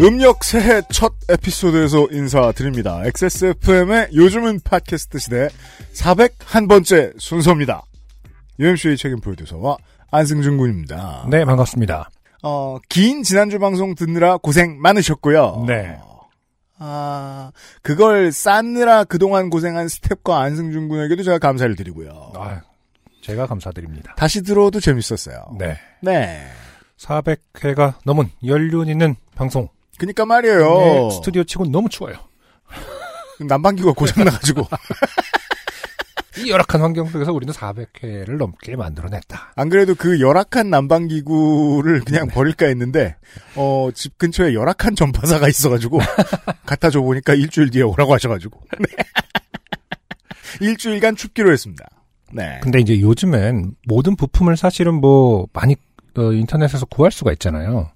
음력 새해 첫 에피소드에서 인사드립니다. XSFM의 요즘은 팟캐스트 시대 401번째 순서입니다. UMC의 책임 프로듀서와 안승준 군입니다. 네, 반갑습니다. 어, 긴 지난주 방송 듣느라 고생 많으셨고요. 네. 아, 그걸 쌓느라 그동안 고생한 스텝과 안승준 군에게도 제가 감사를 드리고요. 아, 제가 감사드립니다. 다시 들어도 재밌었어요. 네. 네. 400회가 넘은 연륜 있는 방송. 그니까 말이에요. 네, 스튜디오 치고 너무 추워요. 난방기가 고장나가지고. 이 열악한 환경 속에서 우리는 400회를 넘게 만들어냈다. 안 그래도 그 열악한 난방기구를 그냥 버릴까 했는데, 어, 집 근처에 열악한 전파사가 있어가지고, 갖다 줘 보니까 일주일 뒤에 오라고 하셔가지고. 네. 일주일간 춥기로 했습니다. 네. 근데 이제 요즘엔 모든 부품을 사실은 뭐 많이 어, 인터넷에서 구할 수가 있잖아요.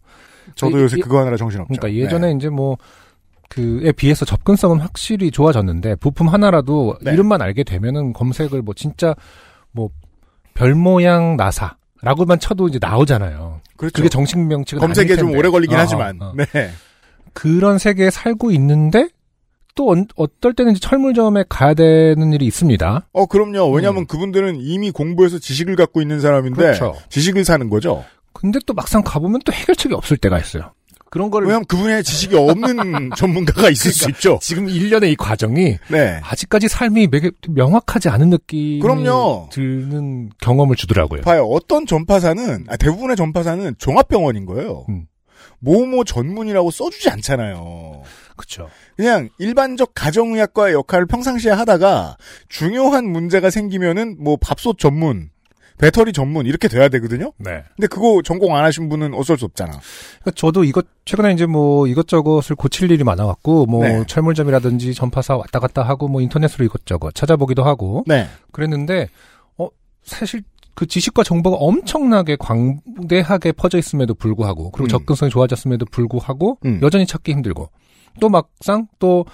저도 이- 요새 이- 그거 하느라 정신없죠. 그러니까 예전에 네. 이제 뭐 그에 비해서 접근성은 확실히 좋아졌는데 부품 하나라도 네. 이름만 알게 되면은 검색을 뭐 진짜 뭐 별 모양 나사 라고만 쳐도 이제 나오잖아요. 그렇죠. 그게 정식 명칭은 검색에 좀. 오래 걸리긴 어, 어, 하지만, 어. 네. 그런 세계에 살고 있는데 또 언- 어떨 때는 이제 철물점에 가야 되는 일이 있습니다. 어, 그럼요. 왜냐면 그분들은 이미 공부해서 지식을 갖고 있는 사람인데, 음. 그렇죠. 지식을 사는 거죠. 근데 또 막상 가보면 또 해결책이 없을 때가 있어요. 그런 거를 왜냐면 그분의 지식이 없는 전문가가 있을 수 있죠. 지금 1년의 이 과정이 네. 아직까지 삶이 명확하지 않은 느낌이 그럼요. 드는 경험을 주더라고요. 봐요. 어떤 전파사는, 아, 대부분의 전파사는 종합병원인 거예요. 음. 모모 전문이라고 써주지 않잖아요. 그렇죠. 그냥 일반적 가정의학과의 역할을 평상시에 하다가 중요한 문제가 생기면은 뭐 밥솥 전문, 배터리 전문 이렇게 돼야 되거든요. 네. 근데 그거 전공 안 하신 분은 어쩔 수 없잖아. 그러니까 저도 이것 최근에 이제 뭐 이것저것을 고칠 일이 많아갖고 뭐 네. 철물점이라든지 전파사 왔다 갔다 하고 뭐 인터넷으로 이것저것 찾아보기도 하고 네. 그랬는데 어 사실 그 지식과 정보가 엄청나게 광대하게 퍼져 있음에도 불구하고 그리고 음. 접근성이 좋아졌음에도 불구하고 음. 여전히 찾기 힘들고 또 막상 또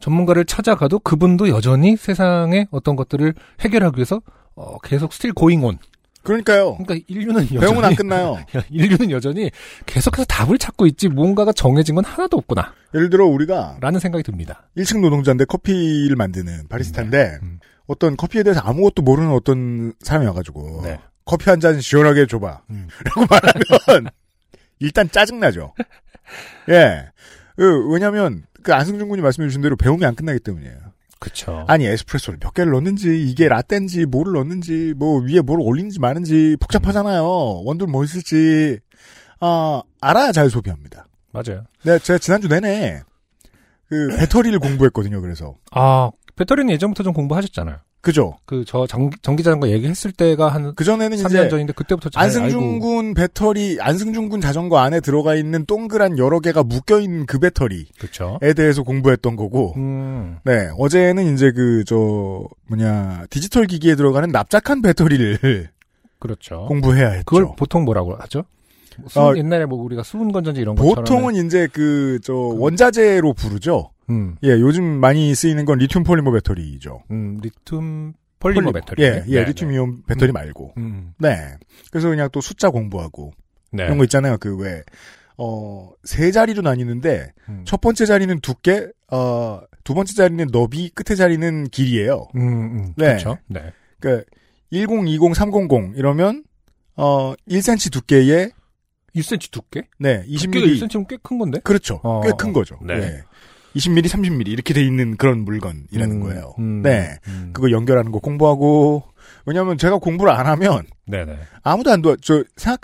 전문가를 찾아가도 그분도 여전히 세상의 어떤 것들을 해결하기 위해서 어, 계속 still going on. 그러니까요. 그러니까 인류는 여전히 배움은 안 끝나요. 인류는 여전히 계속해서 답을 찾고 있지 뭔가가 정해진 건 하나도 없구나. 예를 들어 우리가 라는 생각이 듭니다. 1층 노동자인데 커피를 만드는 바리스타인데 음. 어떤 커피에 대해서 아무것도 모르는 어떤 사람이 와가지고 네. 커피 한 잔 시원하게 줘봐. 음. 라고 말하면 일단 짜증나죠. 예. 그, 왜냐면 그 안승준 군이 말씀해 주신 대로 배움이 안 끝나기 때문이에요. 그쵸. 아니 에스프레소를 몇 개를 넣는지 이게 라떼인지 뭐를 넣는지 뭐 위에 뭘 올리는지 마는지 복잡하잖아요. 원두를 뭐 있을지 아 알아야 잘 소비합니다. 맞아요. 네, 제가 지난주 내내 그 배터리를 공부했거든요. 그래서 아, 배터리는 예전부터 좀 공부하셨잖아요. 그죠. 그, 저, 전기, 전기자전거 얘기했을 때가 한 그 전에는 3년 이제 전인데 그때부터 잘 안승준. 군 배터리 안승준 군 자전거 안에 들어가 있는 동그란 여러 개가 묶여 있는 그 배터리에 그쵸. 대해서 공부했던 거고. 음, 네, 어제는 이제 그, 저, 뭐냐, 디지털 기기에 들어가는 납작한 배터리를 그렇죠. 공부해야 했죠. 그걸 보통 뭐라고 하죠? 수은, 어, 옛날에 뭐 우리가 수은 건전지 이런 것처럼. 보통은 이제 그, 저, 원자재로 부르죠. 음, 예, 요즘 많이 쓰이는 건 리튬 폴리머 배터리죠. 음, 리튬 폴리머 배터리. 예, 예, 네, 리튬 네. 이온 배터리 말고. 음, 네. 그래서 그냥 또 숫자 공부하고. 네. 이런 거 있잖아요. 그 왜, 어, 세 자리로 나뉘는데, 음. 첫 번째 자리는 두께, 어, 두 번째 자리는 너비, 끝에 자리는 길이에요. 음, 음, 네. 그렇죠. 네. 그니까, 1020, 300 이러면, 어, 1cm 두께에, 1cm 두께? 네, 두께가 20mm. 1cm면 꽤 큰 건데? 그렇죠. 어, 꽤큰 거죠. 네. 네. 20mm, 30mm 이렇게 돼 있는 그런 물건이라는 음, 거예요. 음, 네. 음. 그거 연결하는 거 공부하고, 왜냐면 제가 공부를 안 하면 네네. 아무도 안 도와, 저, 생각,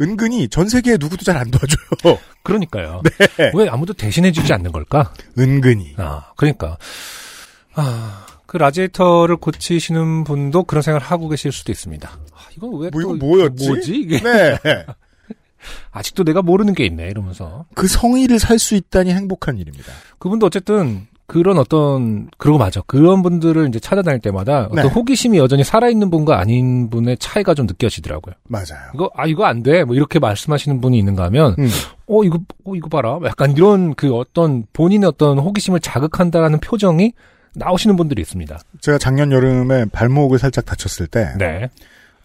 은근히 전 세계에 누구도 잘 안 도와줘요. 그러니까요. 네. 왜 아무도 대신해주지 않는 걸까? 은근히. 아, 그러니까. 아, 그 라지에이터를 고치시는 분도 그런 생각을 하고 계실 수도 있습니다. 아, 이건 왜 뭐, 또 이거 뭐였지? 뭐지 이게? 네. 아직도 내가 모르는 게 있네 이러면서 그 성의를 살 수 있다니 행복한 일입니다. 그분도 어쨌든 그런 어떤 그러고 맞아 그런 분들을 이제 찾아다닐 때마다 어떤 네. 호기심이 여전히 살아있는 분과 아닌 분의 차이가 좀 느껴지더라고요. 맞아요. 이거 아 이거 안 돼 뭐 이렇게 말씀하시는 분이 있는가 하면 음. 어 이거 어 이거 봐라 약간 이런 그 어떤 본인의 어떤 호기심을 자극한다라는 표정이 나오시는 분들이 있습니다. 제가 작년 여름에 발목을 살짝 다쳤을 때, 네.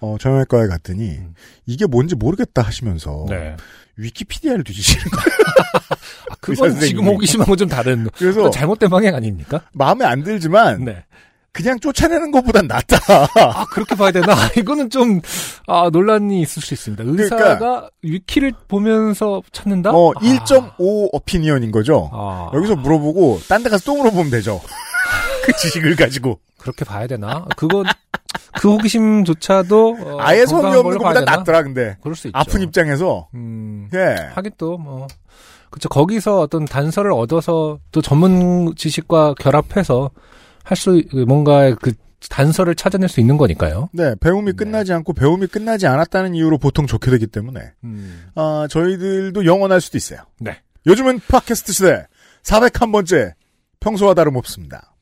어, 정형외과에 갔더니, 음. 이게 뭔지 모르겠다 하시면서, 네. 위키피디아를 뒤지시는 거예요. 아, 그건. 지금 호기심하고 좀 다른 그래서, 잘못된 방향 아닙니까? 마음에 안 들지만, 네. 그냥 쫓아내는 것보단 낫다. 아 그렇게 봐야 되나? 이거는 좀 아, 논란이 있을 수 있습니다. 의사가 그러니까 위키를 보면서 찾는다? 어, 아. 1.5 어피니언인 거죠. 아, 여기서 물어보고, 딴 데 가서 또 물어보면 되죠. 그 지식을 가지고. 그렇게 봐야 되나? 그건 그 호기심조차도 어, 아예 성의 없는 되나? 낫더라, 근데. 그럴 수 있죠. 아픈 입장에서. 음, 예. 하긴 또 뭐. 그쵸. 거기서 어떤 단서를 얻어서 또 전문 지식과 결합해서 할 수, 뭔가 그 단서를 찾아낼 수 있는 거니까요. 네, 배움이 네. 끝나지 않고 배움이 끝나지 않았다는 이유로 보통 좋게 되기 때문에, 음. 아, 저희들도 영원할 수도 있어요. 네. 요즘은 팟캐스트 시대 401번째 평소와 다름없습니다.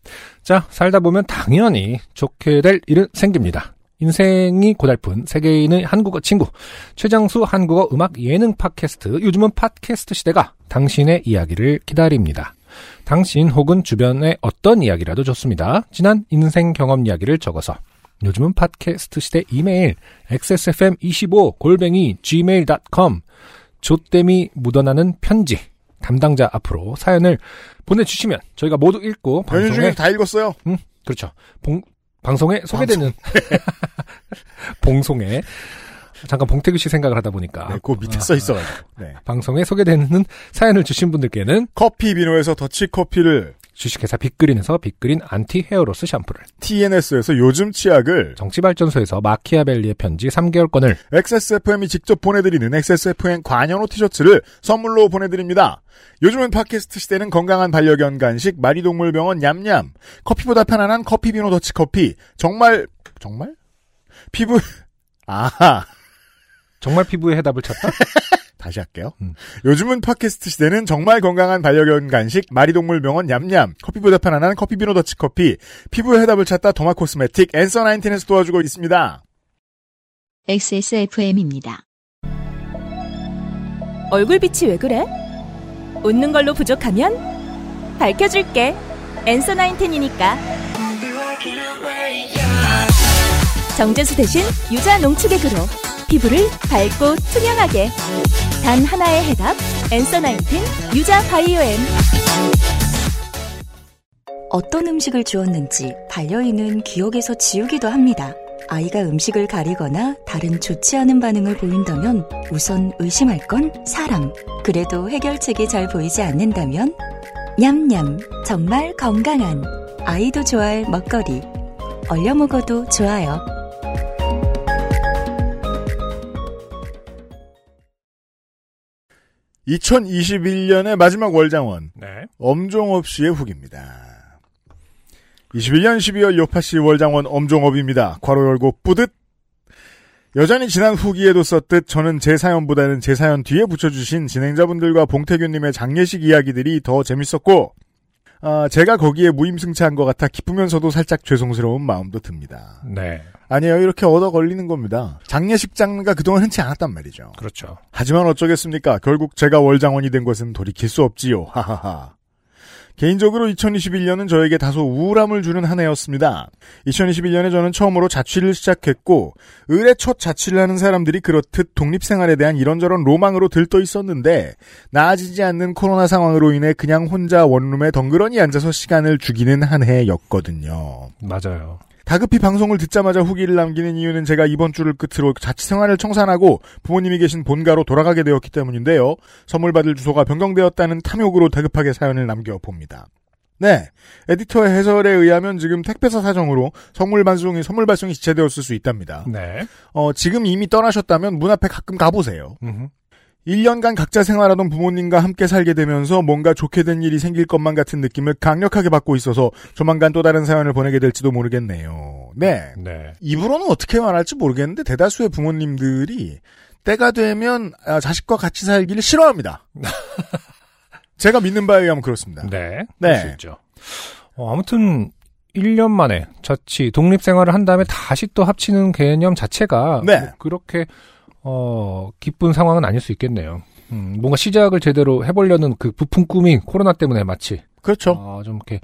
자, 살다 보면 당연히 좋게 될 일은 생깁니다. 인생이 고달픈 세계인의 한국어 친구 최장수 한국어 음악 예능 팟캐스트 요즘은 팟캐스트 시대가 당신의 이야기를 기다립니다. 당신 혹은 주변의 어떤 이야기라도 좋습니다. 지난 인생 경험 이야기를 적어서 요즘은 팟캐스트 시대 이메일 xsfm25 골뱅이 gmail.com 조땜이 묻어나는 편지 담당자 앞으로 사연을 보내주시면 저희가 모두 읽고 방송에 다 읽었어요. 그렇죠. 봉, 방송에 소개되는 봉송에 잠깐 봉태규 씨 생각을 하다 보니까 네, 그 밑에 써 있어가지고. 네. 방송에 소개되는 사연을 주신 분들께는 커피 비노에서 더치 커피를, 주식회사 빅그린에서 빅그린 anti hair loss 샴푸를 TNS에서 요즘 치약을, 정치발전소에서 마키아벨리의 편지 3개월권을 XSFM이 직접 보내드리는 XSFM 관여노 티셔츠를 선물로 보내드립니다. 요즘은 팟캐스트 시대는 건강한 반려견 간식, 마리동물병원 냠냠, 커피보다 편안한 커피 비노 더치 커피, 정말, 정말? 피부, 아하. 정말 피부의 해답을 찾다? 다시 할게요. 음. 요즘은 팟캐스트 시대는 정말 건강한 반려견 간식, 마리동물병원 냠냠, 커피보다 편안한 커피 비노 더치 커피, 피부의 해답을 찾다 도마 코스메틱 앤서 나인틴에서 도와주고 있습니다. XSFM입니다. 얼굴빛이 왜 그래? 웃는 걸로 부족하면 밝혀줄게. 엔서 나인텐이니까. 정제수 대신 유자 농축액으로 피부를 밝고 투명하게. 단 하나의 해답. 엔서 나인텐 유자 바이오엠. 어떤 음식을 주었는지 반려인은 기억에서 지우기도 합니다. 아이가 음식을 가리거나 다른 좋지 않은 반응을 보인다면 우선 의심할 건 사람. 그래도 해결책이 잘 보이지 않는다면 냠냠. 정말 건강한 아이도 좋아할 먹거리. 얼려 먹어도 좋아요. (2021년의) 마지막 월장원 네. 엄종업 씨의 후기입니다. 21년 12월 요파시 월장원 엄종업입니다. 괄호 열고 뿌듯. 여전히 지난 후기에도 썼듯 저는 제 사연보다는 제 사연 뒤에 붙여주신 진행자분들과 봉태규님의 장례식 이야기들이 더 재밌었고, 아, 제가 거기에 무임승차한 것 같아 기쁘면서도 살짝 죄송스러운 마음도 듭니다. 네. 아니에요. 이렇게 얻어 걸리는 겁니다. 장례식 장르가 그동안 흔치 않았단 말이죠. 그렇죠. 하지만 어쩌겠습니까? 결국 제가 월장원이 된 것은 돌이킬 수 없지요. 하하하. 개인적으로 2021년은 저에게 다소 우울함을 주는 한 해였습니다. 2021년에 저는 처음으로 자취를 시작했고, 을의 첫 자취를 하는 사람들이 그렇듯 독립생활에 대한 이런저런 로망으로 들떠 있었는데, 나아지지 않는 코로나 상황으로 인해 그냥 혼자 원룸에 덩그러니 앉아서 시간을 죽이는 한 해였거든요. 맞아요. 다급히 방송을 듣자마자 후기를 남기는 이유는 제가 이번 주를 끝으로 자취 생활을 청산하고 부모님이 계신 본가로 돌아가게 되었기 때문인데요. 선물 받을 주소가 변경되었다는 탐욕으로 다급하게 사연을 남겨봅니다. 네. 에디터의 해설에 의하면 지금 택배사 사정으로 선물 발송이, 선물 발송이 지체되었을 수 있답니다. 네. 어, 지금 이미 떠나셨다면 문 앞에 가끔 가보세요. 음흠. 1년간 각자 생활하던 부모님과 함께 살게 되면서 뭔가 좋게 된 일이 생길 것만 같은 느낌을 강력하게 받고 있어서 조만간 또 다른 사연을 보내게 될지도 모르겠네요. 네. 네. 입으로는 어떻게 말할지 모르겠는데 대다수의 부모님들이 때가 되면 아, 자식과 같이 살기를 싫어합니다. 제가 믿는 바에 의하면 그렇습니다. 네. 네. 있죠. 어, 아무튼 1년 만에 자취 독립 생활을 한 다음에 다시 또 합치는 개념 자체가 네. 뭐 그렇게 어 기쁜 상황은 아닐 수 있겠네요. 음, 뭔가 시작을 제대로 해보려는 그 부푼 꿈이 코로나 때문에 마치 그렇죠. 어, 좀 이렇게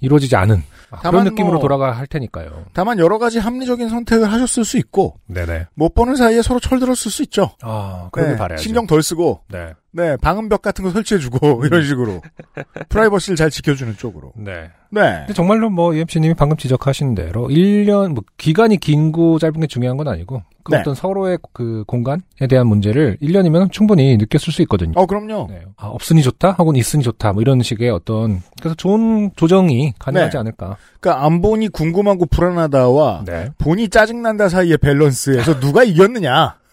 이루어지지 않은 아, 그런 느낌으로 뭐- 돌아가 할 테니까요. 다만 여러 가지 합리적인 선택을 하셨을 수 있고 네네. 못 보는 사이에 서로 철들었을 수 있죠. 아, 그러길 네, 바라야죠. 신경 덜 쓰고 네. 네 방음벽 같은 거 설치해주고 이런 식으로 프라이버시를 잘 지켜주는 쪽으로. 네. 네. 근데 정말로 뭐 UMC님이 방금 지적하신 대로 1년 뭐 기간이 긴고 짧은 게 중요한 건 아니고 그 네. 어떤 서로의 그 공간에 대한 문제를 1년이면 충분히 느꼈을 수 있거든요. 어 그럼요. 네. 아, 없으니 좋다 혹은 있으니 좋다 뭐 이런 식의 어떤 그래서 좋은 조정이 가능하지 네. 않을까. 그러니까 안 보니 궁금하고 불안하다와 네. 보니 짜증난다 사이의 밸런스에서 누가 이겼느냐의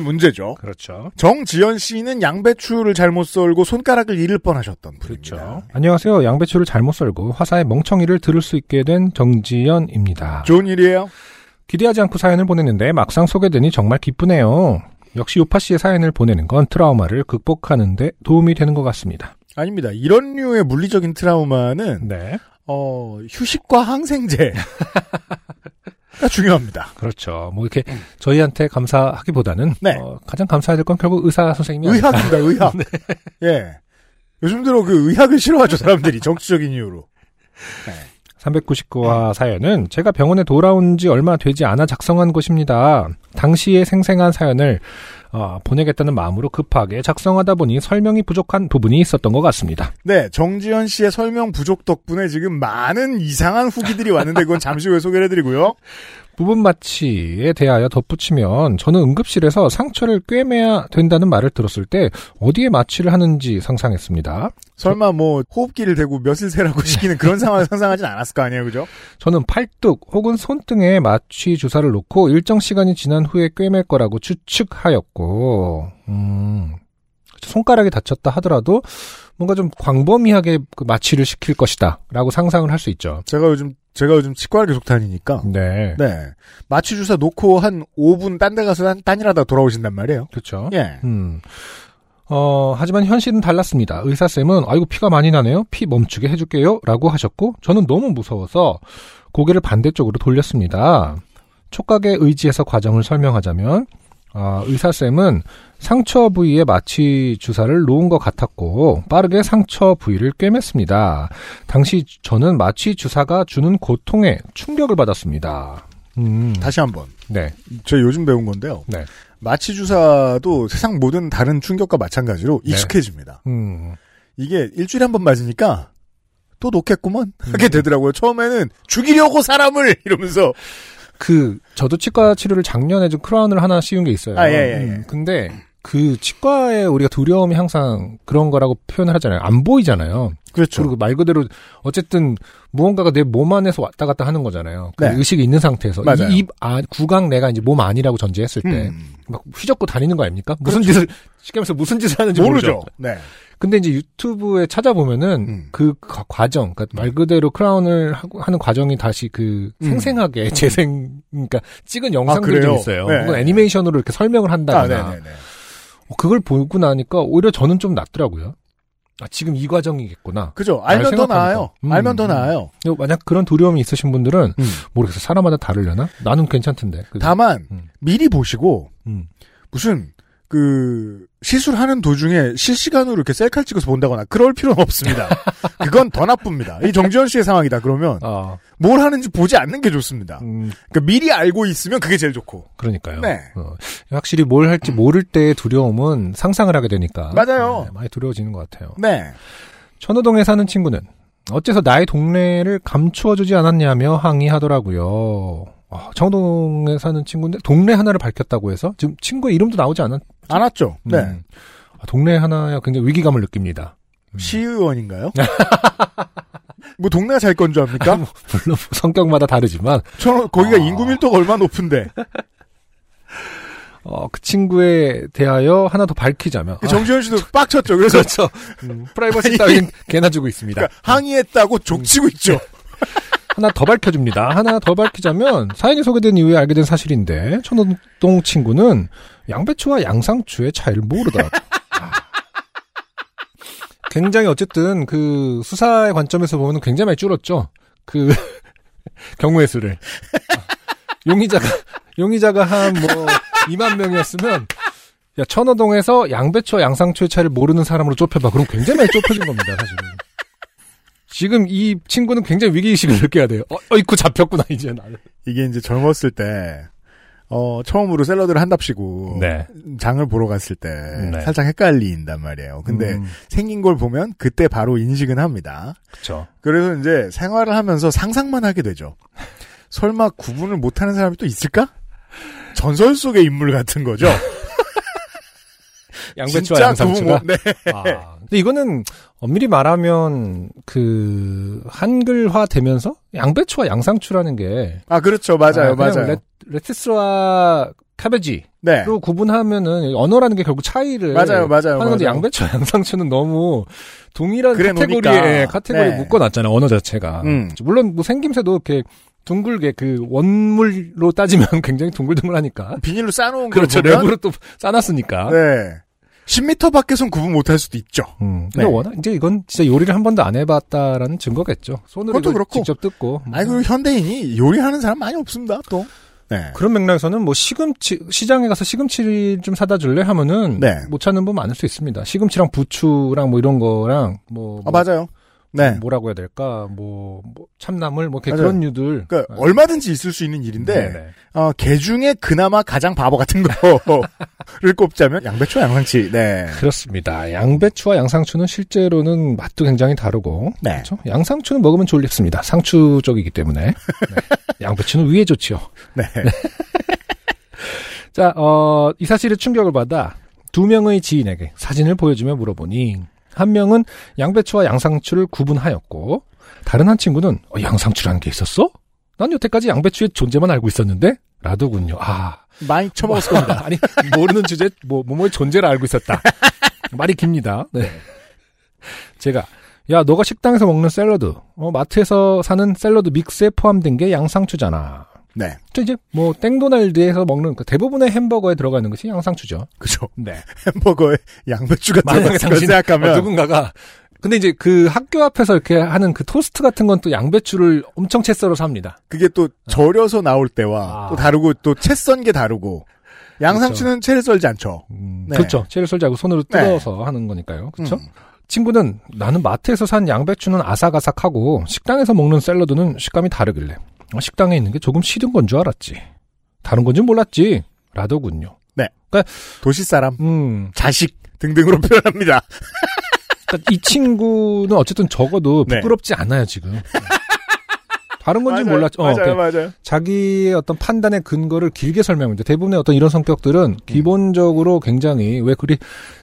문제죠. 그렇죠. 정지연 씨는 양배추를 잘못 썰고 손가락을 잃을 뻔하셨던 분입니다. 그렇죠. 안녕하세요. 양배추를 잘못 썰고 화사의 멍청이를 들을 수 있게 된 정지연입니다. 좋은 일이에요. 기대하지 않고 사연을 보냈는데 막상 소개되니 정말 기쁘네요. 역시 요파 씨의 사연을 보내는 건 트라우마를 극복하는데 도움이 되는 것 같습니다. 아닙니다. 이런 류의 물리적인 트라우마는 네. 어, 휴식과 항생제가 중요합니다. 그렇죠. 뭐 이렇게 저희한테 감사하기보다는 네. 어, 가장 감사해야 될 건 결국 의사 선생님이. 의학입니다, 의학. 예. 요즘 들어 그 의학을 싫어하죠, 사람들이. 정치적인 이유로. 399화 사연은 제가 병원에 돌아온 지 얼마 되지 않아 작성한 것입니다. 당시에 생생한 사연을 어, 보내겠다는 마음으로 급하게 작성하다 보니 설명이 부족한 부분이 있었던 것 같습니다. 네, 정지현 씨의 설명 부족 덕분에 지금 많은 이상한 후기들이 왔는데 그건 잠시 후에 소개를 해드리고요. 부분 마취에 대하여 덧붙이면 저는 응급실에서 상처를 꿰매야 된다는 말을 들었을 때 어디에 마취를 하는지 상상했습니다. 설마 뭐 호흡기를 대고 몇을 세라고 시키는 그런 상황을 상상하진 않았을 거 아니에요, 그죠? 저는 팔뚝 혹은 손등에 마취 주사를 놓고 일정 시간이 지난 후에 꿰맬 거라고 추측하였고, 음, 손가락이 다쳤다 하더라도 뭔가 좀 광범위하게 그 마취를 시킬 것이다라고 상상을 할 수 있죠. 제가 요즘 제가 요즘 치과를 계속 다니니까 네, 네 마취 주사 놓고 한 5분 딴 데 가서 딴, 딴일하다 돌아오신단 말이에요. 그렇죠. 예. 음. 어, 하지만 현실은 달랐습니다. 의사쌤은, 아이고, 피가 많이 나네요? 피 멈추게 해 줄게요? 라고 하셨고, 저는 너무 무서워서 고개를 반대쪽으로 돌렸습니다. 촉각에 의지해서 과정을 설명하자면, 아, 의사쌤은 상처 부위에 마취 주사를 놓은 것 같았고, 빠르게 상처 부위를 꿰맸습니다. 당시 저는 마취 주사가 주는 고통에 충격을 받았습니다. 음, 다시 한번 네, 제가 요즘 배운 건데요. 네. 마취 주사도 세상 모든 다른 충격과 마찬가지로 네. 익숙해집니다. 음, 이게 일주일에 한 번 맞으니까 또 놓겠구먼 하게 되더라고요. 처음에는 죽이려고 사람을 이러면서 그 저도 치과 치료를 작년에 좀 크라운을 하나 씌운 게 있어요. 아, 예, 예, 예. 음, 근데 그 치과에 우리가 두려움이 항상 그런 거라고 표현을 하잖아요. 안 보이잖아요. 그렇죠. 그리고 말 그대로 어쨌든 무언가가 내 몸 안에서 왔다 갔다 하는 거잖아요. 그 네. 의식이 있는 상태에서 맞아요. 이, 입 아, 구강 내가 이제 몸 안이라고 전제했을 때막 음, 휘젓고 다니는 거 아닙니까? 무슨 짓을 쉽게 말해서 무슨 짓을 하는지 모르죠. 모르죠. 네. 근데 이제 유튜브에 찾아보면은 음. 그 과- 과정, 그러니까 말 그대로 크라운을 하고 하는 과정이 다시 그 음. 생생하게 재생, 그러니까 찍은 영상들이? 좀 있어요. 네. 혹은 애니메이션으로 이렇게 설명을 아, 한다거나 네네네. 어, 그걸 보고 나니까 오히려 저는 좀 낫더라고요. 아, 지금 이 과정이겠구나. 그죠. 알면 더. 나아요. 음, 알면 더 음. 나아요. 만약 그런 두려움이 있으신 분들은 음. 모르겠어요. 사람마다 다르려나? 나는 괜찮던데. 그죠? 다만 음. 미리 보시고 음. 무슨 그 시술하는 도중에 실시간으로 이렇게 셀카를 찍어서 본다거나 그럴 필요는 없습니다. 그건 더 나쁩니다. 이 정지현 씨의 상황이다. 그러면 아, 뭘 하는지 보지 않는 게 좋습니다. 음, 그러니까 미리 알고 있으면 그게 제일 좋고. 그러니까요. 네. 어, 확실히 뭘 할지 모를 때의 두려움은 상상을 하게 되니까. 맞아요. 네, 많이 두려워지는 것 같아요. 네. 천호동에 사는 친구는 어째서 나의 동네를 감추어주지 않았냐며 항의하더라고요. 아, 청동에 사는 친구인데 동네 하나를 밝혔다고 해서 지금 친구의 이름도 나오지 않았. 안 왔죠. 네. 음. 아, 동네 하나에 굉장히 위기감을 느낍니다. 음. 시의원인가요? 뭐 동네가 잘 건 줄 압니까? 물론 성격마다 다르지만 저 거기가 아. 인구 밀도가 얼마나 높은데 어, 그 친구에 대하여 하나 더 밝히자면 아, 정지현 씨도 빡쳤죠. 그래서 그렇죠. 음, 프라이버시 따윈 개나 주고 있습니다. 그러니까 항의했다고 족치고 있죠. 하나 더 밝혀줍니다. 하나 더 밝히자면 사연이 소개된 이후에 알게 된 사실인데 천호동 친구는 양배추와 양상추의 차이를 모르더라고요. 아. 굉장히 어쨌든 그 수사의 관점에서 보면 굉장히 많이 줄었죠. 그 경우의 수를. 용의자가 용의자가 한 뭐 2만 명이었으면 야 천호동에서 양배추와 양상추의 차이를 모르는 사람으로 좁혀봐. 그럼 굉장히 많이 좁혀진 겁니다, 사실은. 지금 이 친구는 굉장히 위기의식을 느껴야 돼요. 어, 어이쿠, 잡혔구나, 이제 나는. 이게 이제 젊었을 때, 어, 처음으로 샐러드를 한답시고, 네. 장을 보러 갔을 때, 네. 살짝 헷갈린단 말이에요. 근데 음, 생긴 걸 보면 그때 바로 인식은 합니다. 그쵸. 그래서 이제 생활을 하면서 상상만 하게 되죠. 설마 구분을 못하는 사람이 또 있을까? 전설 속의 인물 같은 거죠. 양배추와 양상추가. 네. 아, 근데 이거는 엄밀히 말하면 그 한글화 되면서 양배추와 양상추라는 게 아 그렇죠, 맞아요, 아, 맞아요. 레, 레티스와 카베지로 네, 구분하면은 언어라는 게 결국 차이를 맞아요, 맞아요, 하는 건데 맞아요. 양배추와 양상추는 너무 동일한 카테고리에. 카테고리에 네. 묶어놨잖아요 언어 자체가 음. 물론 뭐 생김새도 이렇게 둥글게 그 원물로 따지면 굉장히 둥글둥글하니까 비닐로 싸놓은 걸 그렇죠 랩으로 또 싸놨으니까 네. 10m 밖에선 구분 못할 수도 있죠. 음, 근데 네. 워낙 이제 이건 진짜 요리를 한 번도 안 해봤다라는 증거겠죠. 손으로. 직접 뜯고. 음. 아니 그리고 현대인이 요리하는 사람 많이 없습니다. 또. 네. 그런 맥락에서는 뭐 시금치 시장에 가서 시금치 좀 사다 줄래 하면은 네. 못 찾는 분 많을 수 있습니다. 시금치랑 부추랑 뭐 이런 거랑 뭐, 아뭐 맞아요. 네. 뭐라고 해야 될까? 뭐, 뭐 참나물 뭐 이렇게. 그런 유들. 그러니까 네. 얼마든지 있을 수 있는 일인데 네네. 어, 개 중에 그나마 가장 바보 같은 거를 꼽자면 양배추 양상치. 네. 그렇습니다. 양배추와 양상추는 실제로는 맛도 굉장히 다르고 네. 그렇죠? 양상추는 먹으면 졸립습니다. 상추 쪽이기 때문에 네. 양배추는 위에 좋지요. 네. 자, 어, 이 사실에 충격을 받아 두 명의 지인에게 사진을 보여주며 물어보니 한 명은 양배추와 양상추를 구분하였고 다른 한 친구는 어, 양상추라는 게 있었어? 난 여태까지 양배추의 존재만 알고 있었는데 라더군요. 아, 많이 처먹었을 겁니다. 아니 모르는 주제 뭐 뭐뭐의 존재를 알고 있었다. 말이 깁니다. 네. 제가 야 너가 식당에서 먹는 샐러드, 어, 마트에서 사는 샐러드 믹스에 포함된 게 양상추잖아. 네. 또 이제 뭐 땡도날드에서 먹는 그 대부분의 햄버거에 들어가 있는 것이 양상추죠. 그죠. 네. 햄버거에 양배추가 들어갔을 걸 생각하면 어, 누군가가 근데 이제 그 학교 앞에서 이렇게 하는 그 토스트 같은 건 또 양배추를 엄청 채 썰어서 합니다. 그게 또 절여서 나올 때와 아. 또 다르고 또 채 썬 게 다르고 양상추는 채를 썰지 않죠. 음, 네. 그렇죠. 채를 썰자고 손으로 네. 뜯어서 하는 거니까요. 그렇죠. 음. 친구는 나는 마트에서 산 양배추는 아삭아삭하고 식당에서 먹는 샐러드는 식감이 다르길래 어, 식당에 있는 게 조금 시든 건줄 알았지. 다른 건지 몰랐지. 라더군요. 도시 사람, 음, 자식 등등으로 표현합니다. 그러니까 이 친구는 어쨌든 적어도 네. 부끄럽지 않아요 지금. 다른 건지 맞아요. 몰랐죠. 어, 맞아요, 그러니까 맞아요. 자기의 어떤 판단의 근거를 길게 설명합니다. 대부분의 어떤 이런 성격들은 음. 기본적으로 굉장히 왜 그리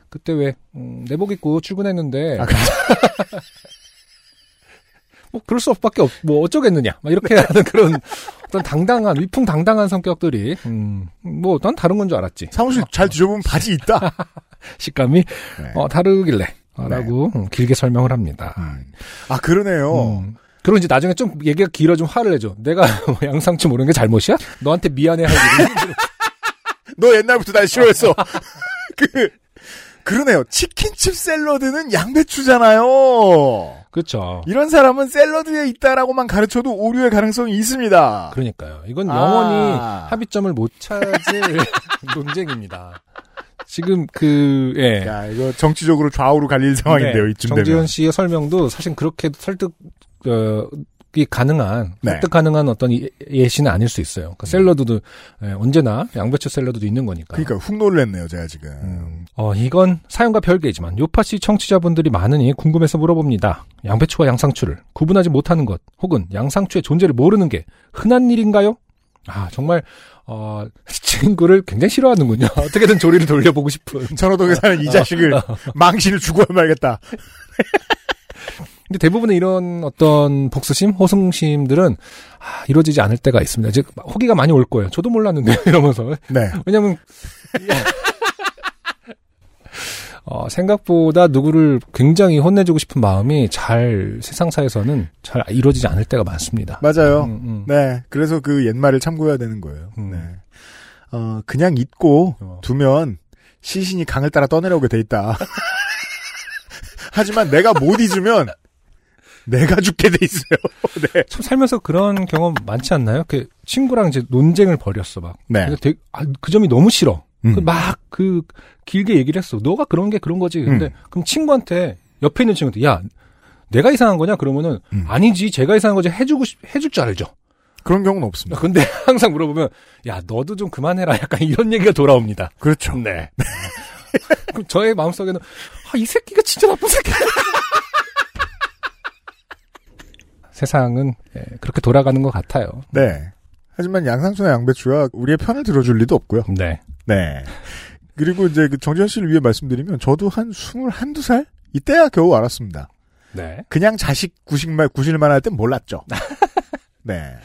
그때 왜 음, 내복 입고 출근했는데 아, 그렇죠. 뭐 그럴 수밖에 없, 뭐 어쩌겠느냐, 막 이렇게 하는 그런 어떤 당당한 위풍당당한 성격들이 음, 뭐 난 다른 건 줄 알았지. 사무실 잘 뒤져보면 바지 있다. 식감이 네. 어, 다르길래 라고 음, 길게 설명을 합니다. 아 그러네요. 음. 그리고 이제 나중에 좀 얘기가 길어 좀 화를 내죠. 내가 뭐 양상추 모르는 게 잘못이야? 너한테 미안해 할 일이 너 옛날부터 날 싫어했어. 그 그러네요. 치킨칩 샐러드는 양배추잖아요. 그렇죠. 이런 사람은 샐러드에 있다라고만 가르쳐도 오류의 가능성이 있습니다. 그러니까요. 이건 아. 영원히 합의점을 못 찾을 논쟁입니다. 지금 그 예. 야, 이거 정치적으로 좌우로 갈릴 상황인데요, 네, 이쯤 정지현 되면. 씨의 설명도 사실 그렇게 설득 어, 이 가능한 네. 설득 가능한 어떤 예- 예시는 아닐 수 있어요. 그러니까 샐러드도 예, 언제나 양배추 샐러드도 있는 거니까. 그러니까 훅 놀랬네요, 제가 지금. 음, 어, 이건 사연과 별개지만 요파 씨 청취자분들이 많으니 궁금해서 물어봅니다. 양배추와 양상추를 구분하지 못하는 것 혹은 양상추의 존재를 모르는 게 흔한 일인가요? 아 정말 어, 친구를 굉장히 싫어하는군요. 어떻게든 조리를 돌려보고 싶은. 천호동에 사는 이 자식을 망신을 주고 말겠다. 근데 대부분의 이런 어떤 복수심, 호승심들은 아, 이루어지지 않을 때가 있습니다. 이제 호기가 많이 올 거예요. 저도 몰랐는데 이러면서 네. 왜냐면 어, 생각보다 누구를 굉장히 혼내주고 싶은 마음이 잘 세상사에서는 잘 이루어지지 않을 때가 많습니다. 맞아요. 음, 음. 네. 그래서 그 옛말을 참고해야 되는 거예요. 음. 네. 어, 그냥 잊고 어. 두면 시신이 강을 따라 떠내려오게 돼 있다. 하지만 내가 못 잊으면 내가 죽게 돼 있어요. 네. 참 살면서 그런 경험 많지 않나요? 그 친구랑 이제 논쟁을 벌였어 막. 네. 되게- 아, 그 점이 너무 싫어. 음. 막그 길게 얘기를 했어. 너가 그런 게 그런 거지. 근데 음. 그럼 친구한테 옆에 있는 친구한테 야 내가 이상한 거냐? 그러면은 음. 아니지 제가 이상한 거지 해주고 싶- 해줄 줄 알죠. 그런 경우는 없습니다. 근데 항상 물어보면 야 너도 좀 그만해라. 약간 이런 얘기가 돌아옵니다. 그렇죠. 네. 그럼 저의 마음속에는 아, 이 새끼가 진짜 나쁜 새끼야. 세상은 예, 그렇게 돌아가는 것 같아요. 네. 하지만 양상추나 양배추가 우리의 편을 들어줄 리도 없고요. 네. 네. 그리고 이제 그 정지현 씨를 위해 말씀드리면 저도 한 스물 한두 살 이때야 겨우 알았습니다. 네. 그냥 자식 구실만 구실만 할 땐 몰랐죠. 네.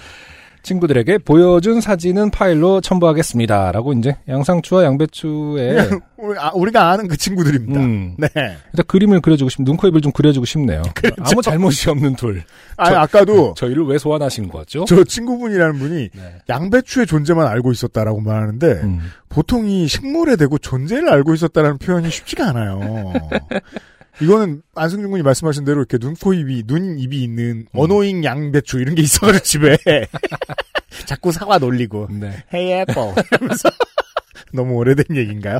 친구들에게 보여준 사진은 파일로 첨부하겠습니다. 라고 이제 양상추와 양배추의 우리, 아, 우리가 아는 그 친구들입니다. 음, 네. 일단 그림을 그려주고 싶, 눈, 코, 입을 좀 그려주고 싶네요. 아무 잘못이 없는 둘. 아, 저- 아까도 저희를 왜 소환하신 거죠? 저 친구분이라는 분이 네. 양배추의 존재만 알고 있었다라고 말하는데 음. 보통 이 식물에 대고 존재를 알고 있었다라는 표현이 쉽지가 않아요. 이거는 안승준 군이 말씀하신 대로 이렇게 눈, 코, 입이, 눈, 입이 있는 어노잉 양배추 이런 게 있어가지고 집에 자꾸 사과 놀리고 네. Hey Apple 하면서 너무 오래된 얘기인가요?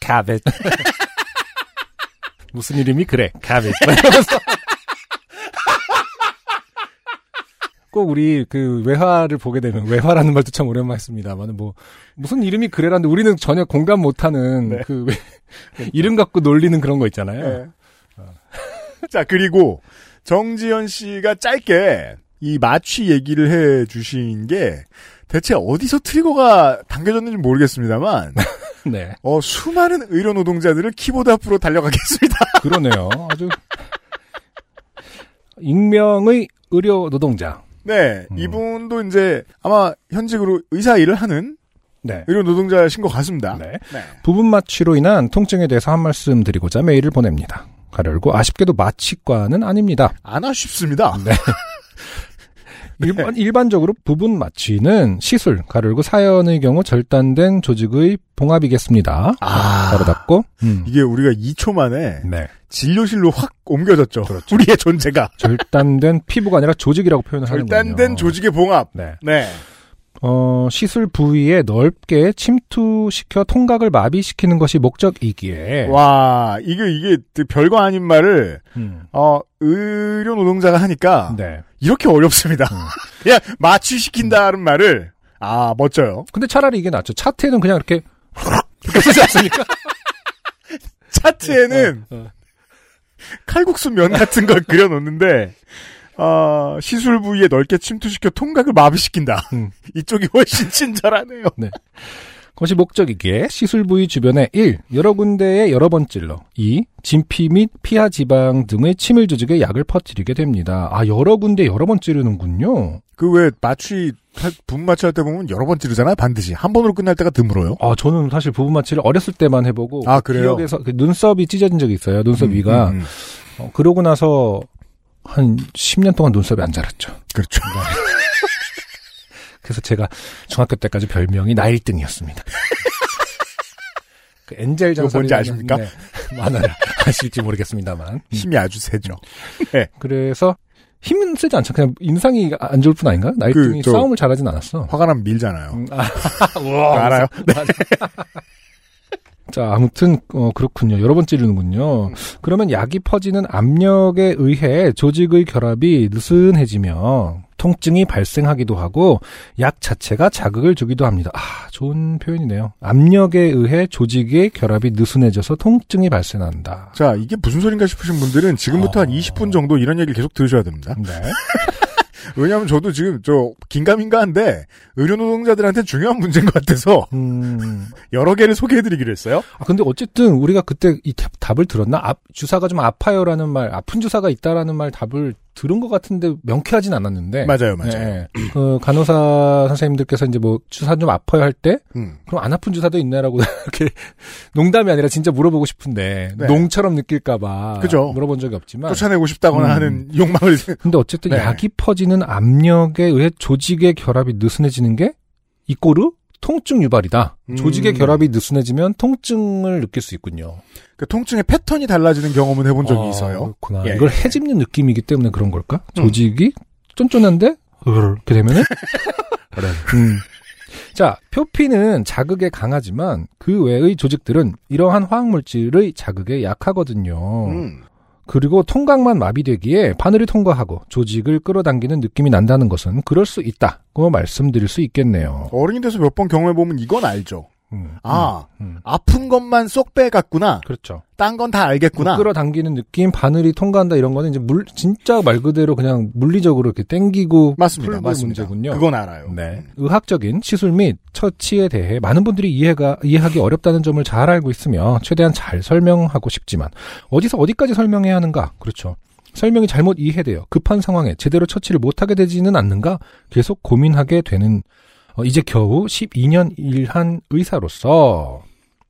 가벳. 무슨 이름이 그래? 가벳. 이러면서. 꼭 우리 그 외화를 보게 되면 외화라는 말도 참 오랜만에 씁니다만 뭐 무슨 이름이 그래라는데 우리는 전혀 공감 못하는 네. 그 왜- 이름 갖고 놀리는 그런 거 있잖아요. 네. 자 그리고 정지현 씨가 짧게 이 마취 얘기를 해 주신 게 대체 어디서 트리거가 당겨졌는지 모르겠습니다만 네, 어, 수많은 의료 노동자들을 키보드 앞으로 달려가게 했습니다. 그러네요. 아주 익명의 의료 노동자. 네, 음. 이분도 이제 아마 현직으로 의사 일을 하는 네. 의료 노동자신 것 같습니다. 네. 네. 부분 마취로 인한 통증에 대해서 한 말씀 드리고자 메일을 보냅니다. 가려고 아쉽게도 마취과는 아닙니다. 안 아쉽습니다. 네. 일반, 일반적으로 부분 마취는 시술, 가르고 사연의 경우 절단된 조직의 봉합이겠습니다. 아. 바로 닫고. 음. 이게 우리가 2초 만에 네. 진료실로 확 옮겨졌죠. 우리의 존재가. 절단된 피부가 아니라 조직이라고 표현을 하는군요. 절단된 조직의 봉합. 네. 네. 어, 시술 부위에 넓게 침투시켜 통각을 마비시키는 것이 목적이기에. 와, 이게, 이게 별거 아닌 말을, 음. 어, 의료 노동자가 하니까, 네. 이렇게 어렵습니다. 음. 그냥 마취시킨다는 말을, 아, 멋져요. 근데 차라리 이게 낫죠. 차트에는 그냥 이렇게 이렇게 쓰지 않습니까? 차트에는 어, 어. 칼국수 면 같은 걸 그려놓는데, 어, 시술 부위에 넓게 침투시켜 통각을 마비시킨다. 음. 이쪽이 훨씬 친절하네요. 그것이 목적이기에 시술 부위 주변에 1. 여러 군데에 여러 번 찔러 2. 진피 및 피하 지방 등의 침일 조직에 약을 퍼뜨리게 됩니다. 아 여러 군데 여러 번 찌르는군요. 그 왜 마취, 할- 분 마취할 때 보면 여러 번 찌르잖아요, 반드시. 한 번으로 끝날 때가 드물어요. 아 저는 사실 부분 마취를 어렸을 때만 해보고 아, 그래요? 기억에서 그 눈썹이 찢어진 적이 있어요. 눈썹 음, 위가 음, 음. 어, 그러고 나서 한 10년 동안 눈썹이 안 자랐죠. 그렇죠. 그래서 제가 중학교 때까지 별명이 나일등이었습니다. 그 엔젤 이거 뭔지 아십니까? 네, 만화를 아실지 모르겠습니다만. 힘이 아주 세죠. 그래서 힘은 쓰지 않죠. 그냥 인상이 안 좋을 뿐 아닌가? 나일등이 그, 저- 싸움을 잘하진 않았어. 화가 나면 밀잖아요. 음, 아, 우와, 알아요? 자, 아무튼 어, 그렇군요. 여러 번 찌르는군요. 그러면 약이 퍼지는 압력에 의해 조직의 결합이 느슨해지며 통증이 발생하기도 하고 약 자체가 자극을 주기도 합니다. 아, 좋은 표현이네요. 압력에 의해 조직의 결합이 느슨해져서 통증이 발생한다. 자, 이게 무슨 소린가 싶으신 분들은 지금부터 한 어. 20분 정도 이런 얘기를 계속 들으셔야 됩니다. 네. 왜냐하면 저도 지금 저 긴가민가 한데 의료 노동자들한테 중요한 문제인 것 같아서 음. 여러 개를 소개해드리기로 했어요. 아, 근데 어쨌든 우리가 그때 이 답- 답을 들었나? 아, 주사가 좀 아파요라는 말, 아픈 주사가 있다라는 말 답을 들은 것 같은데 명쾌하진 않았는데. 맞아요, 맞아요. 예. 그 간호사 선생님들께서 이제 뭐 주사 좀 아파요 할때 음. 그럼 안 아픈 주사도 있나라고 이렇게 농담이 아니라 진짜 물어보고 싶은데 네. 농처럼 느낄까봐 그죠. 물어본 적이 없지만 쫓아내고 싶다거나 음. 하는 욕망을 근데 어쨌든 네. 약이 퍼지는 압력에 의해 조직의 결합이 느슨해지는 게 이꼬르 통증 유발이다. 음. 조직의 결합이 느슨해지면 통증을 느낄 수 있군요. 그 통증의 패턴이 달라지는 경험은 해본 적이 아, 있어요. 그렇구나. 예, 이걸 예. 해집는 느낌이기 때문에 그런 걸까? 음. 조직이 쫀쫀한데 이렇게 되면은 음. 자, 표피는 자극에 강하지만 그 외의 조직들은 이러한 화학 물질의 자극에 약하거든요. 음. 그리고 통각만 마비되기에 바늘이 통과하고 조직을 끌어당기는 느낌이 난다는 것은 그럴 수 있다고 말씀드릴 수 있겠네요. 어른이 돼서 몇 번 경험해보면 이건 알죠. 음, 아, 음, 음. 아픈 것만 쏙 빼갔구나. 그렇죠. 딴 건 다 알겠구나. 끌어당기는 느낌, 바늘이 통과한다 이런 거는 이제 물 진짜 말 그대로 그냥 물리적으로 이렇게 땡기고 맞습니다. 맞습니다. 문제군요. 그건 알아요. 네. 의학적인 시술 및 처치에 대해 많은 분들이 이해가, 이해하기 어렵다는 점을 잘 알고 있으며 최대한 잘 설명하고 싶지만 어디서 어디까지 설명해야 하는가? 그렇죠. 설명이 잘못 이해되어 급한 상황에 제대로 처치를 못하게 되지는 않는가? 계속 고민하게 되는, 어, 이제 겨우 12년 일한 의사로서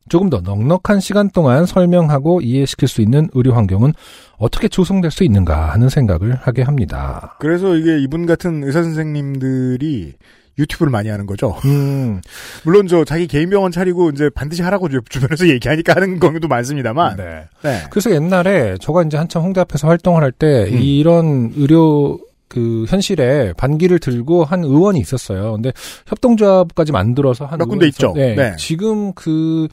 조금 더 넉넉한 시간 동안 설명하고 이해시킬 수 있는 의료 환경은 어떻게 조성될 수 있는가 하는 생각을 하게 합니다. 그래서 이게 이분 같은 의사 선생님들이 유튜브를 많이 하는 거죠. 음, 물론 저 자기 개인 병원 차리고 이제 반드시 하라고 주- 주변에서 얘기하니까 하는 경우도 많습니다만. 네. 네. 그래서 옛날에 저가 이제 한참 홍대 앞에서 활동을 할때 음. 이런 의료 그 현실에 반기를 들고 한 의원이 있었어요. 근데 협동조합까지 만들어서 한몇 군데 있죠. 네. 네. 지금 그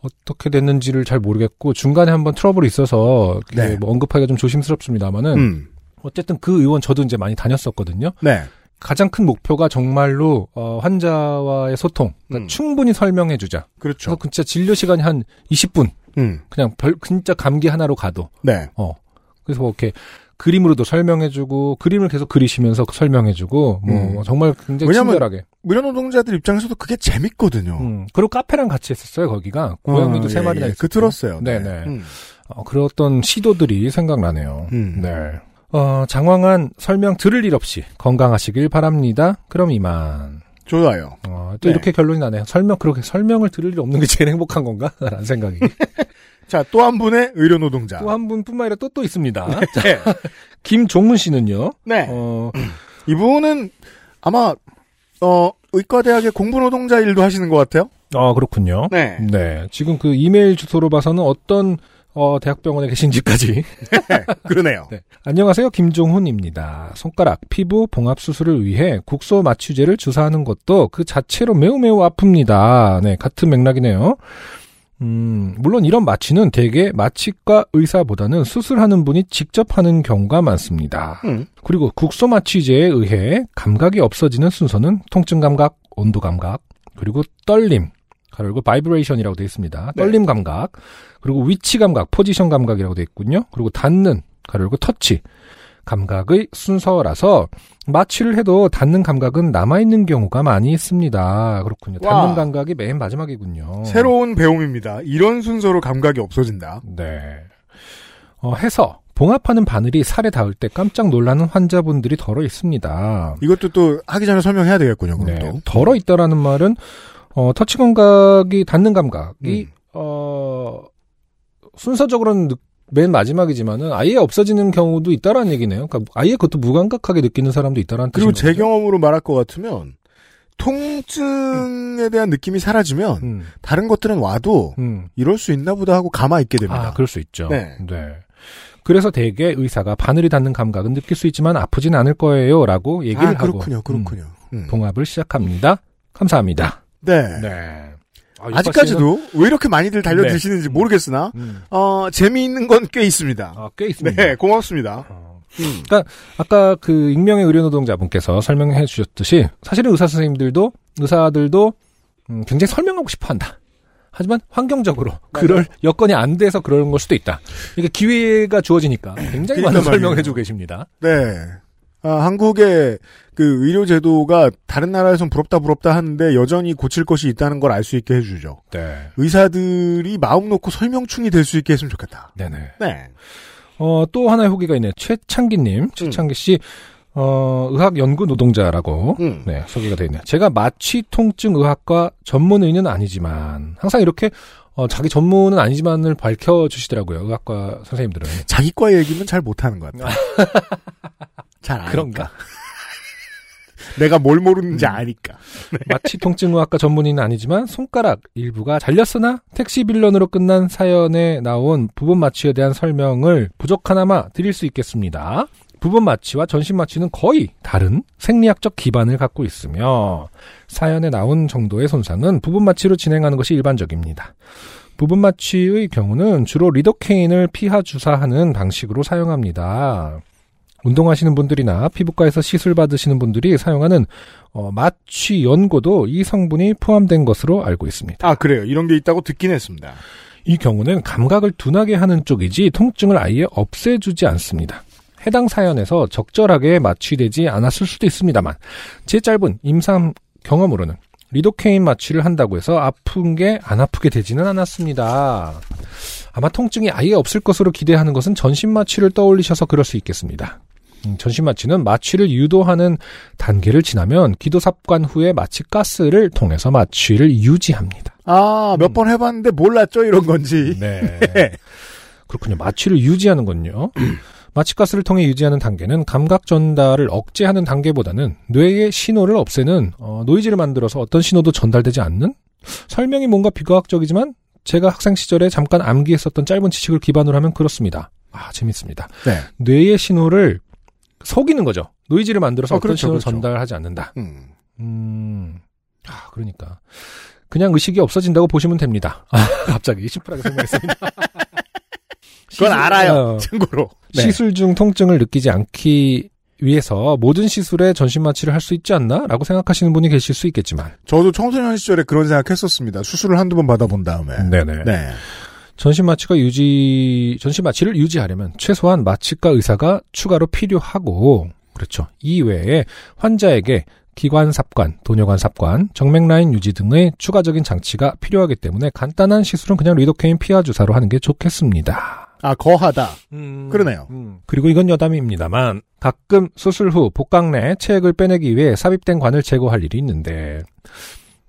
어떻게 됐는지를 잘 모르겠고 중간에 한번 트러블이 있어서 네. 뭐 언급하기가 좀 조심스럽습니다만은 음. 어쨌든 그 의원 저도 이제 많이 다녔었거든요. 네. 가장 큰 목표가 정말로 어, 환자와의 소통, 그러니까 음. 충분히 설명해 주자. 그렇죠. 그래서 진짜 진료 시간이 한 20분, 음. 그냥 별 진짜 감기 하나로 가도 네. 어. 그래서 뭐 이렇게 그림으로도 설명해주고 그림을 계속 그리시면서 설명해주고 뭐 음. 정말 굉장히 왜냐면- 친절하게. 의료노동자들 입장에서도 그게 재밌거든요. 음. 그리고 카페랑 같이 했었어요 거기가 고양이도 어, 세 예, 마리나 예. 있었고. 그 들었어요. 네. 네네. 음. 어, 그랬던 시도들이 생각나네요. 음. 네. 어, 장황한 설명 들을 일 없이 건강하시길 바랍니다. 그럼 이만. 좋아요. 어, 또 네. 이렇게 결론이 나네요. 설명 그렇게 설명을 들을 일 없는 게 제일 행복한 건가? 라는 생각이. 자, 또 한 분의 의료 노동자. 또 한 분뿐만 아니라 또 또 있습니다. 자, 네. 김종문 씨는요. 네. 어, 이분은 아마 어 의과대학의 공부 노동자 일도 하시는 것 같아요. 아, 그렇군요. 네. 네. 지금 그 이메일 주소로 봐서는 어떤 어, 대학병원에 계신지까지. 그러네요. 네. 안녕하세요. 김종훈입니다. 손가락, 피부, 봉합 수술을 위해 국소 마취제를 주사하는 것도 그 자체로 매우 매우 아픕니다. 네. 같은 맥락이네요. 음, 물론 이런 마취는 대개 마취과 의사보다는 수술하는 분이 직접 하는 경우가 많습니다. 음. 그리고 국소 마취제에 의해 감각이 없어지는 순서는 통증 감각, 온도 감각, 그리고 떨림, 그리고 vibration이라고 되어 있습니다. 네. 떨림 감각, 그리고 위치 감각, 포지션 감각이라고 되어 있군요. 그리고 닿는, 그리고 터치 감각의 순서라서 마취를 해도 닿는 감각은 남아있는 경우가 많이 있습니다. 그렇군요. 와. 닿는 감각이 맨 마지막이군요. 새로운 배움입니다. 이런 순서로 감각이 없어진다. 네. 어, 해서 봉합하는 바늘이 살에 닿을 때 깜짝 놀라는 환자분들이 더러 있습니다. 이것도 또 하기 전에 설명해야 되겠군요. 그럼 네. 또. 더러 있다라는 말은 어, 터치 감각이 닿는 감각이 음. 어, 순서적으로는 느- 맨 마지막이지만은 아예 없어지는 경우도 있다라는 얘기네요. 그러니까 아예 그것도 무감각하게 느끼는 사람도 있다라는 그리고 제 거죠. 경험으로 말할 것 같으면 통증에 대한 느낌이 사라지면 음, 다른 것들은 와도 음. 이럴 수 있나 보다 하고 가만 있게 됩니다. 아, 그럴 수 있죠. 네. 그래서 대개 의사가 바늘이 닿는 감각은 느낄 수 있지만 아프진 않을 거예요 라고 얘기를 아, 하고 그렇군요. 그렇군요. 음. 봉합을 시작합니다. 감사합니다. 네. 네. 아, 아직까지도 왜 이렇게 많이들 달려드시는지 네. 모르겠으나 음. 어 재미있는 건 꽤 있습니다. 아, 꽤 있습니다. 네, 고맙습니다. 어. 음. 아까 그 익명의 의료 노동자분께서 설명해 주셨듯이 사실은 의사 선생님들도 의사들도 음, 굉장히 설명하고 싶어 한다. 하지만 환경적으로 그럴 여건이 안 돼서 그런 걸 수도 있다. 이게 기회가 주어지니까 굉장히 그러니까 많은 설명을 말이에요. 해주고 계십니다. 네. 아, 한국의 그 의료 제도가 다른 나라에선 부럽다 부럽다 하는데 여전히 고칠 것이 있다는 걸 알 수 있게 해주죠. 네. 의사들이 마음 놓고 설명충이 될 수 있게 했으면 좋겠다. 네네. 네. 어, 또 하나의 후기가 있네요. 최창기님, 최창기 씨, 어, 의학 연구 노동자라고, 음. 네, 소개가 되어 있네요. 제가 마취 통증 의학과 전문의는 아니지만, 항상 이렇게, 어, 자기 전문은 아니지만을 밝혀 주시더라고요. 의학과 선생님들은. 자기과 얘기는 잘 못하는 것 같아요. 잘 아니까. 그런가? 내가 뭘 모르는지 음. 아니까. 마취 통증의학과 전문의는 아니지만 손가락 일부가 잘렸으나 택시 빌런으로 끝난 사연에 나온 부분 마취에 대한 설명을 부족 하나마 드릴 수 있겠습니다. 부분 마취와 전신 마취는 거의 다른 생리학적 기반을 갖고 있으며 사연에 나온 정도의 손상은 부분 마취로 진행하는 것이 일반적입니다. 부분 마취의 경우는 주로 리도케인을 피하 주사하는 방식으로 사용합니다. 운동하시는 분들이나 피부과에서 시술 받으시는 분들이 사용하는 어, 마취 연고도 이 성분이 포함된 것으로 알고 있습니다. 아, 그래요. 이런 게 있다고 듣긴 했습니다. 이 경우는 감각을 둔하게 하는 쪽이지 통증을 아예 없애주지 않습니다. 해당 사연에서 적절하게 마취되지 않았을 수도 있습니다만 제 짧은 임상 경험으로는 리도케인 마취를 한다고 해서 아픈 게 안 아프게 되지는 않았습니다. 아마 통증이 아예 없을 것으로 기대하는 것은 전신 마취를 떠올리셔서 그럴 수 있겠습니다. 음, 전신 마취는 마취를 유도하는 단계를 지나면 기도 삽관 후에 마취 가스를 통해서 마취를 유지합니다. 아, 몇번 해봤는데 몰랐죠? 이런 건지. 네. 그렇군요. 마취를 유지하는 건요. 마취가스를 통해 유지하는 단계는 감각 전달을 억제하는 단계보다는 뇌의 신호를 없애는 어, 노이즈를 만들어서 어떤 신호도 전달되지 않는 설명이 뭔가 비과학적이지만 제가 학생 시절에 잠깐 암기했었던 짧은 지식을 기반으로 하면 그렇습니다. 아 재밌습니다. 네. 뇌의 신호를 속이는 거죠. 노이즈를 만들어서 어, 어, 떤 그렇죠, 신호를 그렇죠. 전달하지 않는다. 음. 음, 아 그러니까 그냥 의식이 없어진다고 보시면 됩니다. 아, 갑자기 심플하게 설명했습니다. 그건 알아요. 어, 참고로. 네. 시술 중 통증을 느끼지 않기 위해서 모든 시술에 전신 마취를 할 수 있지 않나? 라고 생각하시는 분이 계실 수 있겠지만. 저도 청소년 시절에 그런 생각했었습니다. 수술을 한두 번 받아본 다음에. 네네. 네. 전신 마취가 유지, 전신 마취를 유지하려면 최소한 마취과 의사가 추가로 필요하고, 그렇죠. 이외에 환자에게 기관 삽관, 도뇨관 삽관, 정맥 라인 유지 등의 추가적인 장치가 필요하기 때문에 간단한 시술은 그냥 리도케인 피하 주사로 하는 게 좋겠습니다. 아, 거하다. 그러네요. 음. 그리고 이건 여담입니다만 가끔 수술 후 복강 내 체액을 빼내기 위해 삽입된 관을 제거할 일이 있는데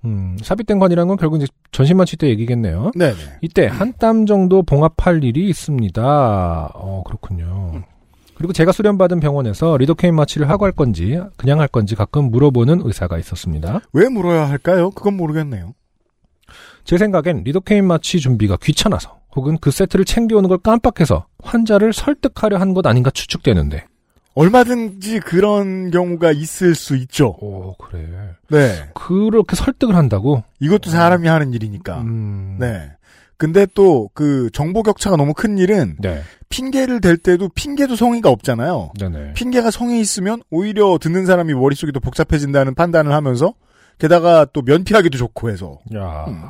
음, 삽입된 관이라는 건 결국 이제 전신마취 때 얘기겠네요. 네네. 이때 한 땀 정도 봉합할 일이 있습니다. 어, 그렇군요. 그리고 제가 수련받은 병원에서 리도케인 마취를 하고 할 건지 그냥 할 건지 가끔 물어보는 의사가 있었습니다. 왜 물어야 할까요? 그건 모르겠네요. 제 생각엔 리도케인 마취 준비가 귀찮아서 혹은 그 세트를 챙겨오는 걸 깜빡해서 환자를 설득하려 한 것 아닌가 추측되는데 얼마든지 그런 경우가 있을 수 있죠. 오, 그래. 네. 그렇게 설득을 한다고? 이것도 사람이 하는 일이니까. 음. 네. 근데 또 그 정보 격차가 너무 큰 일은 네. 핑계를 댈 때도 핑계도 성의가 없잖아요. 네네. 핑계가 성의 있으면 오히려 듣는 사람이 머릿속이 더 복잡해진다는 판단을 하면서 게다가 또 면피하기도 좋고 해서 야. 음.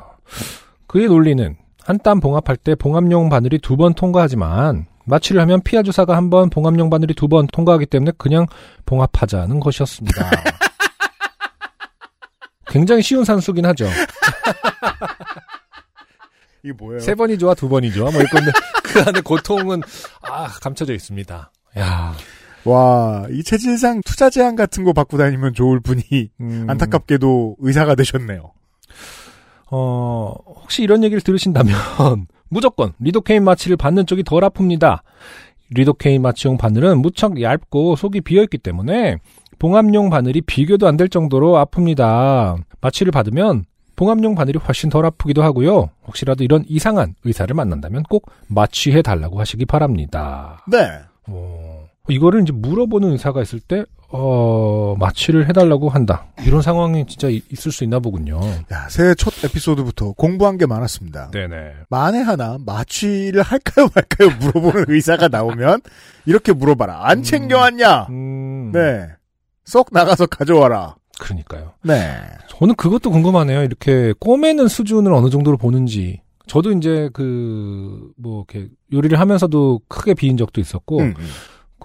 그의 논리는 한 땀 봉합할 때 봉합용 바늘이 두 번 통과하지만 마취를 하면 피하 주사가 한 번, 봉합용 바늘이 두 번 통과하기 때문에 그냥 봉합하자는 것이었습니다. 굉장히 쉬운 산수긴 하죠. 이게 뭐예요? 세 번이 좋아, 두 번이 좋아, 뭐 이건데 그 안에 고통은 아 감춰져 있습니다. 야, 와, 이 체질상 투자 제한 같은 거 받고 다니면 좋을 분이 음, 안타깝게도 의사가 되셨네요. 어, 혹시 이런 얘기를 들으신다면, 무조건 리도케인 마취를 받는 쪽이 덜 아픕니다. 리도케인 마취용 바늘은 무척 얇고 속이 비어있기 때문에 봉합용 바늘이 비교도 안 될 정도로 아픕니다. 마취를 받으면 봉합용 바늘이 훨씬 덜 아프기도 하고요. 혹시라도 이런 이상한 의사를 만난다면 꼭 마취해 달라고 하시기 바랍니다. 네. 어, 이거를 이제 물어보는 의사가 있을 때, 어, 마취를 해달라고 한다. 이런 상황이 진짜 이- 있을 수 있나 보군요. 야, 새해 첫 에피소드부터 공부한 게 많았습니다. 네네. 만에 하나 마취를 할까요 말까요 물어보는 의사가 나오면 이렇게 물어봐라. 안 챙겨왔냐? 음, 네. 쏙 나가서 가져와라. 그러니까요. 네. 저는 그것도 궁금하네요. 이렇게 꼬매는 수준을 어느 정도로 보는지. 저도 이제 그, 뭐, 이렇게 요리를 하면서도 크게 비인 적도 있었고, 음, 음.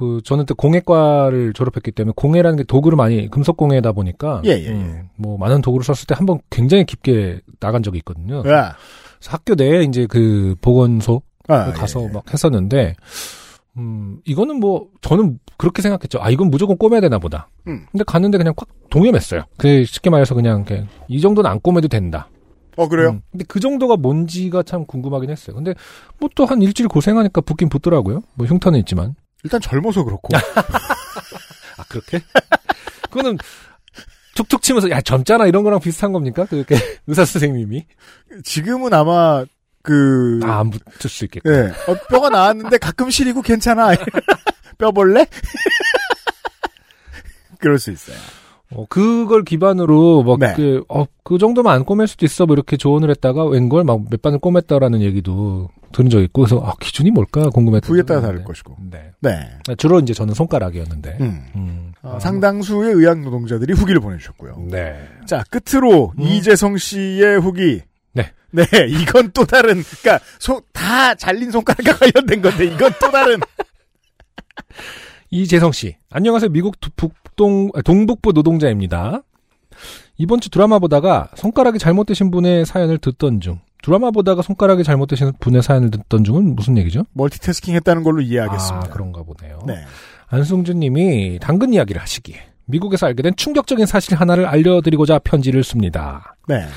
그, 저는 또 공예과를 졸업했기 때문에 공예라는 게 도구를 많이, 금속 공예다 보니까, 예, 예, 예. 음, 뭐, 많은 도구를 썼을 때 한 번 굉장히 깊게 나간 적이 있거든요. 야. 그래서 학교 내에 이제 그 보건소 아, 가서 예, 예. 막 했었는데, 음, 이거는 뭐, 저는 그렇게 생각했죠. 아, 이건 무조건 꼬매야 되나 보다. 음. 근데 갔는데 그냥 꽉 동염했어요. 그, 쉽게 말해서 그냥, 이 정도는 안 꼬매도 된다. 어 그래요? 음, 근데 그 정도가 뭔지가 참 궁금하긴 했어요. 근데 뭐 또 한 일주일 고생하니까 붓긴 붓더라고요. 뭐 흉터는 있지만. 일단 젊어서 그렇고. 아, 그렇게? 그거는 툭툭 치면서, 야, 젊잖아. 이런 거랑 비슷한 겁니까? 그렇게 의사 선생님이. 지금은 아마 그 아, 안 붙을 수 있겠고. 예. 어, 뼈가 나왔는데 가끔 시리고 괜찮아. 뼈 볼래? 그럴 수 있어요. 어, 그걸 기반으로 막 네. 그, 어, 그 정도면 안 꼬맬 수도 있어. 뭐 이렇게 조언을 했다가 웬걸 막 몇 반을 꼬맸다라는 얘기도 들은 적 있고 그래서 아, 기준이 뭘까 궁금했던 부위에 따라 다를. 것이고. 네. 네. 주로 이제 저는 손가락이었는데. 음. 음. 어, 상당수의 의학 노동자들이 후기를 보내주셨고요. 네. 자, 끝으로 음. 이재성 씨의 후기. 네. 네, 이건 또 다른, 그니까, 소, 다 잘린 손가락과 관련된 건데, 이건 또 다른. 이재성 씨. 안녕하세요. 미국 두- 북동, 아, 동북부 노동자입니다. 이번 주 드라마 보다가 손가락이 잘못되신 분의 사연을 듣던 중. 드라마 보다가 손가락이 잘못되신 분의 사연을 듣던 중은 무슨 얘기죠? 멀티태스킹 했다는 걸로 이해하겠습니다. 아, 그런가 보네요. 네. 안승준 님이 당근 이야기를 하시기에 미국에서 알게 된 충격적인 사실 하나를 알려드리고자 편지를 씁니다. 네.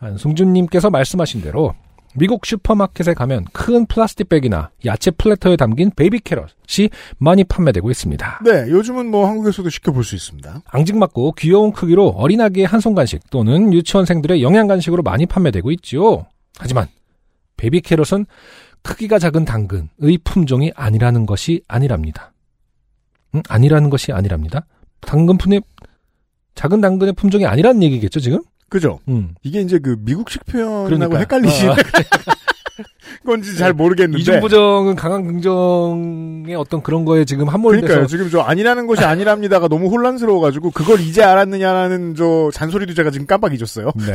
안승준 님께서 말씀하신 대로 미국 슈퍼마켓에 가면 큰 plastic bag이나 야채 platter에 담긴 baby carrot이 많이 판매되고 있습니다. 네, 요즘은 뭐 한국에서도 쉽게 볼 수 있습니다. 앙증맞고 귀여운 크기로 어린아기의 한손 간식 또는 유치원생들의 영양 간식으로 많이 판매되고 있지요. 하지만 baby carrot은 크기가 작은 당근의 품종이 아니라는 것이 아니랍니다. 음? 아니라는 것이 아니랍니다. 당근fun의 작은 당근의 품종이 아니라는 얘기겠죠, 지금? 그죠? 음. 이게 이제 그 미국식 표현하고 그러니까. 헷갈리시는 아, 건지 잘 모르겠는데. 이중부정은 강한 긍정의 어떤 그런 거에 지금 함몰돼서 그러니까요. 지금 저 아니라는 것이 아니랍니다가 너무 혼란스러워가지고 그걸 이제 알았느냐라는 저 잔소리도 제가 지금 깜빡 잊었어요. 네.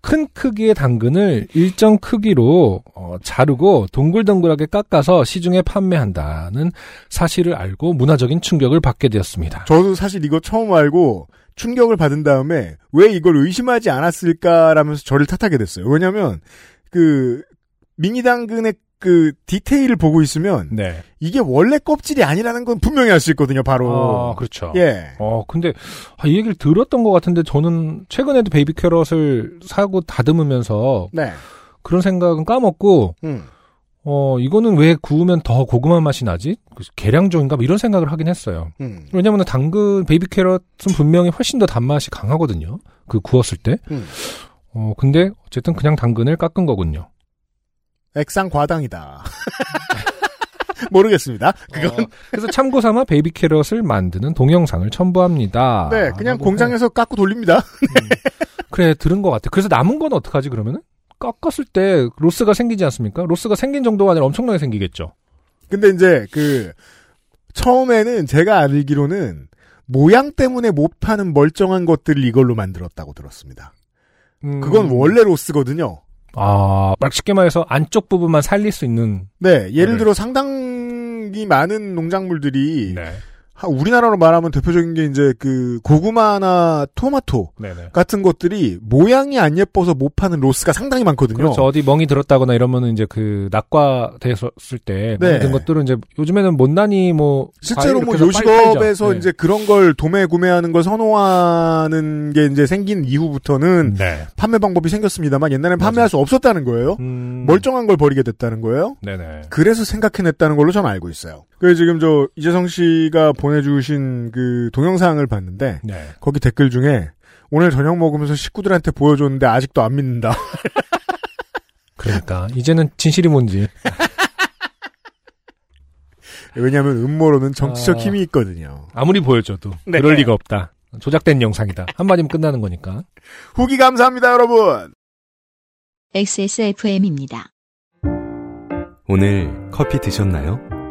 큰 크기의 당근을 일정 크기로 어, 자르고 동글동글하게 깎아서 시중에 판매한다는 사실을 알고 문화적인 충격을 받게 되었습니다. 저도 사실 이거 처음 알고 충격을 받은 다음에 왜 이걸 의심하지 않았을까라면서 저를 탓하게 됐어요. 왜냐면 그 미니 당근의 그 디테일을 보고 있으면 네. 이게 원래 껍질이 아니라는 건 분명히 알 수 있거든요. 바로. 아, 그렇죠. 예. 어, 근데 아, 이 얘기를 들었던 것 같은데 저는 최근에도 baby carrot을 사고 다듬으면서 네. 그런 생각은 까먹고 음. 어, 이거는 왜 구우면 더 고구마 맛이 나지? 그 개량종인가? 뭐 이런 생각을 하긴 했어요. 음. 왜냐면 당근 baby carrot은 분명히 훨씬 더 단맛이 강하거든요. 그 구웠을 때. 음. 어 근데 어쨌든 그냥 당근을 깎은 거군요. 액상 과당이다. 모르겠습니다. 그건 어, 그래서 참고 삼아 baby carrot을 만드는 동영상을 첨부합니다. 네, 그냥 공장에서 깎고 돌립니다. 해. 그래 들은 것 같아. 그래서 남은 건 어떡하지 그러면은? 깎았을 때 loss가 생기지 않습니까? loss가 생긴 정도가 아니라 엄청나게 생기겠죠. 근데 이제 그 처음에는 제가 알기로는 모양 때문에 못 파는 멀쩡한 것들을 이걸로 만들었다고 들었습니다. 음, 그건 원래 loss거든요. 아, 막 쉽게 말해서 안쪽 부분만 살릴 수 있는. 네, 예를 네. 들어 상당히 많은 농작물들이 네. 하- 우리나라로 말하면 대표적인 게 이제 그 고구마나 토마토 네네. 같은 것들이 모양이 안 예뻐서 못 파는 로스가 상당히 많거든요. 그렇죠. 어디 멍이 들었다거나 이러면은 이제 그 낙과됐을 때 네. 만든 것들은 이제 요즘에는 못난이 뭐 실제로 뭐 요식업에서 팔죠. 이제 그런 걸 도매 구매하는 걸 선호하는 게 이제 생긴 이후부터는 네. 판매 방법이 생겼습니다만 옛날엔 맞아요. 판매할 수 없었다는 거예요. 음, 멀쩡한 걸 버리게 됐다는 거예요. 네네. 그래서 생각해냈다는 걸로 저는 알고 있어요. 그래서 지금 저 이재성 씨가 보내주신 그 동영상을 봤는데 네. 거기 댓글 중에 오늘 저녁 먹으면서 식구들한테 보여줬는데 아직도 안 믿는다. 그러니까 이제는 진실이 뭔지. 왜냐하면 음모론은 정치적 아. 힘이 있거든요. 아무리 보여줘도 네. 그럴 리가 없다. 조작된 영상이다. 한마디면 끝나는 거니까. 후기 감사합니다, 여러분. XSFM입니다. 오늘 커피 드셨나요?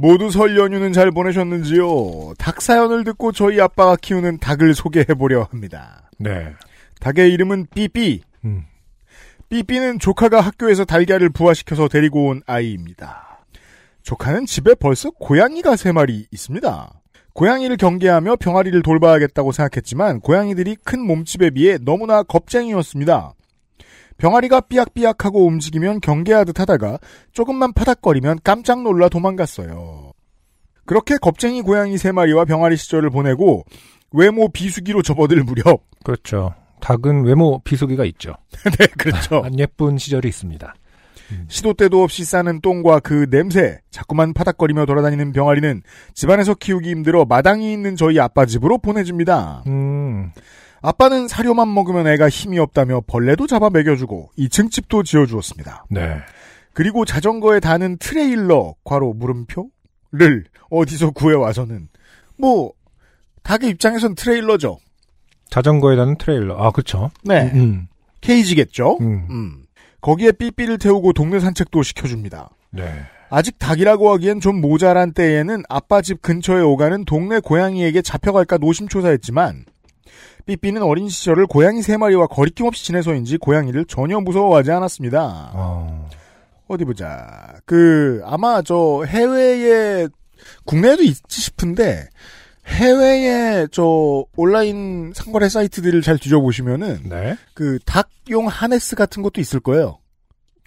모두 설 연휴는 잘 보내셨는지요? 닭 사연을 듣고 저희 아빠가 키우는 닭을 소개해보려 합니다. 네. 닭의 이름은 삐삐. 음. 삐삐는 조카가 학교에서 달걀을 부화시켜서 데리고 온 아이입니다. 조카는 집에 벌써 고양이가 세 마리 있습니다. 고양이를 경계하며 병아리를 돌봐야겠다고 생각했지만 고양이들이 큰 몸집에 비해 너무나 겁쟁이였습니다. 병아리가 삐약삐약하고 움직이면 경계하듯 하다가 조금만 파닥거리면 깜짝 놀라 도망갔어요. 그렇게 겁쟁이 고양이 세 마리와 병아리 시절을 보내고 외모 비수기로 접어들 무렵 그렇죠. 닭은 외모 비수기가 있죠. 네 그렇죠. 안 예쁜 시절이 있습니다. 시도 때도 없이 싸는 똥과 그 냄새, 자꾸만 파닥거리며 돌아다니는 병아리는 집안에서 키우기 힘들어 마당이 있는 저희 아빠 집으로 보내줍니다. 음. 아빠는 사료만 먹으면 애가 힘이 없다며 벌레도 잡아 먹여주고 2층 집도 지어주었습니다. 네. 그리고 자전거에 다는 트레일러, 괄호 물음표를 어디서 구해와서는 뭐 닭의 입장에선 트레일러죠. 자전거에 다는 트레일러. 아, 그렇죠. 네. 음. 케이지겠죠. 음. 음. 거기에 삐삐를 태우고 동네 산책도 시켜줍니다. 네. 아직 닭이라고 하기엔 좀 모자란 때에는 아빠 집 근처에 오가는 동네 고양이에게 잡혀갈까 노심초사했지만 삐삐는 어린 시절을 고양이 세 마리와 거리낌 없이 지내서인지 고양이를 전혀 무서워하지 않았습니다. 어. 어디 보자. 그 아마 저 해외에 국내에도 있지 싶은데 해외에 저 온라인 상거래 사이트들을 잘 뒤져보시면은 네. 그 닭용 하네스 같은 것도 있을 거예요.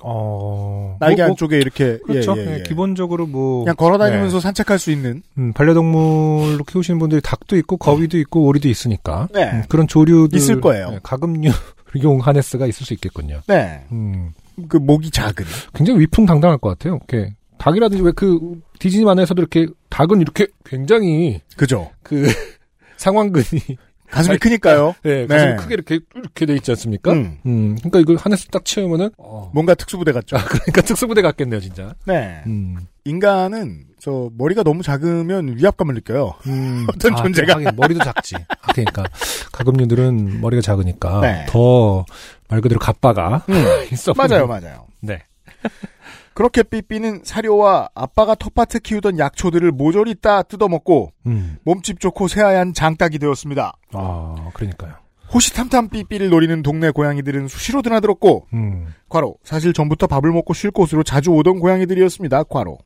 어. 날개 뭐, 뭐, 안쪽에 이렇게 그렇죠. 예, 예, 예, 예. 기본적으로 뭐 그냥 걸어다니면서 산책할 수 있는 음, 반려동물로 키우시는 분들이 닭도 있고 거위도 있고 오리도 있으니까 네. 음, 그런 조류들 있을 거예요. 네, 가금류용 하네스가 있을 수 있겠군요. 네. 음, 그 목이 작은 굉장히 위풍당당할 것 같아요. 이렇게 닭이라든지 왜 그 디즈니 만화에서도 이렇게 닭은 이렇게 굉장히 그죠. 그 상완근이 가슴이 아니, 크니까요. 네, 가슴이 크게 이렇게 이렇게 돼 있지 않습니까? 음. 음, 그러니까 이걸 하네스 딱 채우면은 어, 뭔가 특수부대 같죠. 그러니까 특수부대 같겠네요, 진짜. 네. 음, 인간은 저 머리가 너무 작으면 위압감을 느껴요. 음, 어떤 존재가. 하긴 머리도 작지. 아, 그러니까 가금류들은 머리가 작으니까 네. 더말 그대로 갑바가 음. 있어. 맞아요, 맞아요. 네. 그렇게 삐삐는 사료와 아빠가 텃밭에 키우던 약초들을 모조리 따 뜯어먹고 음. 몸집 좋고 새하얀 장닭이 되었습니다. 아, 그러니까요. 호시탐탐 삐삐를 노리는 동네 고양이들은 수시로 드나들었고 음. 과로 사실 전부터 밥을 먹고 쉴 곳으로 자주 오던 고양이들이었습니다. 과로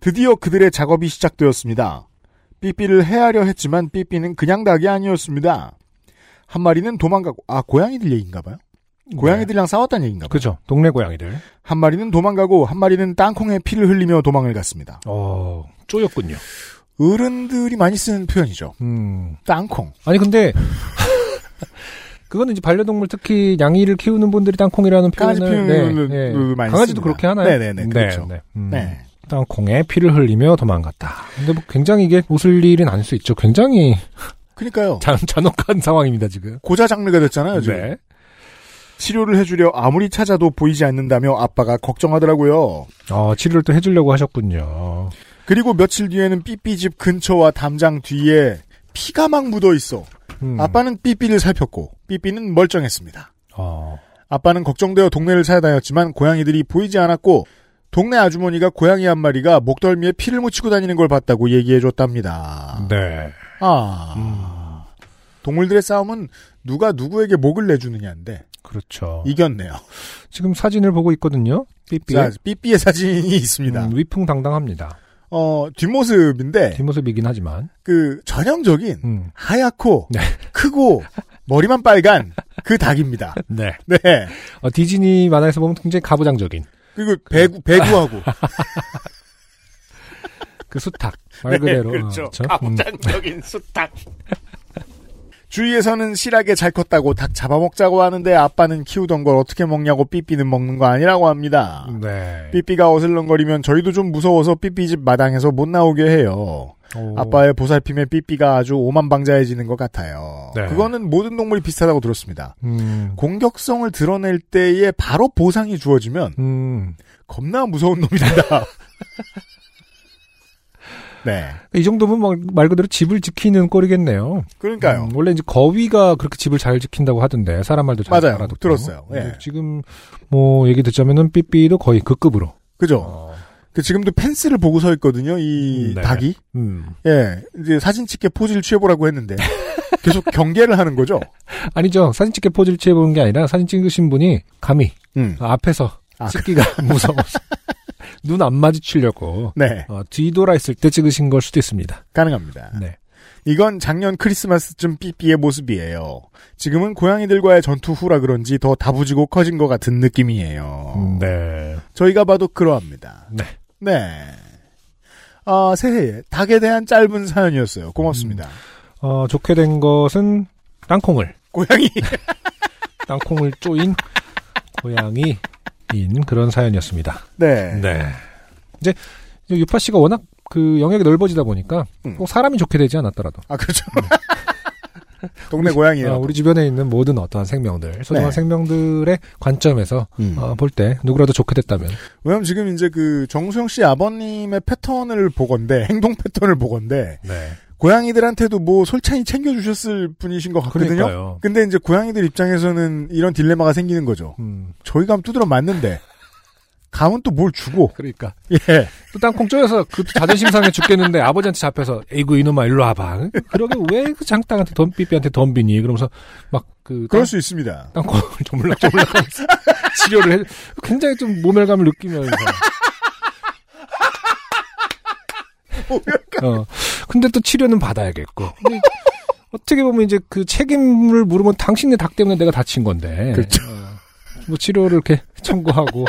드디어 그들의 작업이 시작되었습니다. 삐삐를 해하려 했지만 삐삐는 그냥 닭이 아니었습니다. 한 마리는 도망가고 아 고양이들 얘기인가 봐요. 고양이들이랑 싸웠다는 얘기인가 봐요. 그죠. 동네 고양이들. 한 마리는 도망가고 한 마리는 땅콩에 피를 흘리며 도망을 갔습니다. 어, 쪼였군요. 어른들이 많이 쓰는 표현이죠. 음. 땅콩. 아니, 근데, 그거는 이제 반려동물 특히 양이를 키우는 분들이 땅콩이라는 강아지 표현을 표현을 네, 네. 많이 강아지도. 그렇게 하나요? 네네네, 그렇죠. 네, 네. 음. 네. 땅콩에 피를 흘리며 도망갔다. 근데 뭐 굉장히 이게 웃을 일은 아닐 수 있죠. 굉장히 그러니까요. 잔, 잔혹한 상황입니다, 지금. 고자 장르가 됐잖아요. 지금. 네. 치료를 해주려 아무리 찾아도 보이지 않는다며 아빠가 걱정하더라고요. 어, 치료를 또 해주려고 하셨군요. 그리고 며칠 뒤에는 삐삐집 근처와 담장 뒤에 피가 막 묻어 있어. 음. 아빠는 삐삐를 살폈고 삐삐는 멀쩡했습니다. 어, 아빠는 걱정되어 동네를 찾아다녔지만 고양이들이 보이지 않았고 동네 아주머니가 고양이 한 마리가 목덜미에 피를 묻히고 다니는 걸 봤다고 얘기해 줬답니다. 네. 아 동물들의 싸움은 누가 누구에게 목을 내주느냐인데 그렇죠. 이겼네요. 지금 사진을 보고 있거든요. 삐삐. 자, 삐삐의 사진이 있습니다. 음, 위풍당당합니다. 어 뒷모습인데 뒷모습이긴 하지만. 그 전형적인 음. 하얗고 네. 크고 머리만 빨간 그 닭입니다. 네. 네. 어, 디즈니 만화에서 보면 굉장히 가부장적인 그리고 배구 배구하고 그 수탉 말 그대로. 그렇죠. 어, 그렇죠? 음. 가부장적인 수탉. 주위에서는 실하게 잘 컸다고 닭 잡아먹자고 하는데 아빠는 키우던 걸 어떻게 먹냐고 삐삐는 먹는 거 아니라고 합니다. 음, 네. 삐삐가 어슬렁거리면 저희도 좀 무서워서 삐삐 집 마당에서 못 나오게 해요. 오. 아빠의 보살핌에 삐삐가 아주 오만방자해지는 것 같아요. 네. 그거는 모든 동물이 비슷하다고 들었습니다. 음. 공격성을 드러낼 때에 바로 보상이 주어지면 음. 겁나 무서운 놈이 된다. 네. 이 정도면 뭐말 그대로 집을 지키는 꼴이겠네요. 그러니까요. 음, 원래 이제 거위가 그렇게 집을 잘 지킨다고 하던데 사람 말도 잘 맞아요. 알아듣고. 들었어요. 예. 지금 뭐 얘기 듣자면은 삐삐도 거의 그 급으로. 그죠? 어, 그 지금도 펜스를 보고 서 있거든요. 이 음, 네. 닭이. 음. 예, 이제 사진 찍게 포즈를 취해보라고 했는데 계속 경계를 하는 거죠. 아니죠. 사진 찍게 포즈를 취해보는 게 아니라 사진 찍으신 분이 감히 음. 앞에서 아, 찍기가 무서워서 눈 안 마주치려고 네, 어, 뒤돌아 있을 때 찍으신 걸 수도 있습니다. 가능합니다. 네. 이건 작년 크리스마스쯤 삐삐의 모습이에요. 지금은 고양이들과의 전투 후라 그런지 더 다부지고 커진 것 같은 느낌이에요. 네. 저희가 봐도 그러합니다. 네. 네. 아, 새해에 닭에 대한 짧은 사연이었어요. 고맙습니다. 어, 좋게 된 것은 땅콩을 고양이. 땅콩을 쪼인 고양이 인 그런 사연이었습니다. 네. 네. 이제 유파 씨가 워낙 그 영역이 넓어지다 보니까 음. 꼭 사람이 좋게 되지 않았더라도 아, 그렇죠. 동네 고양이에요. 어, 우리 주변에 있는 모든 어떠한 생명들, 소중한 네. 생명들의 관점에서 음. 어, 볼때 누구라도 좋게 됐다면 왜냐면 지금 이제 그 정수영 씨 아버님의 패턴을 보건데, 행동 패턴을 보건데, 네. 고양이들한테도 뭐 솔찬히 챙겨주셨을 분이신 것 같거든요. 그러니까요. 근데 이제 고양이들 입장에서는 이런 딜레마가 생기는 거죠. 음, 저희가 하면 두드려 맞는데, 감은 또 뭘 주고, 그러니까 예. 또 땅콩 쪼여서 그 자존심 상해 죽겠는데 아버지한테 잡혀서 에이구 이놈아 일로 와봐. 그러게 왜 그 장땅한테 덤비비한테 덤비니? 그러면서 막 그 그럴 수 있습니다. 땅콩을 조물락조물락하면서 치료를 해. 굉장히 좀 모멸감을 느끼면서. 어. 근데 또 치료는 받아야겠고. 어떻게 보면 이제 그 책임을 물으면 당신네 닭 때문에 내가 다친 건데. 그렇죠. 어. 뭐 치료를 이렇게 청구하고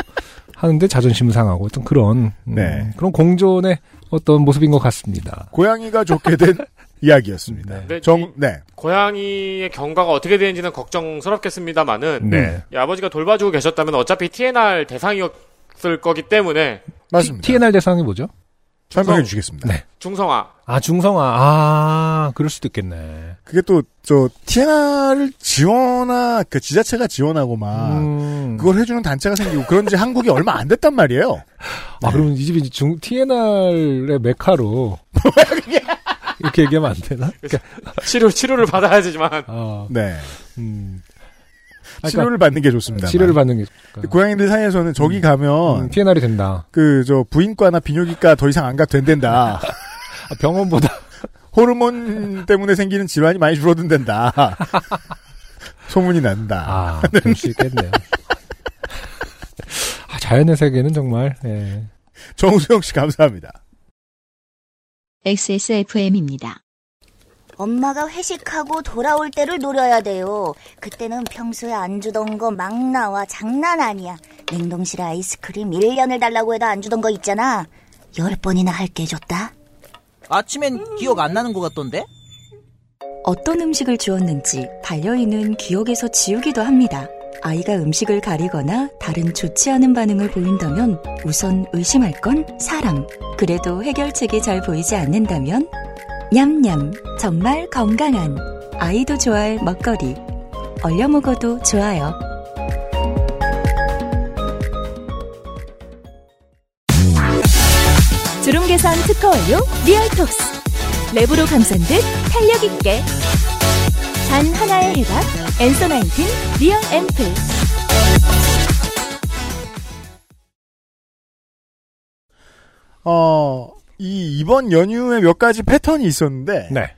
하는데 자존심 상하고 어떤 그런 음, 네. 그런 공존의 어떤 모습인 것 같습니다. 고양이가 좋게 된 이야기였습니다. 네, 정, 이- 네. 고양이의 경과가 어떻게 되는지는 걱정스럽겠습니다만은 네. 이 아버지가 돌봐주고 계셨다면 어차피 TNR 대상이었을 거기 때문에 맞습니다. TNR 대상이 뭐죠? 설명해 주시겠습니다. 네. 중성화 아 중성화. 아 그럴 수도 있겠네. 그게 또, 저, TNR을 지원하, 그 지자체가 지원하고 막, 음. 그걸 해주는 단체가 생기고, 그런 지 한국이 얼마 안 됐단 말이에요. 아, 그러면 이 집이 이제 중, TNR의 메카로. 이렇게 얘기하면 안 되나? 그러니까, 치료 치료를 받아야 되지만 어, 네. 음. 아, 치료를 받는 게 좋습니다. 치료를 받는 게. 고양이들 사이에서는 저기 가면, 음, TNR이 된다. 그, 저, 부인과나 비뇨기과 더 이상 안 가도 된댄다. 아, 병원보다. 호르몬 때문에 생기는 질환이 많이 줄어든댄다. 소문이 난다. 아, 그럴 수 있겠네요. 아, 자연의 세계는 정말, 예. 정수영 씨 감사합니다. XSFM입니다. 엄마가 회식하고 돌아올 때를 노려야 돼요. 그때는 평소에 안 주던 거 막 나와 장난 아니야. 냉동실에 아이스크림 1년을 달라고 해도 안 주던 거 있잖아. 열 번이나 할게 줬다. 아침엔 기억 안 나는 것 같던데? 어떤 음식을 주었는지 반려인은 기억에서 지우기도 합니다. 아이가 음식을 가리거나 다른 좋지 않은 반응을 보인다면 우선 의심할 건 사람. 그래도 해결책이 잘 보이지 않는다면 냠냠 정말 건강한 아이도 좋아할 먹거리. 얼려 먹어도 좋아요. 주름 개선 특허 완료 리얼톡스 랩으로 감싼 듯 탄력 있게 단 하나의 해답 Answer Nineteen 리얼 앰플 어, 이, 이번 연휴에 몇 가지 패턴이 있었는데, 네.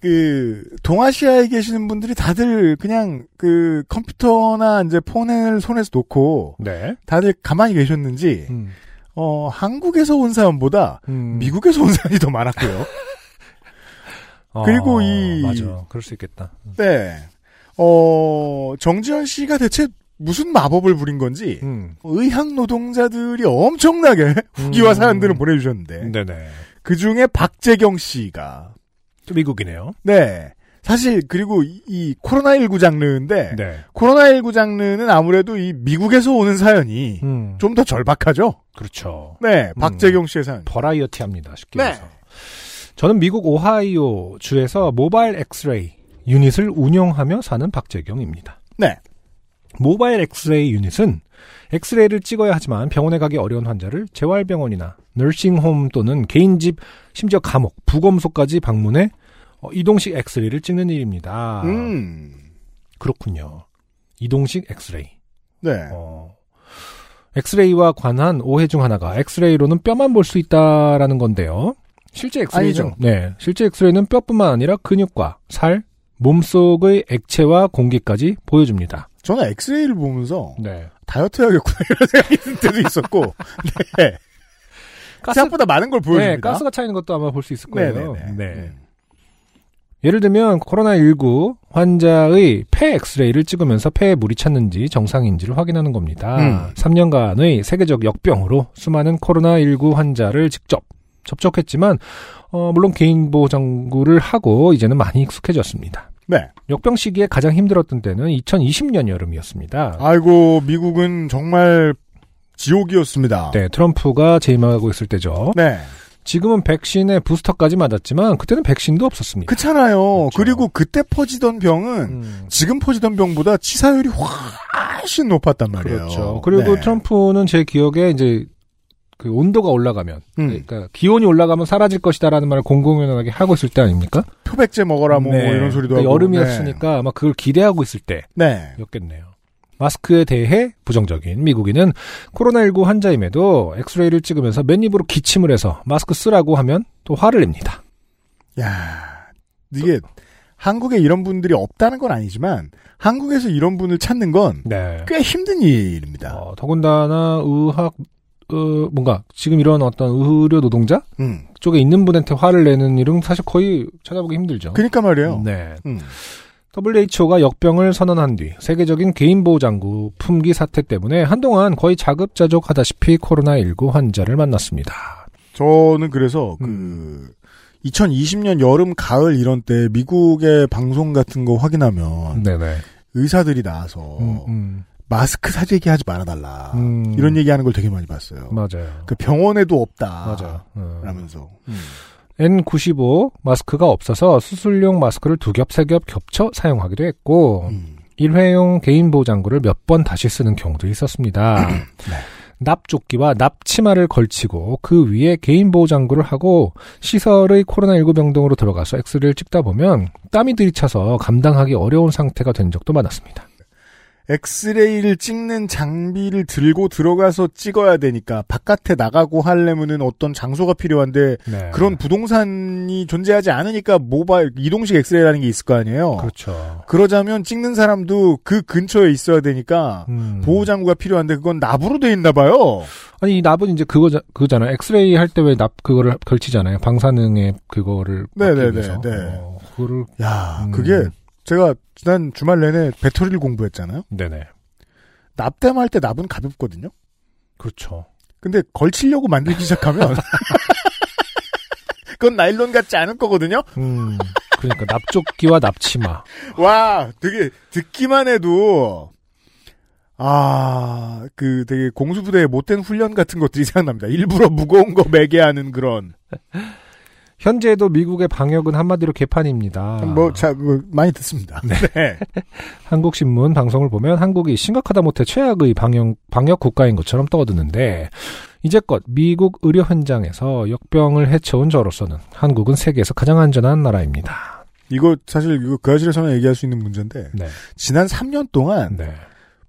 그, 동아시아에 계시는 분들이 다들 그냥 그 컴퓨터나 이제 폰을 손에서 놓고, 네. 다들 가만히 계셨는지, 음. 어, 한국에서 온 사람보다 음. 미국에서 온 사람이 더 많았고요. 어, 그리고 이- 맞아. 그럴 수 있겠다. 네. 어, 정지현 씨가 대체 무슨 마법을 부린 건지, 음. 의학 노동자들이 엄청나게 후기와 음. 사연들을 보내주셨는데, 네네. 그 중에 박재경 씨가, 또 미국이네요. 네. 사실, 그리고 이, 이 코로나19 장르인데, 네. 코로나19 장르는 아무래도 이 미국에서 오는 사연이 음. 좀더 절박하죠? 그렇죠. 네. 음. 박재경 씨의 사연. 버라이어티 합니다. 쉽게 네. 해서. 저는 미국 오하이오 주에서 모바일 엑스레이 유닛을 운영하며 사는 박재경입니다. 네. 모바일 엑스레이 유닛은 엑스레이를 찍어야 하지만 병원에 가기 어려운 환자를 재활병원이나 nursing home 또는 개인집 심지어 감옥, 부검소까지 방문해 어, 이동식 엑스레이를 찍는 일입니다. 음. 그렇군요. 이동식 엑스레이. 네. 어, 엑스레이와 관한 오해 중 하나가 엑스레이로는 뼈만 볼 수 있다라는 건데요. 실제 엑스레이는 아니죠. 네, 실제 엑스레이는 뼈뿐만 아니라 근육과 살, 몸속의 액체와 공기까지 보여줍니다. 저는 엑스레이를 보면서 네. 다이어트 해야겠구나 이런 생각이 들 때도 있었고 네. 생각보다 많은 걸 보여줍니다. 네, 가스가 차 있는 것도 아마 볼 수 있을 거예요. 네네네. 네. 예를 들면 코로나19 환자의 폐 엑스레이를 찍으면서 폐에 물이 찼는지 정상인지를 확인하는 겁니다. 음. 3년간의 세계적 역병으로 수많은 코로나19 환자를 직접 접촉했지만 어, 물론 개인 보호 장구를 하고 이제는 많이 익숙해졌습니다. 네. 역병 시기에 가장 힘들었던 때는 2020년 여름이었습니다. 아이고 미국은 정말 지옥이었습니다. 네, 트럼프가 재임하고 있을 때죠. 네. 지금은 백신에 부스터까지 맞았지만 그때는 백신도 없었습니다. 그렇잖아요. 그렇죠. 그리고 그때 퍼지던 병은 음. 지금 퍼지던 병보다 치사율이 훨씬 높았단 말이에요. 그렇죠. 그리고 네. 트럼프는 제 기억에 이제 그 온도가 올라가면, 음. 그러니까 기온이 올라가면 사라질 것이다라는 말을 공공연하게 하고 있을 때 아닙니까? 표백제 먹어라 뭐, 네. 뭐 이런 소리도 그러니까 하고. 여름이었으니까 아마 그걸 기대하고 있을 네. 네. 때였겠네요. 마스크에 대해 부정적인 미국인은 코로나19 환자임에도 엑스레이를 찍으면서 맨입으로 기침을 해서 마스크 쓰라고 하면 또 화를 냅니다. 야 이게 한국에 이런 분들이 없다는 건 아니지만 한국에서 이런 분을 찾는 건꽤 네. 힘든 일입니다. 어, 더군다나 의학, 어, 뭔가 지금 이런 어떤 의료 노동자 음. 쪽에 있는 분한테 화를 내는 일은 사실 거의 찾아보기 힘들죠. 그러니까 말이에요. 네. 음. WHO가 역병을 선언한 뒤 세계적인 개인보호장구 품귀 사태 때문에 한동안 거의 자급자족하다시피 코로나19 환자를 만났습니다. 저는 그래서 음. 그 2020년 여름 가을 이런 때 미국의 방송 같은 거 확인하면 네네. 의사들이 나와서 음, 음, 마스크 사재기 하지 말아달라 음. 이런 얘기하는 걸 되게 많이 봤어요. 맞아요. 그 병원에도 없다. 맞아요. 어. 라면서. 음. N95 마스크가 없어서 수술용 마스크를 두 겹, 세 겹 겹쳐 사용하기도 했고, 음. 일회용 개인 보호장구를 몇 번 다시 쓰는 경우도 있었습니다. 납조끼와 납치마를 걸치고 그 위에 개인 보호장구를 하고 시설의 코로나19 병동으로 들어가서 엑스레이를 찍다 보면 땀이 들이차서 감당하기 어려운 상태가 된 적도 많았습니다. 엑스레이를 찍는 장비를 들고 들어가서 찍어야 되니까 바깥에 나가고 하려면은 어떤 장소가 필요한데 네. 그런 부동산이 존재하지 않으니까 모바일 이동식 엑스레이라는 게 있을 거 아니에요. 그렇죠. 그러자면 찍는 사람도 그 근처에 있어야 되니까 음. 보호 장구가 필요한데 그건 납으로 돼 있나 봐요. 아니 이 납은 이제 그거 그거잖아요. 엑스레이 할 때 왜 납 그거를 걸치잖아요. 방사능에 그거를 네네네, 막기 위해서. 네. 어, 그거를 야, 음. 그게 제가 지난 주말 내내 배터리를 공부했잖아요. 네네 납땜할 때 납은 가볍거든요. 그렇죠. 근데 걸치려고 만들기 시작하면 그건 나일론 같지 않을 거거든요. 음 그러니까 납조끼와 납치마. 와, 되게 듣기만 해도 아, 그 되게 공수부대의 못된 훈련 같은 것들이 생각납니다. 일부러 무거운 거 매게 하는 그런. 현재도 미국의 방역은 한마디로 개판입니다. 뭐, 자, 뭐, 많이 듣습니다. 네. 한국신문 방송을 보면 한국이 심각하다 못해 최악의 방역, 방역 국가인 것처럼 떠드는데 이제껏 미국 의료 현장에서 역병을 해쳐온 저로서는 한국은 세계에서 가장 안전한 나라입니다. 이거 사실 이거 그 아실에서는 얘기할 수 있는 문제인데 네. 지난 3년 동안 네.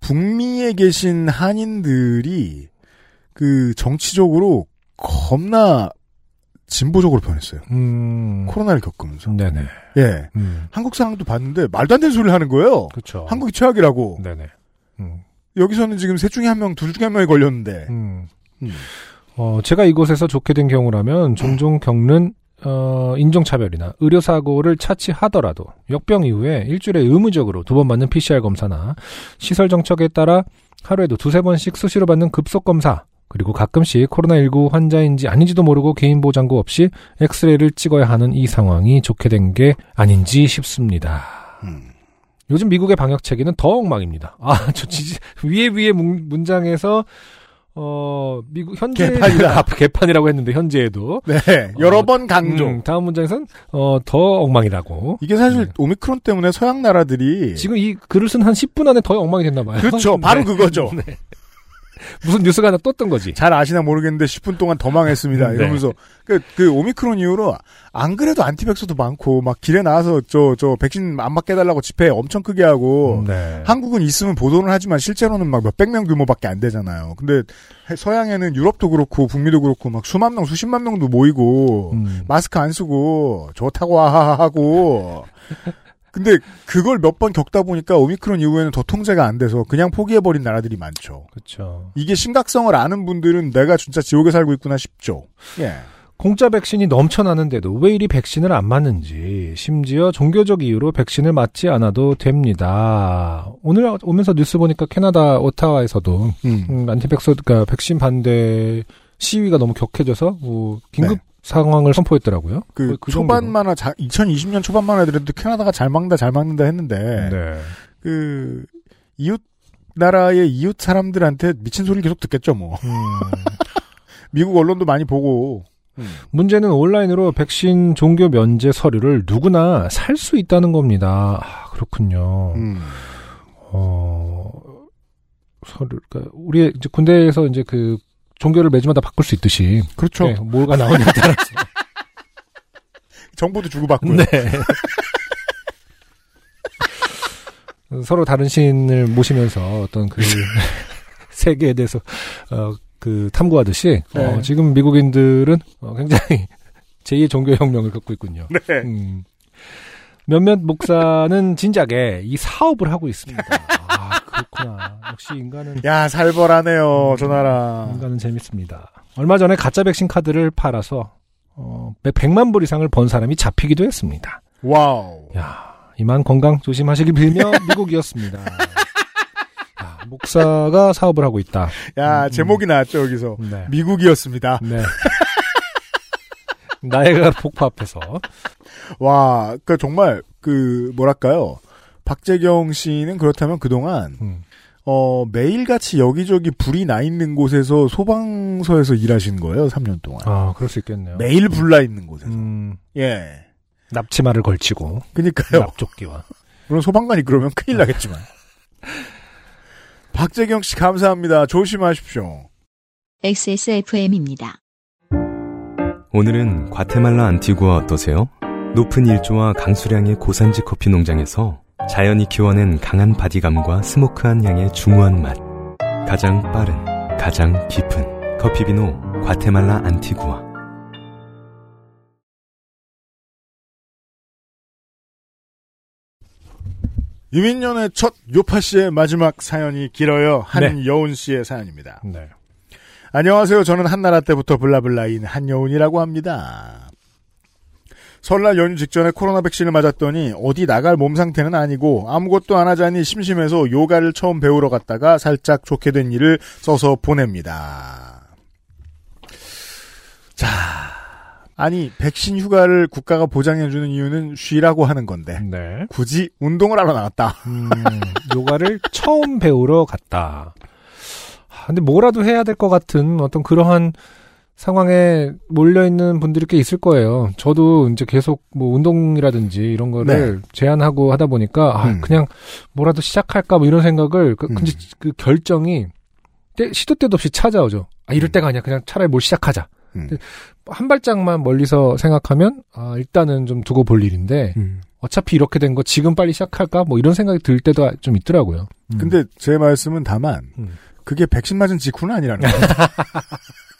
북미에 계신 한인들이 그 정치적으로 겁나 진보적으로 변했어요. 음. 코로나를 겪으면서. 네네. 예. 음. 한국 사람도 봤는데 말도 안 되는 소리를 하는 거예요. 그렇죠. 한국이 최악이라고. 네네. 음. 여기서는 지금 셋 중에 한 명, 둘 중에 한 명이 걸렸는데. 음. 음. 어, 제가 이곳에서 좋게 된 경우라면 종종 겪는 어, 인종차별이나 의료사고를 차치하더라도 역병 이후에 일주일에 의무적으로 두 번 받는 PCR 검사나 시설 정책에 따라 하루에도 두세 번씩 수시로 받는 급속 검사 그리고 가끔씩 코로나19 환자인지 아닌지도 모르고 개인 보장구 없이 엑스레이를 찍어야 하는 이 상황이 좋게 된 게 아닌지 싶습니다. 음. 요즘 미국의 방역 체계는 더 엉망입니다. 아, 저 지, 위에 위에 문, 문장에서 어 미국 현재 개판이다. 아, 개판이라고 했는데 현재에도 네. 여러 어, 번 강조. 음, 다음 문장에서는 어더 엉망이라고. 이게 사실 네. 오미크론 때문에 서양 나라들이 지금 이 글을 쓴 한 10분 안에 더 엉망이 됐나 봐요. 그렇죠. 바로 네. 그거죠. 네. 무슨 뉴스가 하나 떴던 거지. 잘 아시나 모르겠는데 10분 동안 더 망했습니다. 네. 이러면서 그, 그 오미크론 이후로 안 그래도 안티백서도 많고 막 길에 나와서 저 저 백신 안 맞게 해달라고 집회 엄청 크게 하고 네. 한국은 있으면 보도는 하지만 실제로는 막 몇백 명 규모밖에 안 되잖아요. 근데 해- 서양에는 유럽도 그렇고 북미도 그렇고 막 수만 명 수십만 명도 모이고 음. 마스크 안 쓰고 좋다고 하하하 하고 근데 그걸 몇 번 겪다 보니까 오미크론 이후에는 더 통제가 안 돼서 그냥 포기해버린 나라들이 많죠. 그렇죠. 이게 심각성을 아는 분들은 내가 진짜 지옥에 살고 있구나 싶죠. 예. 공짜 백신이 넘쳐나는데도 왜 이리 백신을 안 맞는지, 심지어 종교적 이유로 백신을 맞지 않아도 됩니다. 오늘 오면서 뉴스 보니까 캐나다 오타와에서도 음. 음, 안티백서, 그러니까 백신 반대 시위가 너무 격해져서 뭐 긴급 상황을 선포했더라고요. 그, 그. 초반만, 2020년 초반만 해도 캐나다가 잘 막는다, 잘 막는다 했는데, 네. 그, 이웃, 나라의 이웃 사람들한테 미친 소리를 계속 듣겠죠, 뭐. 음, 미국 언론도 많이 보고. 문제는 온라인으로 백신 종교 면제 서류를 누구나 살 수 있다는 겁니다. 아, 그렇군요. 음. 어, 서류, 그러니까 우리 이제 군대에서 이제 그 종교를 매주마다 바꿀 수 있듯이. 그렇죠. 네, 뭐가 나오냐에 따라서. 정보도 주고받고요. 네. 서로 다른 신을 모시면서 어떤 그 세계에 대해서 어, 그 탐구하듯이 어, 네. 지금 미국인들은 어, 굉장히 제2의 종교 혁명을 겪고 있군요. 네. 음. 몇몇 목사는 진작에 이 사업을 하고 있습니다. 아 그렇구나. 역시 인간은 야, 살벌하네요, 저 나라. 인간은 재밌습니다. 얼마 전에 가짜 백신 카드를 팔아서 어, 100만 불 이상을 번 사람이 잡히기도 했습니다. 와우. 야, 이만 건강 조심하시길 빌며 미국이었습니다. 야, 목사가 사업을 하고 있다. 야, 제목이 나왔죠, 여기서. 네. 미국이었습니다. 네. 나이가 폭파합해서 와, 그 정말, 그, 뭐랄까요. 박재경 씨는 그렇다면 그동안, 음. 어, 매일같이 여기저기 불이 나 있는 곳에서 소방서에서 일하신 거예요, 3년 동안. 아, 그럴 수 있겠네요. 매일 불 나 있는 곳에서. 음, 예. 납치마를 걸치고 그니까요. 납조끼와 물론 소방관이 그러면 큰일 나겠지만. 박재경 씨 감사합니다. 조심하십시오. XSFM입니다. 오늘은 과테말라 안티구아 어떠세요? 높은 일조와 강수량의 고산지 커피 농장에서 자연이 키워낸 강한 바디감과 스모크한 향의 중후한 맛. 가장 빠른, 가장 깊은 커피 비노 과테말라 안티구아. 유민년의 첫 요파 씨의 마지막 사연이 길어요. 네. 한여운 씨의 사연입니다. 네. 안녕하세요. 저는 한나라 때부터 블라블라인 한여운이라고 합니다. 설날 연휴 직전에 코로나 백신을 맞았더니 어디 나갈 몸 상태는 아니고 아무것도 안 하자니 심심해서 요가를 처음 배우러 갔다가 살짝 좋게 된 일을 써서 보냅니다. 자, 아니 백신 휴가를 국가가 보장해주는 이유는 쉬라고 하는 건데 네. 굳이 운동을 하러 나갔다. 음, 요가를 처음 배우러 갔다. 아, 근데 뭐라도 해야 될 것 같은 어떤 그러한 상황에 몰려 있는 분들이 꽤 있을 거예요. 저도 이제 계속 뭐 운동이라든지 이런 거를 제한하고 하다 보니까, 아, 네. 음. 그냥 뭐라도 시작할까 뭐 이런 생각을, 그, 음. 근데 그 결정이 때, 시도 때도 없이 찾아오죠. 아, 이럴 음. 때가 아니야. 그냥 차라리 뭘 시작하자. 음. 한 발짝만 멀리서 생각하면, 아, 일단은 좀 두고 볼 일인데, 어차피 이렇게 된 거 지금 빨리 시작할까? 뭐 이런 생각이 들 때도 좀 있더라고요. 음. 근데 제 말씀은 다만 음. 그게 백신 맞은 직후는 아니라는 거예요.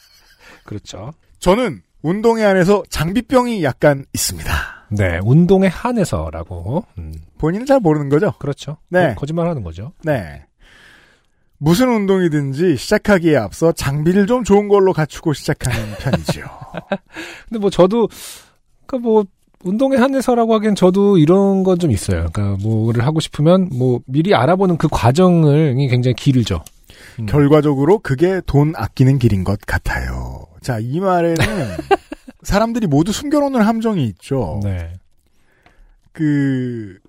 그렇죠. 저는 운동에 한해서 장비병이 약간 있습니다. 네, 운동에 한해서라고. 음, 본인은 잘 모르는 거죠? 그렇죠. 네. 거, 짓말 하는 거죠. 네. 무슨 운동이든지 시작하기에 앞서 장비를 좀 좋은 걸로 갖추고 시작하는 편이지요. 근데 뭐 저도, 그 뭐, 운동에 한해서라고 하기엔 저도 이런 건 좀 있어요. 그러니까 뭐를 하고 싶으면 뭐 미리 알아보는 그 과정이 굉장히 길죠. 음. 결과적으로 그게 돈 아끼는 길인 것 같아요. 자, 이 말에는 사람들이 모두 숨겨놓는 함정이 있죠. 네. 그,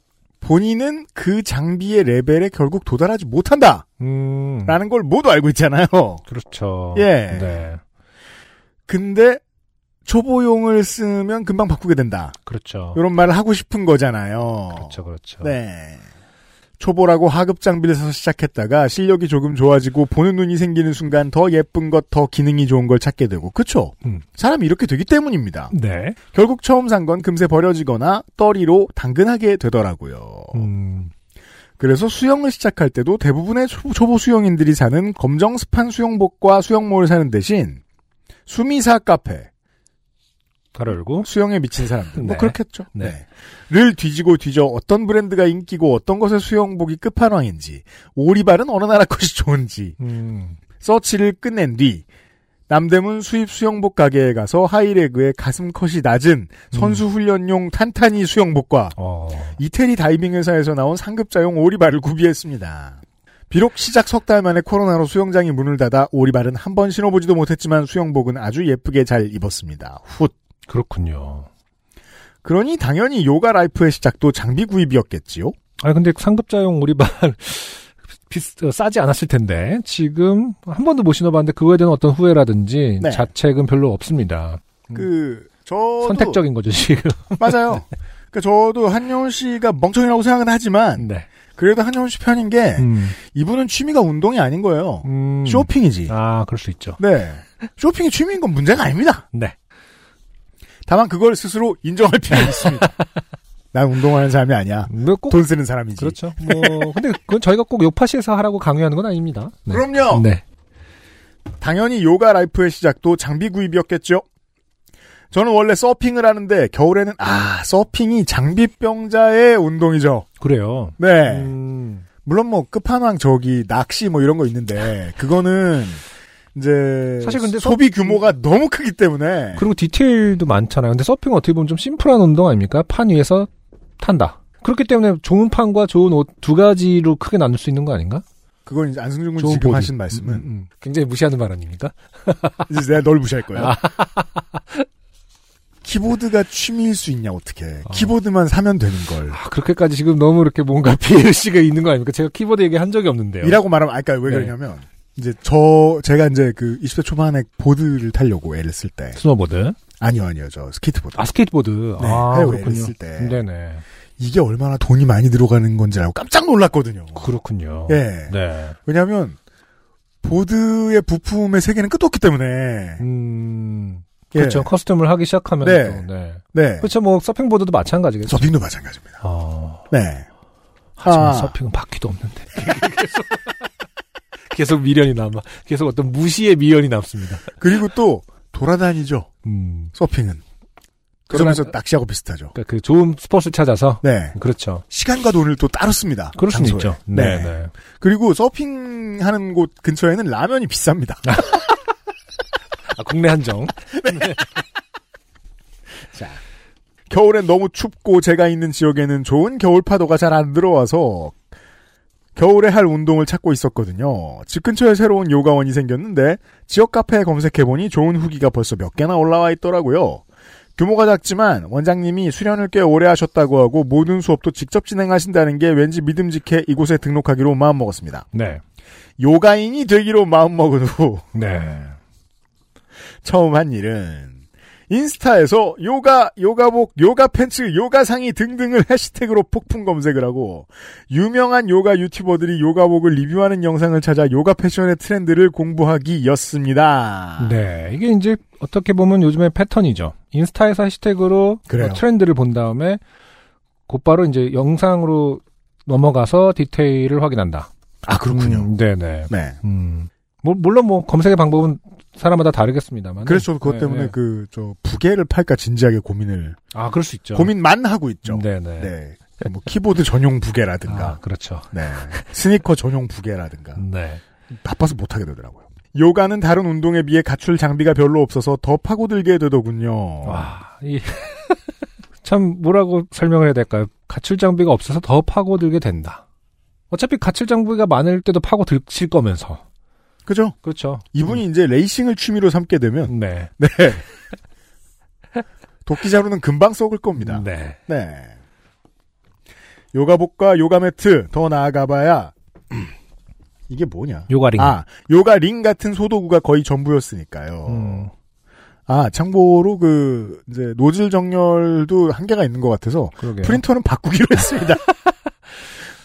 본인은 그 장비의 레벨에 결국 도달하지 못한다! 음. 라는 걸 모두 알고 있잖아요. 그렇죠. 예. 네. 근데, 초보용을 쓰면 금방 바꾸게 된다. 그렇죠. 이런 말을 하고 싶은 거잖아요. 그렇죠, 그렇죠. 네. 초보라고 하급 장비를 사서 시작했다가 실력이 조금 좋아지고 보는 눈이 생기는 순간 더 예쁜 것, 더 기능이 좋은 걸 찾게 되고 그쵸? 음. 사람이 이렇게 되기 때문입니다. 네. 결국 처음 산 건 금세 버려지거나 떨이로 당근하게 되더라고요. 음. 그래서 수영을 시작할 때도 대부분의 초- 초보 수영인들이 사는 검정 스판 수영복과 수영모를 사는 대신 수미사 카페, 가로 열고. 수영에 미친 사람들, 뭐 네. 그렇겠죠. 네. 네. 를 뒤지고 뒤져 어떤 브랜드가 인기고 어떤 것의 수영복이 끝판왕인지, 오리발은 어느 나라 것이 좋은지, 음. 서치를 끝낸 뒤 남대문 수입 수영복 가게에 가서 하이레그의 가슴 컷이 낮은 선수 훈련용 탄탄이 수영복과 어. 이태리 다이빙 회사에서 나온 상급자용 오리발을 구비했습니다. 비록 시작 석 달 만에 코로나로 수영장이 문을 닫아 오리발은 한 번 신어보지도 못했지만 수영복은 아주 예쁘게 잘 입었습니다. 훗. 그렇군요. 그러니 당연히 요가 life의 시작도 장비 구입이었겠지요? 아 근데 상급자용 오리발 비싸, 싸지 않았을 텐데 지금 한 번도 못 신어봤는데 그거에 대한 어떤 후회라든지 네. 자책은 별로 없습니다. 그, 저도. 선택적인 거죠 지금. 맞아요. 그 저도 한여운 씨가 멍청이라고 생각은 하지만, 네. 그래도 한여운 씨 편인 게, 음. 이분은 취미가 운동이 아닌 거예요. 음. 쇼핑이지. 아 그럴 수 있죠. 네. 쇼핑이 취미인 건 문제가 아닙니다. 네. 다만 그걸 스스로 인정할 필요가 있습니다. 난 운동하는 사람이 아니야. 뭐 꼭 돈 쓰는 사람이지. 그렇죠. 뭐 근데 그건 저희가 꼭 요팟시에서 하라고 강요하는 건 아닙니다. 네. 그럼요. 네. 당연히 요가 life의 시작도 장비 구입이었겠죠. 저는 원래 서핑을 하는데 겨울에는 아 서핑이 장비병자의 운동이죠. 그래요. 네. 음. 물론 뭐 끝판왕 저기 낚시 뭐 이런 거 있는데 그거는 이제 사실 근데 소비 규모가 너무 크기 때문에 그리고 디테일도 많잖아요. 근데 서핑은 어떻게 보면 좀 심플한 운동 아닙니까? 판 위에서 탄다. 그렇기 때문에 좋은 판과 좋은 옷 두 가지로 크게 나눌 수 있는 거 아닌가? 그건 이제 안승준 군 좋은 지금. 하신 말씀은 음, 음. 굉장히 무시하는 말 아닙니까? 이제 내가 널 무시할 거야. 아. 키보드가 취미일 수 있냐 어떻게? 키보드만 사면 되는 걸. 아, 그렇게까지 지금 너무 이렇게 뭔가 피해의식가 있는 거 아닙니까? 제가 키보드 얘기 한 적이 없는데요. 이라고 말하면 아까 왜 네. 그러냐면 이제 저 제가 이제 그 20대 초반에 보드를 타려고 애를 쓸 때 스노보드. 아니요 아니요 저 스케이트보드 아, 스케이트보드. 네, 아, 그렇군요. 쓸 때. 네네. 이게 얼마나 돈이 많이 들어가는 건지 알고 깜짝 놀랐거든요. 그렇군요. 예. 네. 왜냐하면 보드의 부품의 세계는 끝도 없기 때문에 음. 예. 그렇죠. custom을 하기 시작하면 네. 또, 네. 네 그렇죠. 뭐 서핑 보드도 마찬가지겠죠. 서핑도 마찬가지입니다. 어. 네. 하지만 아. 서핑은 바퀴도 없는데. 계속, 미련이 남아. 계속 어떤 무시의 미련이 남습니다. 그리고 또 돌아다니죠. 음. 서핑은. 그 그러나- 점에서 낚시하고 비슷하죠. 그러니까 그 좋은 스포츠를 찾아서. 네. 그렇죠. 시간과 돈을 또 따로 씁니다. 그럴 장소에. 있죠. 네. 네, 네. 그리고 서핑하는 곳 근처에는 라면이 비쌉니다. 아, 국내 한정. 겨울엔 너무 춥고 제가 있는 지역에는 좋은 겨울 파도가 잘 안 들어와서 겨울에 할 운동을 찾고 있었거든요. 집 근처에 새로운 요가원이 생겼는데 지역 카페에 검색해보니 좋은 후기가 벌써 몇 개나 올라와 있더라고요. 규모가 작지만 원장님이 수련을 꽤 오래 하셨다고 하고 모든 수업도 직접 진행하신다는 게 왠지 믿음직해 이곳에 등록하기로 마음먹었습니다. 네. 요가인이 되기로 마음먹은 후 네. 처음 한 일은 인스타에서 요가, 요가복, 요가 팬츠, 요가 상의 등등을 해시태그로 폭풍 검색을 하고 유명한 요가 유튜버들이 요가복을 리뷰하는 영상을 찾아 요가 패션의 트렌드를 공부하기였습니다. 네. 이게 이제 어떻게 보면 요즘의 패턴이죠. 인스타에서 해시태그로. 어, 트렌드를 본 다음에 곧바로 이제 영상으로 넘어가서 디테일을 확인한다. 아 그렇군요. 음, 네네. 네. 음. 뭐, 물론 뭐 검색의 방법은 사람마다 다르겠습니다만. 그래서 저도 그것 네, 때문에 네. 그저 부계를 팔까 진지하게 고민을 아, 그럴 수 있죠. 고민만 하고 있죠. 네네. 네. 뭐 키보드 전용 부계라든가, 아, 그렇죠. 네. 스니커 전용 부계라든가. 네. 바빠서 못 하게 되더라고요. 요가는 다른 운동에 비해 갖출 장비가 별로 없어서 더 파고들게 되더군요. 와, 이, 참, 뭐라고 설명을 해야 될까요? 가출 장비가 없어서 더 파고들게 된다. 어차피 갖출 장비가 많은 데로 파고들실 거면서. 그죠? 그렇죠. 이분이 이제 레이싱을 취미로 삼게 되면, 네. 네. 도끼자루는 금방 썩을 겁니다. 네. 네. 요가복과 요가 매트, 더 나아가봐야, 이게 뭐냐? 요가링. 아, 요가 링 같은 소도구가 거의 전부였으니까요. 음. 아, 참고로 그, 이제, 노즐 정렬도 한계가 있는 것 같아서, 그러게요. 프린터는 바꾸기로 했습니다.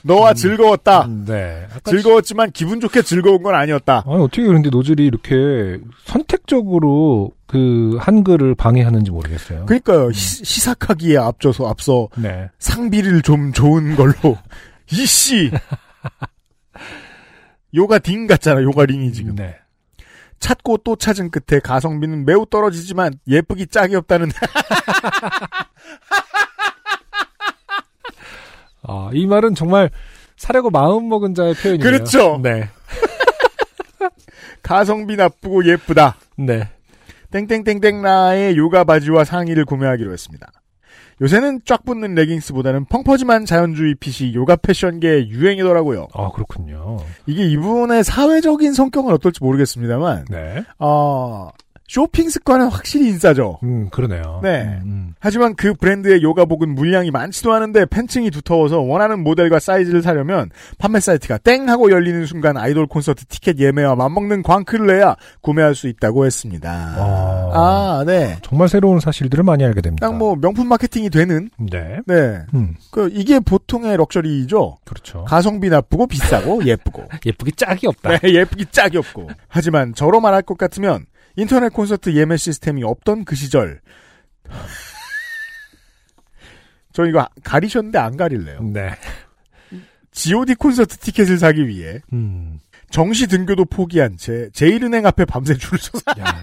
너와 즐거웠다. 네. 아까 즐거웠지만 기분 좋게 즐거운 건 아니었다. 아니 어떻게 그런데 노즐이 이렇게 선택적으로 그 한글을 방해하는지 모르겠어요. 그러니까요. 시, 시삭하기에 앞서서 앞서 네. 상비를 좀 좋은 걸로 이씨 요가 딩 같잖아. 요가 링이 지금. 네. 찾고 또 찾은 끝에 가성비는 매우 떨어지지만 예쁘기 짝이 없다는 아, 이 말은 정말 사려고 마음 먹은 자의 표현이에요. 그렇죠. 네. 가성비 나쁘고 예쁘다. 네. 땡땡땡땡라의 요가 바지와 상의를 구매하기로 했습니다. 요새는 쫙 붙는 레깅스보다는 펑퍼짐한 자연주의 핏이 요가 패션계의 유행이더라고요. 아, 그렇군요. 이게 이분의 사회적인 성격은 어떨지 모르겠습니다만, 네. 어, 쇼핑 습관은 확실히 인싸죠. 음, 그러네요. 네. 음, 음. 하지만 그 브랜드의 요가복은 물량이 많지도 않은데 팬층이 두터워서 원하는 모델과 사이즈를 사려면 판매 사이트가 땡 하고 열리는 순간 아이돌 콘서트 티켓 예매와 맞먹는 광크를 내야 구매할 수 있다고 했습니다. 아. 아, 네. 정말 새로운 사실들을 많이 알게 됩니다. 딱 뭐 명품 마케팅이 되는 네. 네. 음, 그 이게 보통의 럭셔리죠. 그렇죠. 가성비 나쁘고 비싸고 예쁘고. 예쁘기 짝이 없다. 네, 예쁘기 짝이 없고. 하지만 저로 말할 것 같으면 인터넷 콘서트 예매 시스템이 없던 그 시절 저 이거 가리셨는데 안 가릴래요. 네. G.O.D 콘서트 티켓을 사기 위해 음. 정시 등교도 포기한 채 제일은행 앞에 밤새 줄을 서서 야,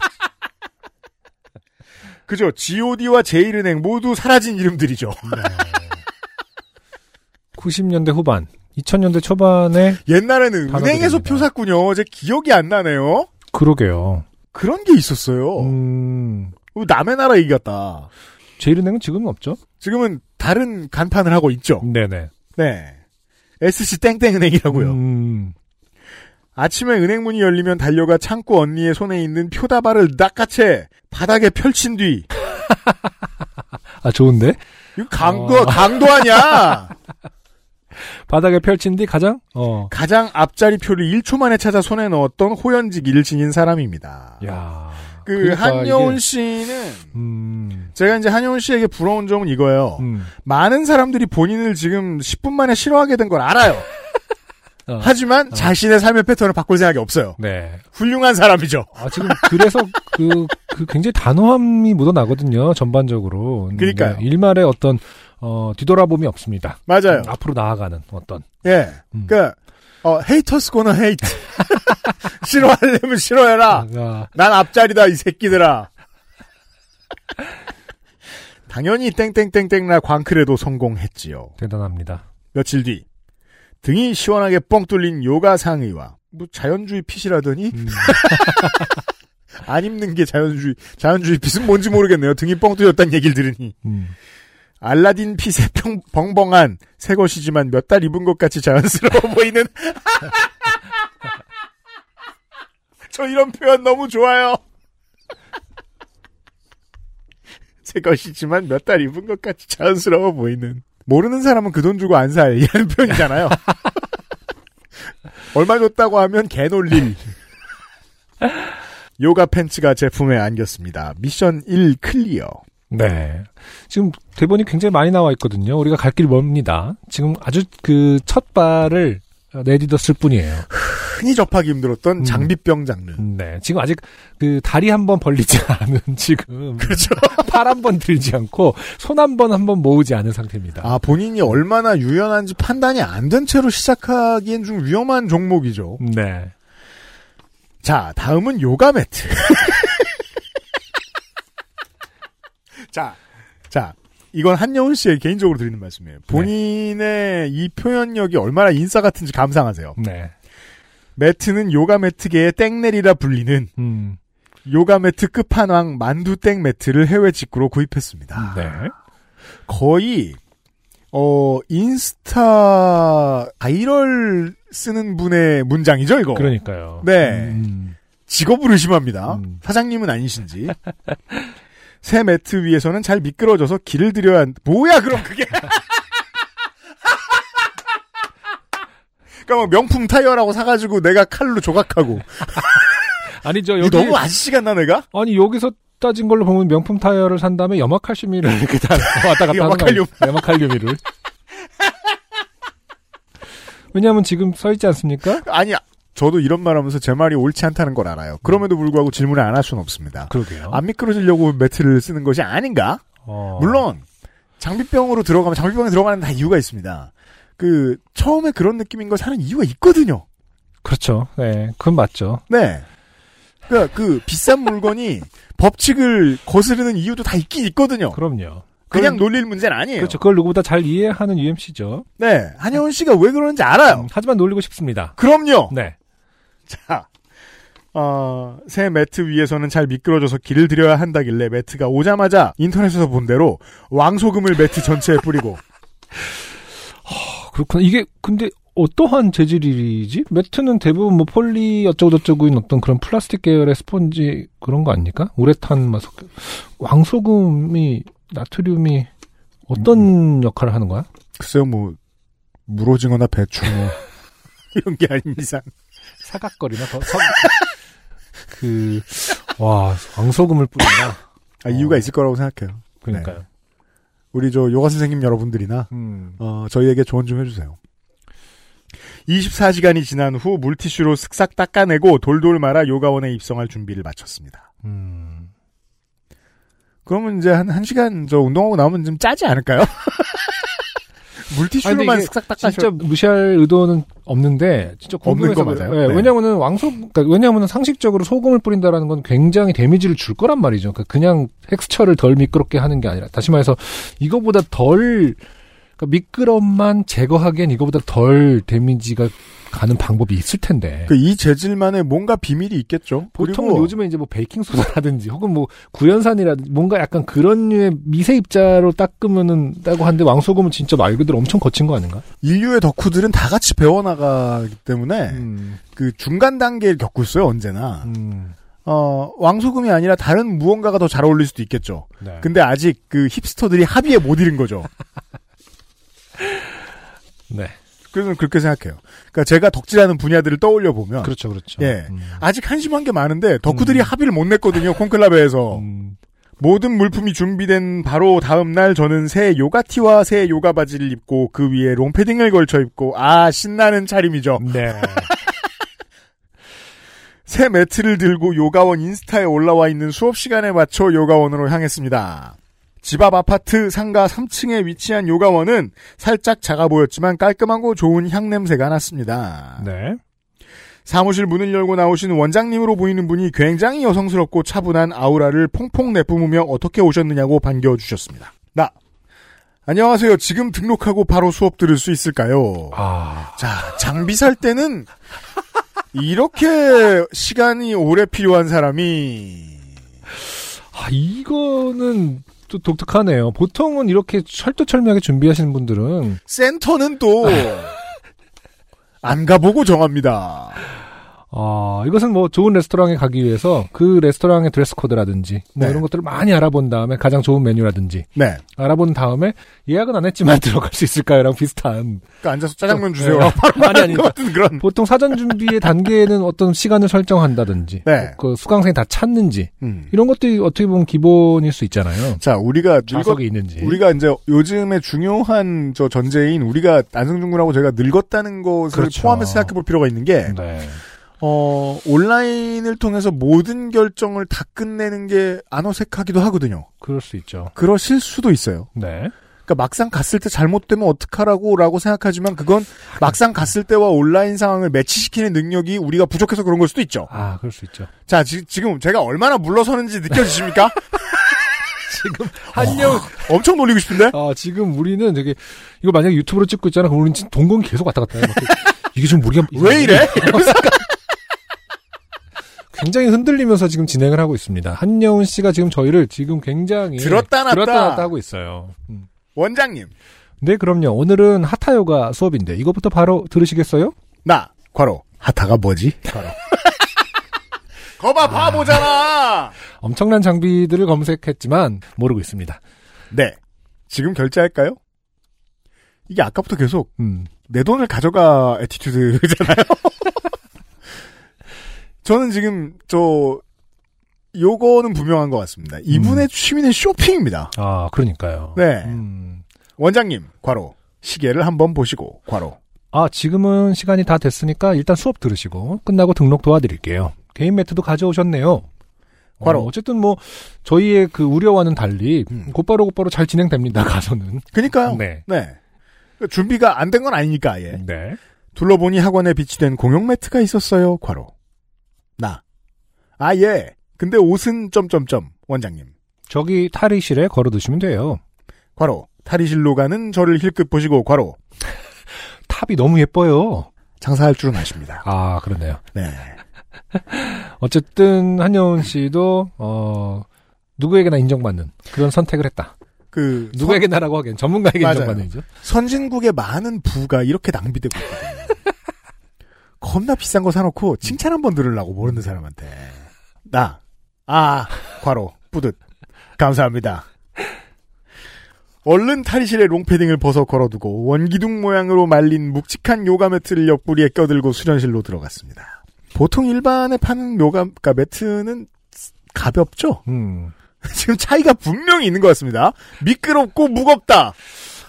그죠? G.O.D와 제일은행 모두 사라진 이름들이죠. 90년대 후반, 2000년대 초반에 옛날에는. 은행에서 표 샀군요. 제 기억이 안 나네요. 그러게요. 그런 게 있었어요. 음, 남의 나라 얘기 같다. 제일은행은 지금은 없죠? 지금은 다른 간판을 하고 있죠. 네네. 네. SC 땡땡은행이라고요. 음, 아침에 은행 문이 열리면 달려가 창구 언니의 손에 있는 표다발을 낚아채 바닥에 펼친 뒤 아, 좋은데? 이거 강도 어. 강도 아니야. 바닥에 펼친 뒤 가장, 어, 가장 앞자리 표를 1초 만에 찾아 손에 넣었던 호연지기를 지닌 사람입니다. 야 그 그러니까 한여운 이게- 씨는 음, 제가 이제 한여운 씨에게 부러운 점은 이거예요. 음. 많은 사람들이 본인을 지금 10분 만에 싫어하게 된 걸 알아요. 어, 하지만 자신의 삶의 패턴을 바꿀 생각이 없어요. 네. 훌륭한 사람이죠. 아, 지금 그래서 그, 그 굉장히 단호함이 묻어나거든요, 전반적으로. 그러니까요. 네, 일말에 어떤, 어, 뒤돌아봄이 없습니다. 맞아요. 음, 앞으로 나아가는 어떤. 예. 음. 그니까, 어, 헤이터스 고너 헤이트. 싫어하려면 싫어해라. 아, 난 앞자리다, 이 새끼들아. 당연히 땡땡땡땡나 광클에도 성공했지요. 대단합니다. 며칠 뒤 등이 시원하게 뻥 뚫린 요가 상의와 뭐 자연주의 핏이라더니 음, 안 입는 게 자연주의 자연주의 핏은 뭔지 모르겠네요. 등이 뻥 뚫렸다는 얘기를 들으니 음. 알라딘 fit의 평, 벙벙한 새 것이지만 몇 달 입은 것 같이 자연스러워 보이는 저 이런 표현 너무 좋아요. 새 것이지만 몇 달 입은 것 같이 자연스러워 보이는 모르는 사람은 그 돈 주고 안 살 이라는 표현이잖아요. 얼마 줬다고 하면 개놀릴 요가 팬츠가 제품에 안겼습니다. 미션 1 clear. 네. 지금 대본이 굉장히 많이 나와 있거든요. 우리가 갈 길 멉니다. 지금 아주 그 첫 발을 내딛었을 뿐이에요. 흔히 접하기 힘들었던 음. 장비병 장르. 네. 지금 아직 그 다리 한 번 벌리지 않은 지금. 그렇죠. 팔 한 번 들지 않고 손 한 번 한 번 모으지 않은 상태입니다. 아, 본인이 얼마나 유연한지 판단이 안 된 채로 시작하기엔 좀 위험한 종목이죠. 네. 자, 다음은 요가 매트. 자, 자, 이건 한여운 씨의 개인적으로 드리는 말씀이에요. 본인의 이 표현력이 얼마나 인싸 같은지 감상하세요. 네. 매트는 요가 매트계의 땡넬이라 불리는 음. 요가 매트 끝판왕 만두 땡 매트를 해외 직구로 구입했습니다. 네. 거의 어 인스타 바이럴 쓰는 분의 문장이죠, 이거. 그러니까요. 네. 음. 직업을 의심합니다. 음. 사장님은 아니신지. 새 매트 위에서는 잘 미끄러져서 길을 들여야 한... 뭐야 그럼 그게 그러니까 막 명품 타이어라고 사가지고 내가 칼로 조각하고 아니죠. 이거 여기 너무 아저씨 같나 내가? 아니 여기서 따진 걸로 보면 명품 타이어를 산 다음에 염화칼슘이를 이렇게 다 왔다 갔다 하는 거 염화칼륨. 염화칼륨이를. 왜냐하면 지금 써 있지 않습니까? 아니야. 저도 이런 말 하면서 제 말이 옳지 않다는 걸 알아요. 그럼에도 불구하고 질문을 안 할 수는 없습니다. 그러게요. 안 미끄러지려고 매트를 쓰는 것이 아닌가? 어. 물론 장비병으로 들어가면 장비병에 들어가는 다 이유가 있습니다. 그 처음에 그런 느낌인 걸 사는 이유가 있거든요. 그렇죠. 네, 그건 맞죠. 네. 그러니까 그 비싼 물건이 법칙을 거스르는 이유도 다 있긴 있거든요. 그럼요. 그냥 그걸- 놀릴 문제는 아니에요. 그렇죠. 그걸 누구보다 잘 이해하는 UMC죠. 네. 한효은 씨가 왜 그러는지 알아요. 음, 하지만 놀리고 싶습니다. 그럼요. 네. 자, 어, 새 매트 위에서는 잘 미끄러져서 길을 들여야 한다길래 매트가 오자마자 인터넷에서 본 대로 왕소금을 매트 전체에 뿌리고 아, 그렇구나. 이게 근데 어떠한 재질이지? 매트는 대부분 뭐 폴리 어쩌고저쩌고인 어떤 그런 플라스틱 계열의 스펀지 그런 거 아닙니까? 우레탄 막 섞여. 왕소금이 나트륨이 어떤 역할을 하는 거야? 글쎄요 뭐 물오징어나 배추 뭐 이런 게 아닌 이상 사각거리나 더 석... 그, 와, 왕소금을 뿌린다. 아, 이유가 있을 거라고 생각해요. 그러니까요. 우리 저 요가 선생님 여러분들이나 음. 어, 저희에게 조언 좀 해주세요. 24시간이 지난 후 물티슈로 쓱싹 닦아내고 돌돌 말아 요가원에 입성할 준비를 마쳤습니다. 음. 그러면 이제 한, 한 시간 저 운동하고 나오면 좀 짜지 않을까요? 물티슈로만 쓱싹 닦아셔. 진짜 무시할 의도는 없는데 진짜 없는 거 맞아요? 예, 네. 왜냐면은 왕소 그러니까 왜냐면은 상식적으로 소금을 뿌린다라는 건 굉장히 데미지를 줄 거란 말이죠. 그러니까 그냥 텍스처를 덜 미끄럽게 하는 게 아니라 다시 말해서 이거보다 덜 그러니까 미끄럼만 제거하기엔 이거보다 덜 데미지가 가는 방법이 있을 텐데. 그 이 재질만의 뭔가 비밀이 있겠죠. 보통 요즘에 이제 뭐 베이킹 소다라든지 혹은 뭐 구연산이라든지 뭔가 약간 그런 류의 미세 입자로 닦으면은 따고 하는데 왕소금은 진짜 말 그대로 엄청 거친 거 아닌가? 인류의 덕후들은 다 같이 배워나가기 때문에 음, 그 중간 단계를 겪고 있어요 언제나. 음, 어 왕소금이 아니라 다른 무언가가 더 잘 어울릴 수도 있겠죠. 네. 근데 아직 그 힙스터들이 합의에 못 이른 거죠. 네. 그래서 그렇게 생각해요. 그러니까 제가 덕질하는 분야들을 떠올려 보면 그렇죠, 그렇죠. 예. 음. 아직 한심한 게 많은데 덕후들이 음. 합의를 못 냈거든요 콘클라베에서. 음, 모든 물품이 준비된 바로 다음 날 저는 새 요가티와 새 요가 바지를 입고 그 위에 롱패딩을 걸쳐 입고 아 신나는 차림이죠. 네. 새 매트를 들고 요가원 인스타에 올라와 있는 수업 시간에 맞춰 요가원으로 향했습니다. 집 앞 아파트 상가 3층에 위치한 요가원은 살짝 작아 보였지만 깔끔하고 좋은 향냄새가 났습니다. 네. 사무실 문을 열고 나오신 원장님으로 보이는 분이 굉장히 여성스럽고 차분한 아우라를 퐁퐁 내뿜으며 어떻게 오셨느냐고 반겨주셨습니다. 나 안녕하세요. 지금 등록하고 바로 수업 들을 수 있을까요? 아, 자, 장비 살 때는 이렇게 시간이 오래 필요한 사람이 아, 이거는 또 독특하네요. 보통은 이렇게 철두철미하게 준비하시는 분들은 센터는 또 안 가보고 정합니다. 아, 이것은 뭐 좋은 레스토랑에 가기 위해서 그 레스토랑의 드레스 코드라든지 뭐 네. 이런 것들을 많이 알아본 다음에 가장 좋은 메뉴라든지 네. 알아본 다음에 예약은 안 했지만 들어갈 수 있을까요랑 비슷한 그러니까 앉아서 짜장면 네. 주세요. 아니 아니 것 같은 그런. 보통 사전 준비의 단계에는 어떤 시간을 설정한다든지 네. 그 수강생이 다 찾는지 음. 이런 것들이 어떻게 보면 기본일 수 있잖아요. 자, 우리가 좌석이 있는지. 우리가 이제 요즘에 중요한 저 전제인 우리가 안승준 군하고 제가 늙었다는 것을 그렇죠. 포함해서 생각해 볼 필요가 있는 게, 네. 어, 온라인을 통해서 모든 결정을 다 끝내는 게 안 어색하기도 하거든요. 그럴 수 있죠. 그러실 수도 있어요. 네. 그러니까 막상 갔을 때 잘못되면 어떡하라고 라고 생각하지만 그건 막상 갔을 때와 온라인 상황을 매치시키는 능력이 우리가 부족해서 그런 걸 수도 있죠. 아, 그럴 수 있죠. 자, 지, 금 제가 얼마나 물러서는지 느껴지십니까? 지금 한영 엄청 놀리고 싶은데? 아, 지금 우리는 되게, 이거 만약에 유튜브로 찍고 있잖아. 그럼 우리는 동공이 계속 왔다 갔다 해. 막 이게 좀 우리가. 왜 이래? 굉장히 흔들리면서 지금 진행을 하고 있습니다. 한여운 씨가 지금 저희를 지금 굉장히. 들었다 놨다. 들었다 놨다 하고 있어요. 음. 원장님, 네, 그럼요. 오늘은 하타요가 수업인데, 이것부터 바로 들으시겠어요? 나, 과로. 하타가 뭐지? 과로. 거봐, 바보잖아! 엄청난 장비들을 검색했지만, 모르고 있습니다. 네. 지금 결제할까요? 이게 아까부터 계속 음. 내 돈을 가져가 에티튜드잖아요. 저는 지금 저 요거는 분명한 것 같습니다. 이분의 취미는 쇼핑입니다. 아, 그러니까요. 네. 음. 원장님, 과로. 시계를 한번 보시고, 과로. 아, 지금은 시간이 다 됐으니까 일단 수업 들으시고 끝나고 등록 도와드릴게요. 개인 매트도 가져오셨네요. 과로. 어, 어쨌든 뭐 저희의 그 우려와는 달리 음. 곧바로 곧바로 잘 진행됩니다. 가서는. 그니까요. 네. 네. 준비가 안 된 건 아니니까, 아예. 네. 둘러보니 학원에 비치된 공용 매트가 있었어요. 과로. 나. 아, 예. 근데 옷은 점점점 원장님. 저기 탈의실에 걸어 두시면 돼요. 과로. 탈의실로 가는 저를 힐끗 보시고 과로. 탑이 너무 예뻐요. 장사할 줄은 아십니다. 아, 그러네요. 네. 어쨌든 한여운 씨도 어 누구에게나 인정받는 그런 선택을 했다. 그 누구에게나라고 하기엔 전문가에게 맞아요. 인정받는 이죠. 선진국의 많은 부가 이렇게 낭비되고 있거든요. 겁나 비싼 거 사놓고 칭찬 한 번 들으려고 모르는 사람한테. 나. 아, 과로. 뿌듯. 감사합니다. 얼른 탈의실에 롱패딩을 벗어 걸어두고 원기둥 모양으로 말린 묵직한 요가 매트를 옆구리에 껴들고 수련실로 들어갔습니다. 보통 일반에 파는 요가 그러니까 매트는 가볍죠? 음. 지금 차이가 분명히 있는 것 같습니다. 미끄럽고 무겁다.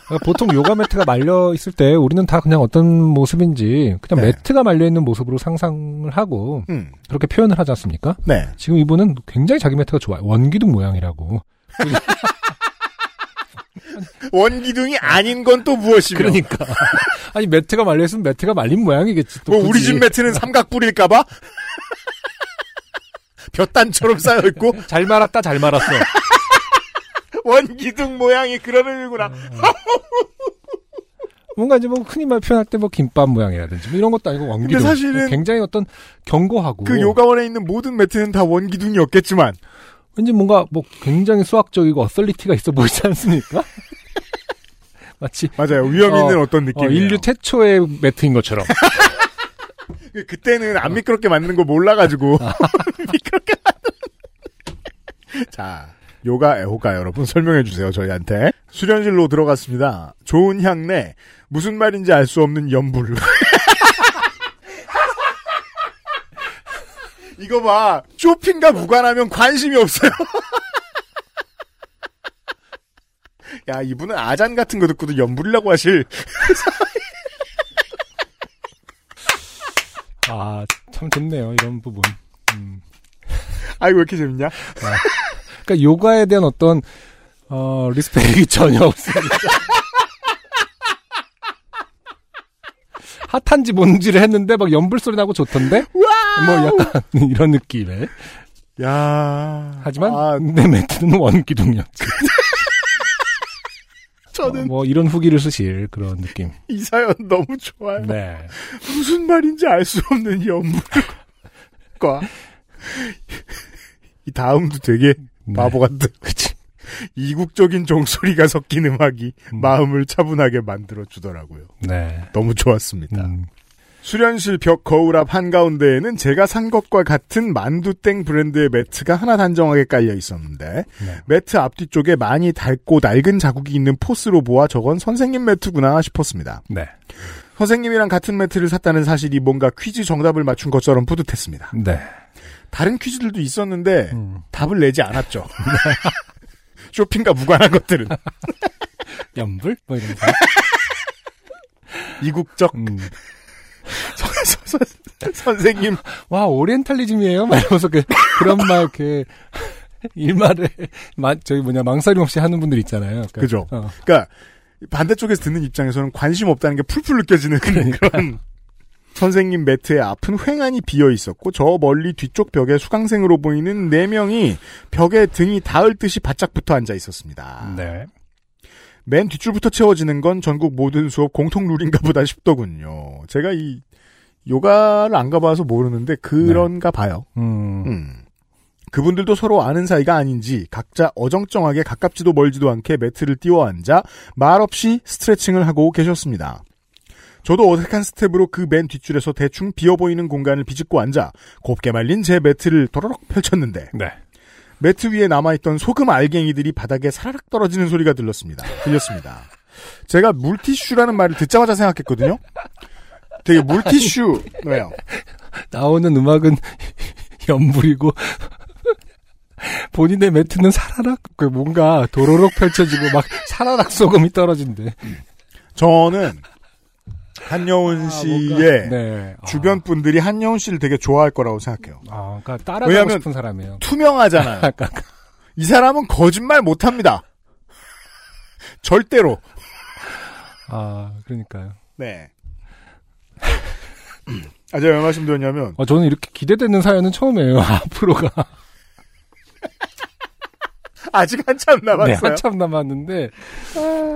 그러니까 보통 요가 매트가 말려 있을 때 우리는 다 그냥 어떤 모습인지 그냥 네. 매트가 말려 있는 모습으로 상상을 하고 음, 그렇게 표현을 하지 않습니까? 네. 지금 이분은 굉장히 자기 매트가 좋아요. 원기둥 모양이라고. 원기둥이 아닌 건 또 무엇이며? 그러니까 아니 매트가 말려 있으면 매트가 말린 모양이겠지. 또뭐 우리 굳이. 집 매트는 삼각뿔일까봐? 볕단처럼 쌓여 있고 잘 말았다 잘 말았어. 원기둥 모양이 그런 의미구나. 뭔가 이제 뭐 흔히 말 표현할 때 뭐 김밥 모양이라든지 뭐 이런 것도 아니고 원기둥. 근데 사실은 굉장히 어떤 견고하고 그 요가원에 있는 모든 매트는 다 원기둥이었겠지만 왠지 뭔가 뭐 굉장히 수학적이고 어설리티가 있어 보이지 않습니까? 마치 맞아요. 위험 어, 있는 어, 떤 어, 느낌이에요. 인류 최초의 매트인 것처럼. 그- 그때는 안 미끄럽게 만드는 거 몰라가지고 미끄럽게 만드는 자 요가 애호가 여러분 설명해 주세요 저희한테. 수련실로 들어갔습니다. 좋은 향내. 무슨 말인지 알 수 없는 연불. 이거 봐. 쇼핑과 무관하면 관심이 없어요. 야 이분은 아잔 같은 거 듣고도 연불이라고 하실. 아, 참 좋네요, 이런 부분. 음. 아이고 왜 이렇게 재밌냐 그러니까 요가에 대한 어떤 어, 리스펙이 전혀 없습니다. 핫한지 뭔지를 했는데 막 연불 소리 나고 좋던데? 뭐 약간 이런 느낌의. 야 하지만 아, 내 매트는 원기둥이었지. 저는 뭐 이런 후기를 쓰실 그런 느낌. 이 사연 너무 좋아요. 네. 무슨 말인지 알 수 없는 연물과 이 다음도 되게 네. 바보 같은 그치. 이국적인 종소리가 섞인 음악이 마음을 차분하게 만들어 주더라고요. 네. 너무 좋았습니다. 음. 수련실 벽 거울 앞 한가운데에는 제가 산 것과 같은 만두땡 브랜드의 매트가 하나 단정하게 깔려 있었는데 네. 매트 앞뒤쪽에 많이 닳고 낡은 자국이 있는 포스로 보아 저건 선생님 매트구나 싶었습니다. 네. 선생님이랑 같은 매트를 샀다는 사실이 뭔가 퀴즈 정답을 맞춘 것처럼 뿌듯했습니다. 네. 다른 퀴즈들도 있었는데 음. 답을 내지 않았죠. 쇼핑과 무관한 것들은 연불? 뭐 이런 거. 이국적 음. 선- 선생님 와, 오리엔탈리즘이에요? 막 이러면서 그, 그런 말, 그, 일말에, 마, 저기 뭐냐, 망설임 없이 하는 분들 있잖아요. 그러니까, 그죠. 어, 그러니까 반대쪽에서 듣는 입장에서는 관심 없다는 게 풀풀 느껴지는 그러니까. 그런 선생님 매트의 앞은 횡하니 비어 있었고 저 멀리 뒤쪽 벽에 수강생으로 보이는 네 명이 벽에 등이 닿을 듯이 바짝 붙어 앉아 있었습니다. 네. 맨 뒷줄부터 채워지는 건 전국 모든 수업 공통 룰인가 보다 싶더군요. 제가 이 요가를 안 가봐서 모르는데 그런가 봐요. 음, 음. 그분들도 서로 아는 사이가 아닌지 각자 어정쩡하게 가깝지도 멀지도 않게 매트를 띄워 앉아 말없이 스트레칭을 하고 계셨습니다. 저도 어색한 스텝으로 그 맨 뒷줄에서 대충 비어 보이는 공간을 비집고 앉아 곱게 말린 제 매트를 도로록 펼쳤는데 네. 매트 위에 남아있던 소금 알갱이들이 바닥에 사라락 떨어지는 소리가 들렸습니다. 들렸습니다. 제가 물티슈라는 말을 듣자마자 생각했거든요. 되게 물티슈 왜요? 나오는 음악은 염불이고, 본인의 매트는 사라락, 그 뭔가 도로록 펼쳐지고 막 사라락 소금이 떨어진대. 저는 한여운 씨의 네. 주변 분들이 한여운 씨를 되게 좋아할 거라고 생각해요. 아, 그러니까 따라가고 싶은 사람이에요. 투명하잖아요. 이 사람은 거짓말 못합니다. 절대로. 아, 그러니까요. 네. 아, 제가 왜 말씀드렸냐면, 어, 저는 이렇게 기대되는 사연은 처음이에요. 앞으로가. 아직 한참 남았어요. 네, 한참 남았는데,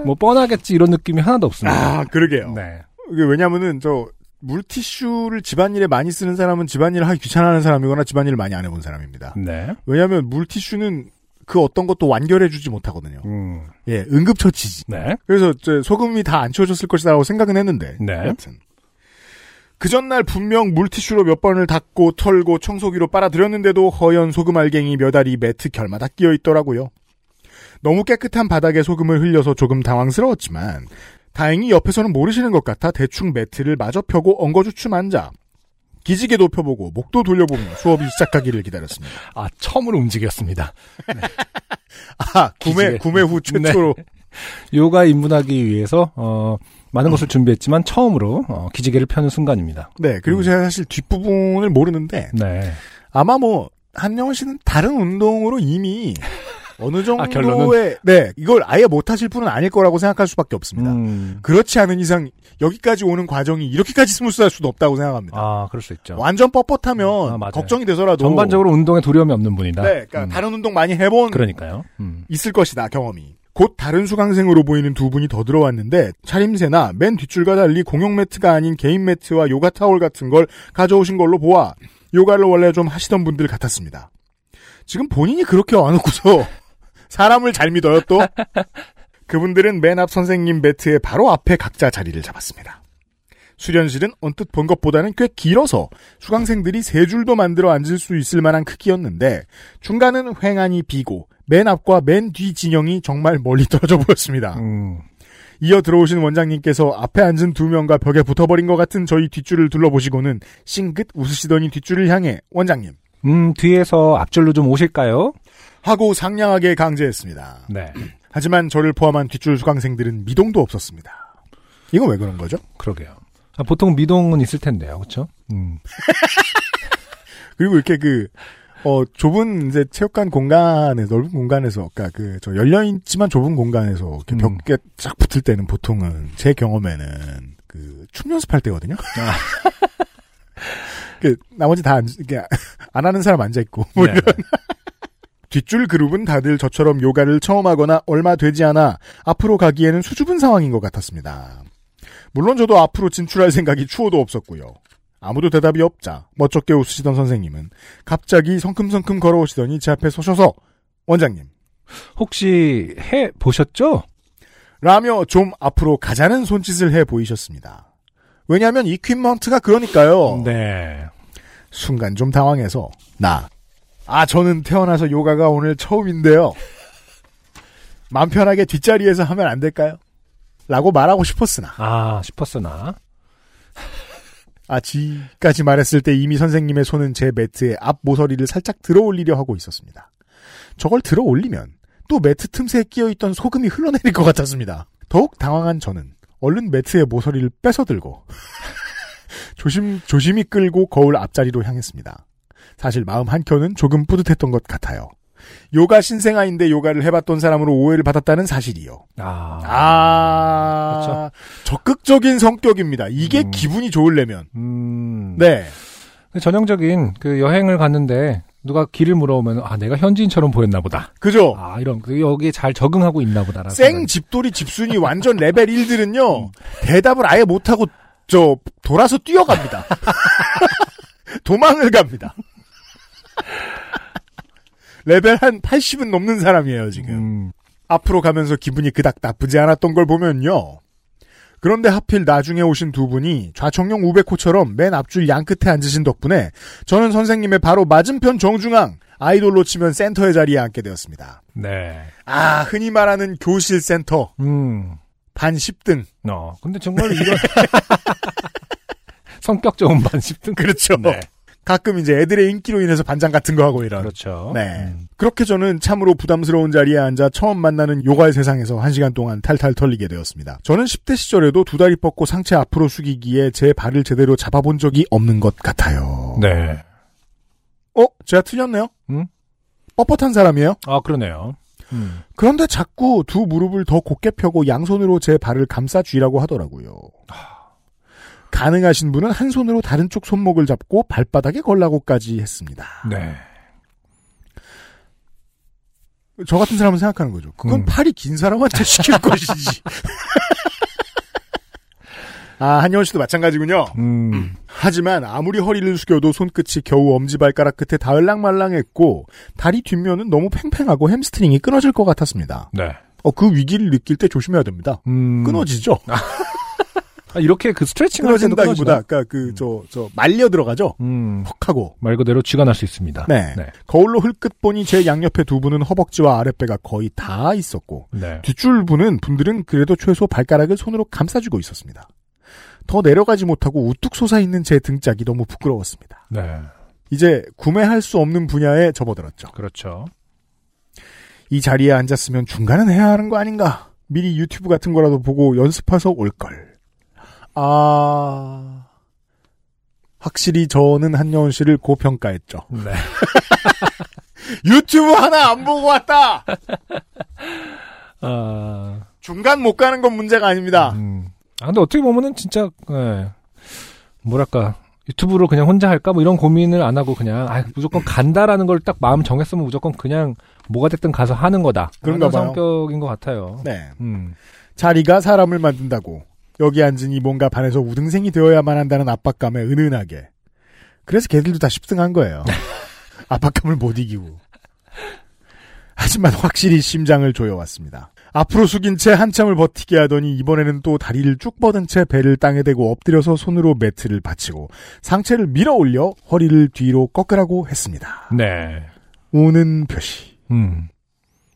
뭐, 뻔하겠지, 이런 느낌이 하나도 없습니다. 아, 그러게요. 네. 이게 왜냐면은, 저, 물티슈를 집안일에 많이 쓰는 사람은 집안일을 하기 귀찮아하는 사람이거나 집안일을 많이 안 해본 사람입니다. 네. 왜냐하면 물티슈는 그 어떤 것도 완결해주지 못하거든요. 음. 예, 응급처치지. 네. 그래서 저 소금이 다 안 치워졌을 것이라고 생각은 했는데. 네. 여튼. 그 전날 분명 물티슈로 몇 번을 닦고 털고 청소기로 빨아들였는데도 허연 소금 알갱이 몇 알이 매트 결마다 끼어 있더라고요. 너무 깨끗한 바닥에 소금을 흘려서 조금 당황스러웠지만 다행히 옆에서는 모르시는 것 같아 대충 매트를 마저 펴고 엉거주춤 앉아 기지개도 펴보고 목도 돌려보며 수업이 시작하기를 기다렸습니다. 아, 처음으로 움직였습니다. 아 구매 기지개. 구매 후 최초로 요가 입문하기 위해서, 어, 많은 것을 준비했지만, 처음으로, 어, 기지개를 펴는 순간입니다. 네 그리고 제가 사실 뒷부분을 모르는데 네. 아마 뭐 한영원 씨는 다른 운동으로 이미 어느 아? 정도의 네 이걸 아예 못하실 분은 아닐 거라고 생각할 수밖에 없습니다. 음. 그렇지 않은 이상 여기까지 오는 과정이 이렇게까지 스무스할 수도 없다고 생각합니다. 아, 그럴 수 있죠. 완전 뻣뻣하면 아, 맞아요. 걱정이 되더라도 전반적으로 운동에 두려움이 없는 분이다. 네, 그러니까 음. 다른 운동 많이 해본 그러니까요. 음. 있을 것이다 경험이. 곧 다른 수강생으로 보이는 두 분이 더 들어왔는데 차림새나 맨 뒷줄과 달리 공용 매트가 아닌 개인 매트와 요가 타월 같은 걸 가져오신 걸로 보아 요가를 원래 좀 하시던 분들 같았습니다. 지금 본인이 그렇게 와놓고서 사람을 잘 믿어요 또? 그분들은 맨 앞 선생님 매트의 바로 앞에 각자 자리를 잡았습니다. 수련실은 언뜻 본 것보다는 꽤 길어서 수강생들이 세 줄도 만들어 앉을 수 있을 만한 크기였는데 중간은 횡하니 비고 맨 앞과 맨 뒤 진영이 정말 멀리 떨어져 보였습니다. 음. 이어 들어오신 원장님께서 앞에 앉은 두 명과 벽에 붙어버린 것 같은 저희 뒷줄을 둘러보시고는 싱긋 웃으시더니 뒷줄을 향해 원장님 음, 뒤에서 앞줄로 좀 오실까요? 하고 상냥하게 강제했습니다. 네. 하지만 저를 포함한 뒷줄 수강생들은 미동도 없었습니다. 이건 왜 그런 거죠? 그러게요. 아, 보통 미동은 있을 텐데요. 그렇죠? 음. 그리고 이렇게 그, 어, 좁은 이제 체육관 공간에, 넓은 공간에서, 그니까 그, 저 열려 있지만 좁은 공간에서 이렇게 음. 벽에 쫙 붙을 때는 보통은, 제 경험에는, 그, 춤 연습할 때거든요? 아. 그, 나머지 다, 앉, 이게, 안 하는 사람 앉아 있고, 뭐 네. 이런. 뒷줄 그룹은 다들 저처럼 요가를 처음 하거나 얼마 되지 않아 앞으로 가기에는 수줍은 상황인 것 같았습니다. 물론 저도 앞으로 진출할 생각이 추호도 없었고요. 아무도 대답이 없자 멋쩍게 웃으시던 선생님은 갑자기 성큼성큼 걸어오시더니 제 앞에 서셔서 원장님 혹시 해 보셨죠? 라며 좀 앞으로 가자는 손짓을 해 보이셨습니다. 왜냐하면 이퀴먼트가 그러니까요. 네. 순간 좀 당황해서 나. 아 저는 태어나서 요가가 오늘 처음인데요. 맘 편하게 뒷자리에서 하면 안 될까요? 라고 말하고 싶었으나 아, 싶었으나. 아 지까지 말했을 때 이미 선생님의 손은 제 매트의 앞 모서리를 살짝 들어 올리려 하고 있었습니다. 저걸 들어 올리면 또 매트 틈새에 끼어 있던 소금이 흘러내릴 것 같았습니다. 더욱 당황한 저는 얼른 매트의 모서리를 뺏어 들고 조심 조심히 끌고 거울 앞자리로 향했습니다. 사실 마음 한켠은 조금 뿌듯했던 것 같아요. 요가 신생아인데 요가를 해봤던 사람으로 오해를 받았다는 사실이요. 아. 아, 그렇죠. 적극적인 성격입니다. 이게 음. 기분이 좋으려면. 음. 네. 전형적인 그 여행을 갔는데 누가 길을 물어보면 아 내가 현지인처럼 보였나 보다. 그죠? 아 이런 그 여기에 잘 적응하고 있나 보다라는 생 집돌이 집순이 완전 레벨 1들은요, 대답을 아예 못하고, 저, 돌아서 뛰어갑니다. 도망을 갑니다. 레벨 한 80은 넘는 사람이에요, 지금. 음. 앞으로 가면서 기분이 그닥 나쁘지 않았던 걸 보면요. 그런데 하필 나중에 오신 두 분이 좌청룡 우백호처럼 맨 앞줄 양 끝에 앉으신 덕분에 저는 선생님의 바로 맞은편 정중앙 아이돌로 치면 센터의 자리에 앉게 되었습니다. 네. 아, 흔히 말하는 교실 센터. 음. 반 10등. 어. 근데 정말 이런 성격 좋은 반 10등 그렇죠. 네. 가끔 이제 애들의 인기로 인해서 반장 같은 거 하고 이런. 그렇죠. 네. 그렇게 저는 참으로 부담스러운 자리에 앉아 처음 만나는 요가의 세상에서 한 시간 동안 탈탈 털리게 되었습니다. 저는 10대 시절에도 두 다리 뻗고 상체 앞으로 숙이기에 제 발을 제대로 잡아본 적이 없는 것 같아요. 네. 어? 제가 틀렸네요? 음? 뻣뻣한 사람이에요? 아, 그러네요. 음. 그런데 자꾸 두 무릎을 더 곧게 펴고 양손으로 제 발을 감싸 쥐라고 하더라고요. 가능하신 분은 한 손으로 다른 쪽 손목을 잡고 발바닥에 걸라고까지 했습니다. 네. 저 같은 사람은 생각하는 거죠. 그건 음. 팔이 긴 사람한테 시킬 것이지. 아, 한여원 씨도 마찬가지군요. 음. 하지만 아무리 허리를 숙여도 손끝이 겨우 엄지발가락 끝에 닿을랑말랑했고 다리 뒷면은 너무 팽팽하고 햄스트링이 끊어질 것 같았습니다. 네. 어, 그 위기를 느낄 때 조심해야 됩니다. 음. 끊어지죠. 아, 이렇게 그 스트레칭 끊어진다기보다, 끊어지나? 그러니까 그, 저, 저, 말려 들어가죠? 음. 퍽 하고. 말 그대로 쥐가 날 수 있습니다. 네. 거울로 흘끗 보니 제 양옆에 두 분은 허벅지와 아랫배가 거의 다 있었고, 네. 뒷줄 분은 분들은 그래도 최소 발가락을 손으로 감싸주고 있었습니다. 더 내려가지 못하고 우뚝 솟아 있는 제 등짝이 너무 부끄러웠습니다. 네. 이제 구매할 수 없는 분야에 접어들었죠. 그렇죠. 이 자리에 앉았으면 중간은 해야 하는 거 아닌가? 미리 유튜브 같은 거라도 보고 연습해서 올 걸. 아, 확실히 저는 한여원 씨를 고평가했죠. 네. 유튜브 하나 안 보고 왔다! 아, 중간 못 가는 건 문제가 아닙니다. 음. 아, 근데 어떻게 보면은 진짜, 예. 뭐랄까. 유튜브로 그냥 혼자 할까? 뭐 이런 고민을 안 하고 그냥, 아, 무조건 간다라는 걸 딱 마음 정했으면 무조건 그냥 뭐가 됐든 가서 하는 거다. 그런. 성격인 것 같아요. 네. 음. 자리가 사람을 만든다고. 여기 앉으니 뭔가 반에서 우등생이 되어야만 한다는 압박감에 은은하게. 그래서 걔들도 다 10등한 거예요. 압박감을 못 이기고. 하지만 확실히 심장을 조여왔습니다. 앞으로 숙인 채 한참을 버티게 하더니 이번에는 또 다리를 쭉 뻗은 채 배를 땅에 대고 엎드려서 손으로 매트를 받치고 상체를 밀어 올려 허리를 뒤로 꺾으라고 했습니다. 네. 우는 표시. 음.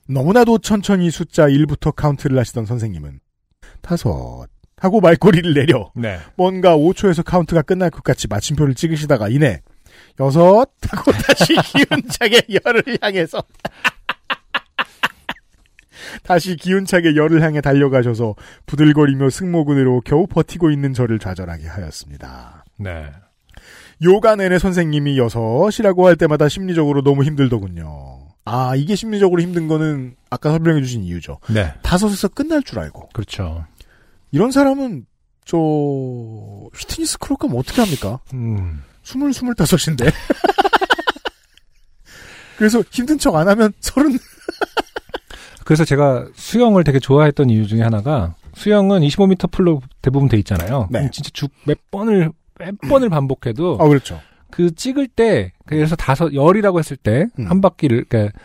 너무나도 천천히 숫자 1부터 카운트를 하시던 선생님은 다섯 하고 말꼬리를 내려 네. 뭔가 5초에서 카운트가 끝날 것 같이 마침표를 찍으시다가 이내 여섯 하고 다시 기운차게 열을 향해서 다시 기운차게 열을 향해 달려가셔서 부들거리며 승모근으로 겨우 버티고 있는 저를 좌절하게 하였습니다. 네. 요가 내내 선생님이 여섯이라고 할 때마다 심리적으로 너무 힘들더군요. 아, 이게 심리적으로 힘든 거는 아까 설명해 주신 이유죠. 네. 다섯에서 끝날 줄 알고. 그렇죠. 이런 사람은 저 휘트니스 크로 가면 어떻게 합니까? 음. 스물 스물다섯인데. 그래서 힘든 척 안 하면 서른. 그래서 제가 수영을 되게 좋아했던 이유 중에 하나가 수영은 25m 풀로 대부분 돼 있잖아요. 네. 진짜 쭉몇 번을 몇 번을 반복해도 아 그렇죠. 그 찍을 때 그래서 다섯 열이라고 했을 때 음. 한 바퀴를 그러니까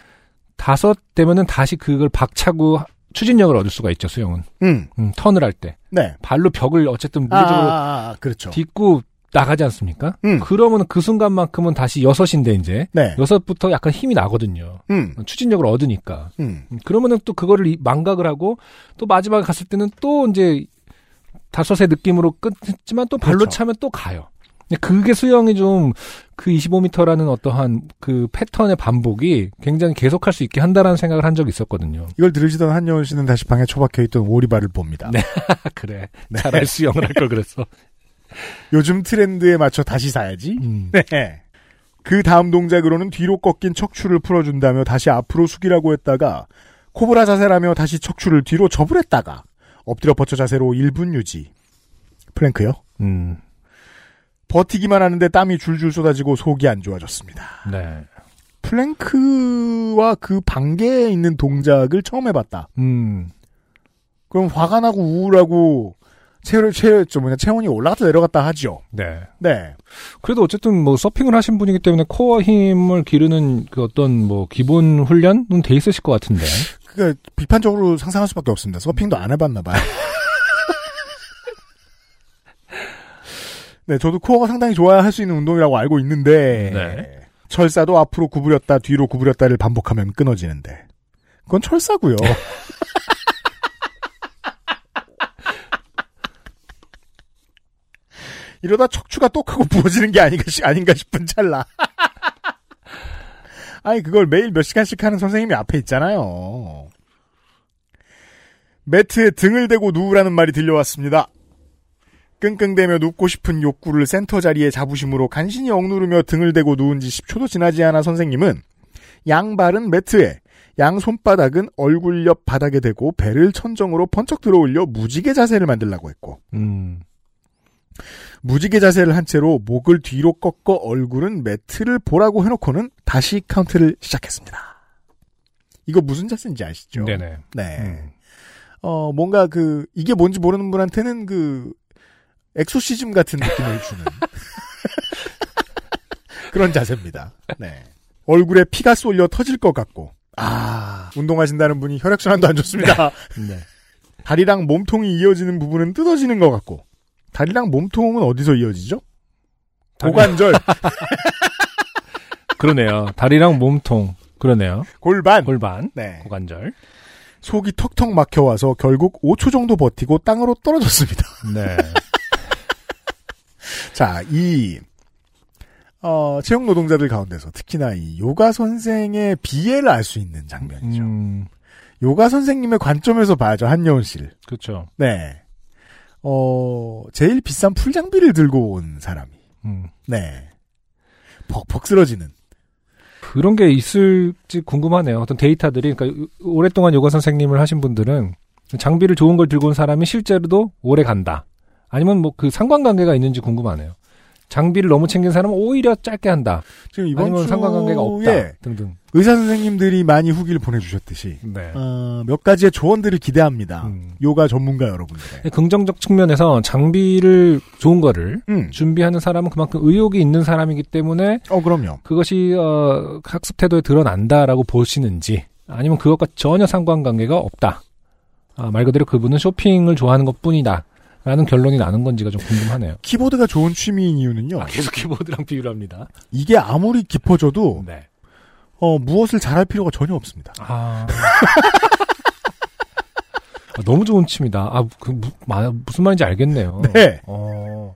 다섯 되면은 다시 그걸 박차고 추진력을 얻을 수가 있죠 수영은 음, 음, 턴을 할 때 네. 발로 벽을 어쨌든 아, 무리적으로 아, 아, 그렇죠. 딛고 나가지 않습니까? 음. 그러면 그 순간만큼은 다시 여섯인데 이제 네. 여섯부터 약간 힘이 나거든요. 음, 추진력을 얻으니까. 음. 음, 그러면은 또 그거를 이- 망각을 하고 또 마지막에 갔을 때는 또 이제 다섯의 느낌으로 끝했지만 또 발로 그렇죠. 차면 또 가요. 그게 수영이 좀 그 25m라는 어떠한 그 패턴의 반복이 굉장히 계속할 수 있게 한다라는 생각을 한 적이 있었거든요. 이걸 들으시던 한여원 씨는 다시 방에 처박혀 있던 오리발을 봅니다. 네. 그래. 네. 차라리 수영을 할 걸 그랬어. 요즘 트렌드에 맞춰 다시 사야지. 음. 네. 그 다음 동작으로는 뒤로 꺾인 척추를 풀어준다며 다시 앞으로 숙이라고 했다가 코브라 자세라며 다시 척추를 뒤로 접으랬다가 엎드려 버텨 자세로 1분 유지. 플랭크요? 음. 버티기만 하는데 땀이 줄줄 쏟아지고 속이 안 좋아졌습니다. 네. 플랭크와 그 반대에 있는 동작을 처음 해봤다. 음. 그럼 화가 나고 우울하고 체, 체, 저 뭐냐, 체온이 올라갔다 내려갔다 하죠. 네. 네. 그래도 어쨌든 뭐 서핑을 하신 분이기 때문에 코어 힘을 기르는 그 어떤 뭐 기본 훈련은 돼 있으실 것 같은데. 그니까 비판적으로 상상할 수밖에 없습니다. 서핑도 안 해봤나 봐요. 네, 저도 코어가 상당히 좋아야 할 수 있는 운동이라고 알고 있는데 네. 철사도 앞으로 구부렸다 뒤로 구부렸다를 반복하면 끊어지는데 그건 철사고요. 이러다 척추가 똑하고 부어지는 게 아닌가, 시- 아닌가 싶은 찰나. 아니, 그걸 매일 몇 시간씩 하는 선생님이 앞에 있잖아요. 매트에 등을 대고 누우라는 말이 들려왔습니다. 끙끙대며 눕고 싶은 욕구를 센터 자리에 자부심으로 간신히 억누르며 등을 대고 누운 지 10초도 지나지 않아 선생님은 양발은 매트에, 양 손바닥은 얼굴 옆 바닥에 대고 배를 천정으로 번쩍 들어올려 무지개 자세를 만들라고 했고, 음. 무지개 자세를 한 채로 목을 뒤로 꺾어 얼굴은 매트를 보라고 해놓고는 다시 카운트를 시작했습니다. 이거 무슨 자세인지 아시죠? 네네. 네. 음. 어, 뭔가 그, 이게 뭔지 모르는 분한테는 그, 엑소시즘 같은 느낌을 주는. 그런 자세입니다. 네. 얼굴에 피가 쏠려 터질 것 같고, 아, 운동하신다는 분이 혈액순환도 안 좋습니다. 네. 다리랑 몸통이 이어지는 부분은 뜯어지는 것 같고, 다리랑 몸통은 어디서 이어지죠? 고관절, 그러네요. 다리랑 몸통. 그러네요. 골반. 골반, 네. 고관절. 속이 턱턱 막혀와서 결국 5초 정도 버티고 땅으로 떨어졌습니다. 네. 자, 이, 어, 채용 노동자들 가운데서 특히나 이 요가 선생의 비애를 알 수 있는 장면이죠. 음, 요가 선생님의 관점에서 봐야죠, 한여운 씨를. 그렇죠. 네. 어, 제일 비싼 풀 장비를 들고 온 사람이. 음. 네. 벅벅 쓰러지는. 그런 게 있을지 궁금하네요. 어떤 데이터들이, 그러니까 오랫동안 요가 선생님을 하신 분들은 장비를 좋은 걸 들고 온 사람이 실제로도 오래 간다. 아니면 뭐 그 상관관계가 있는지 궁금하네요. 장비를 너무 챙긴 사람은 오히려 짧게 한다. 지금 이번 아니면 상관관계가 없다. 등등. 의사 선생님들이 많이 후기를 보내주셨듯이 네. 어, 몇 가지의 조언들을 기대합니다. 음. 요가 전문가 여러분들의. 긍정적 측면에서 장비를 좋은 거를 음. 준비하는 사람은 그만큼 의욕이 있는 사람이기 때문에 어 그럼요. 그것이 어, 학습 태도에 드러난다라고 보시는지 아니면 그것과 전혀 상관관계가 없다. 아, 말 그대로 그분은 쇼핑을 좋아하는 것뿐이다. 라는 결론이 나는 건지가 좀 궁금하네요. 키보드가 좋은 취미인 이유는요. 아, 계속 키보드랑 비유를 합니다. 이게 아무리 깊어져도 네. 어, 무엇을 잘할 필요가 전혀 없습니다. 아. 아, 너무 좋은 취미다. 아, 그, 무, 마- 무슨 말인지 알겠네요. 네. 어.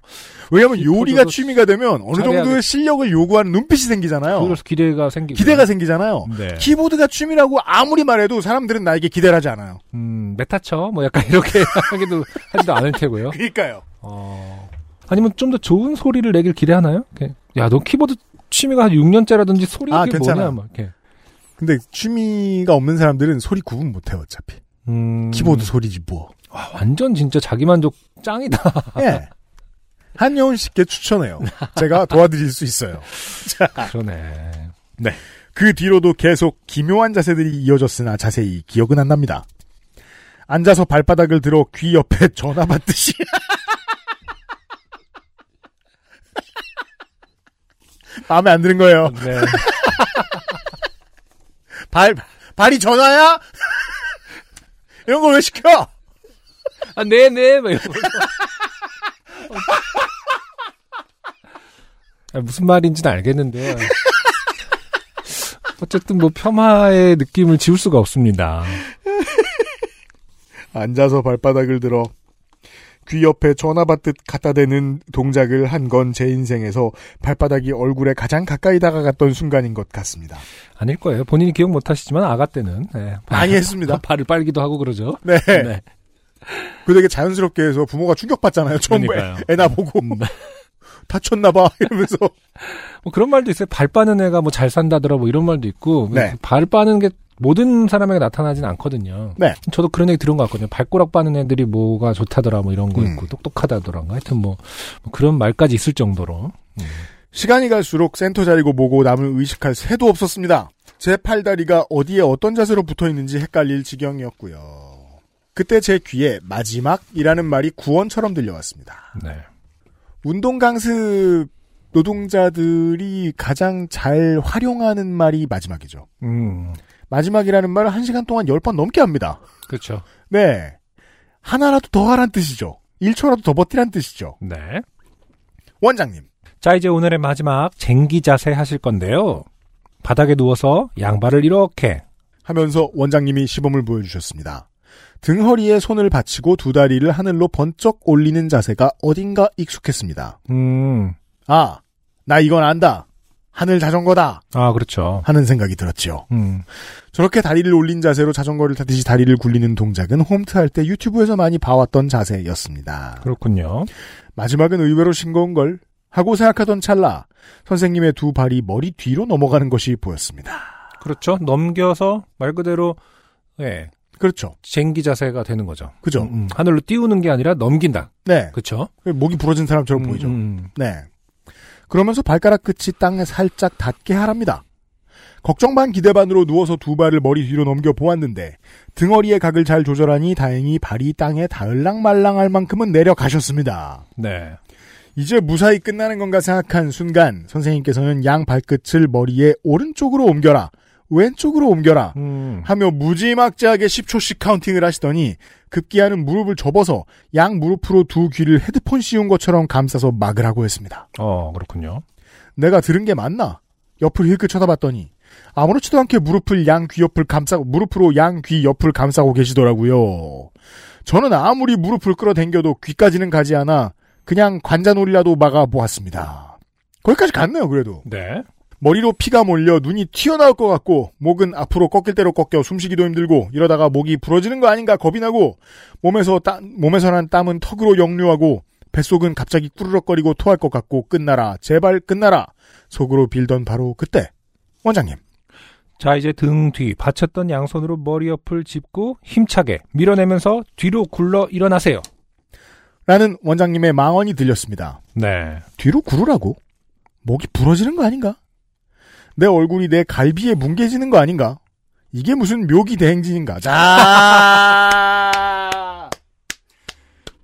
왜냐하면 요리가 취미가 되면 어느 정도의 실력을 요구하는 눈빛이 생기잖아요. 그래서 기대가 생기고. 기대가 생기잖아요. 네. 키보드가 취미라고 아무리 말해도 사람들은 나에게 기대를 하지 않아요. 음, 메타쳐? 뭐 약간 이렇게 하기도, 하지도 않을 테고요. 그러니까요. 어. 아니면 좀 더 좋은 소리를 내길 기대하나요? 야, 너 키보드 취미가 한 6년째라든지 소리가 아, 그게 괜찮아요. 뭐냐, 막 이렇게. 근데 취미가 없는 사람들은 소리 구분 못해요, 어차피. 음. 키보드 소리지 뭐. 와, 완전 진짜 자기만족 짱이다. 예. 한여운 씨께 추천해요. 제가 도와드릴 수 있어요. 자, 그러네. 그 뒤로도 계속 기묘한 자세들이 이어졌으나 자세히 기억은 안 납니다. 앉아서 발바닥을 들어 귀 옆에 전화 받듯이. 마음에 안 드는 거예요. 네. 발, 발이 전화야? 이런 걸 왜 시켜? 아, 네네, 막 이러고. 아, 무슨 말인지는 알겠는데요. 어쨌든 뭐 폄하의 느낌을 지울 수가 없습니다. 앉아서 발바닥을 들어 귀 옆에 전화 받듯 갖다 대는 동작을 한 건 제 인생에서 발바닥이 얼굴에 가장 가까이 다가갔던 순간인 것 같습니다. 아닐 거예요. 본인이 기억 못 하시지만 아가 때는 네, 많이 했습니다. 발을 빨기도 하고 그러죠. 네. 네. 그 되게 자연스럽게 해서 부모가 충격받잖아요. 처음. 애 나 보고 다쳤나봐 이러면서 뭐 그런 말도 있어요. 발 빠는 애가 뭐 잘 산다더라 뭐 이런 말도 있고 네. 발 빠는 게 모든 사람에게 나타나진 않거든요. 네. 저도 그런 얘기 들은 것 같거든요. 발꼬락 빠는 애들이 뭐가 좋다더라 뭐 이런 거 음. 있고 똑똑하다더라. 하여튼 뭐, 뭐 그런 말까지 있을 정도로 시간이 갈수록 센터 자리고 뭐고 남을 의식할 새도 없었습니다. 제 팔다리가 어디에 어떤 자세로 붙어 있는지 헷갈릴 지경이었고요. 그때 제 귀에 마지막이라는 말이 구원처럼 들려왔습니다. 네. 운동 강습 노동자들이 가장 잘 활용하는 말이 마지막이죠. 음. 마지막이라는 말을 한 시간 동안 열 번 넘게 합니다. 그렇죠. 네. 하나라도 더 하란 뜻이죠. 1초라도 더 버티란 뜻이죠. 네. 원장님. 자, 이제 오늘의 마지막 쟁기 자세 하실 건데요. 바닥에 누워서 양발을 이렇게 하면서 원장님이 시범을 보여주셨습니다. 등허리에 손을 받치고 두 다리를 하늘로 번쩍 올리는 자세가 어딘가 익숙했습니다. 음. 아, 나 이건 안다. 하늘 자전거다. 아, 그렇죠. 하는 생각이 들었죠. 음. 저렇게 다리를 올린 자세로 자전거를 타듯이 다리를 굴리는 동작은 홈트 할 때 유튜브에서 많이 봐왔던 자세였습니다. 그렇군요. 마지막은 의외로 싱거운 걸 하고 생각하던 찰나 선생님의 두 발이 머리 뒤로 넘어가는 것이 보였습니다. 그렇죠. 넘겨서 말 그대로 예. 그렇죠. 쟁기 자세가 되는 거죠. 그죠. 음, 음. 하늘로 띄우는 게 아니라 넘긴다. 네. 그렇죠. 목이 부러진 사람처럼 음, 보이죠. 음. 네. 그러면서 발가락 끝이 땅에 살짝 닿게 하랍니다. 걱정 반 기대 반으로 누워서 두 발을 머리 뒤로 넘겨 보았는데 등어리의 각을 잘 조절하니 다행히 발이 땅에 닿을랑 말랑할 만큼은 내려가셨습니다. 네. 이제 무사히 끝나는 건가 생각한 순간 선생님께서는 양 발끝을 머리에 오른쪽으로 옮겨라 왼쪽으로 옮겨라 음. 하며 무지막지하게 10초씩 카운팅을 하시더니 급기야는 무릎을 접어서 양 무릎으로 두 귀를 헤드폰 씌운 것처럼 감싸서 막으라고 했습니다. 어, 그렇군요. 내가 들은 게 맞나? 옆을 힐끗 쳐다봤더니 아무렇지도 않게 무릎을 양 귀 옆을 감싸고 무릎으로 양 귀 옆을 감싸고 계시더라고요. 저는 아무리 무릎을 끌어당겨도 귀까지는 가지 않아 그냥 관자놀이라도 막아 보았습니다. 거기까지 갔네요, 그래도. 네. 머리로 피가 몰려 눈이 튀어나올 것 같고 목은 앞으로 꺾일 대로 꺾여 숨쉬기도 힘들고 이러다가 목이 부러지는 거 아닌가 겁이 나고 몸에서 땀, 몸에서 난 땀은 턱으로 역류하고 뱃속은 갑자기 꾸르륵거리고 토할 것 같고 끝나라 제발 끝나라 속으로 빌던 바로 그때 원장님 자, 이제 등 뒤 받쳤던 양손으로 머리 옆을 짚고 힘차게 밀어내면서 뒤로 굴러 일어나세요. 라는 원장님의 망언이 들렸습니다. 네. 뒤로 구르라고? 목이 부러지는 거 아닌가? 내 얼굴이 내 갈비에 뭉개지는 거 아닌가? 이게 무슨 묘기 대행진인가? 자,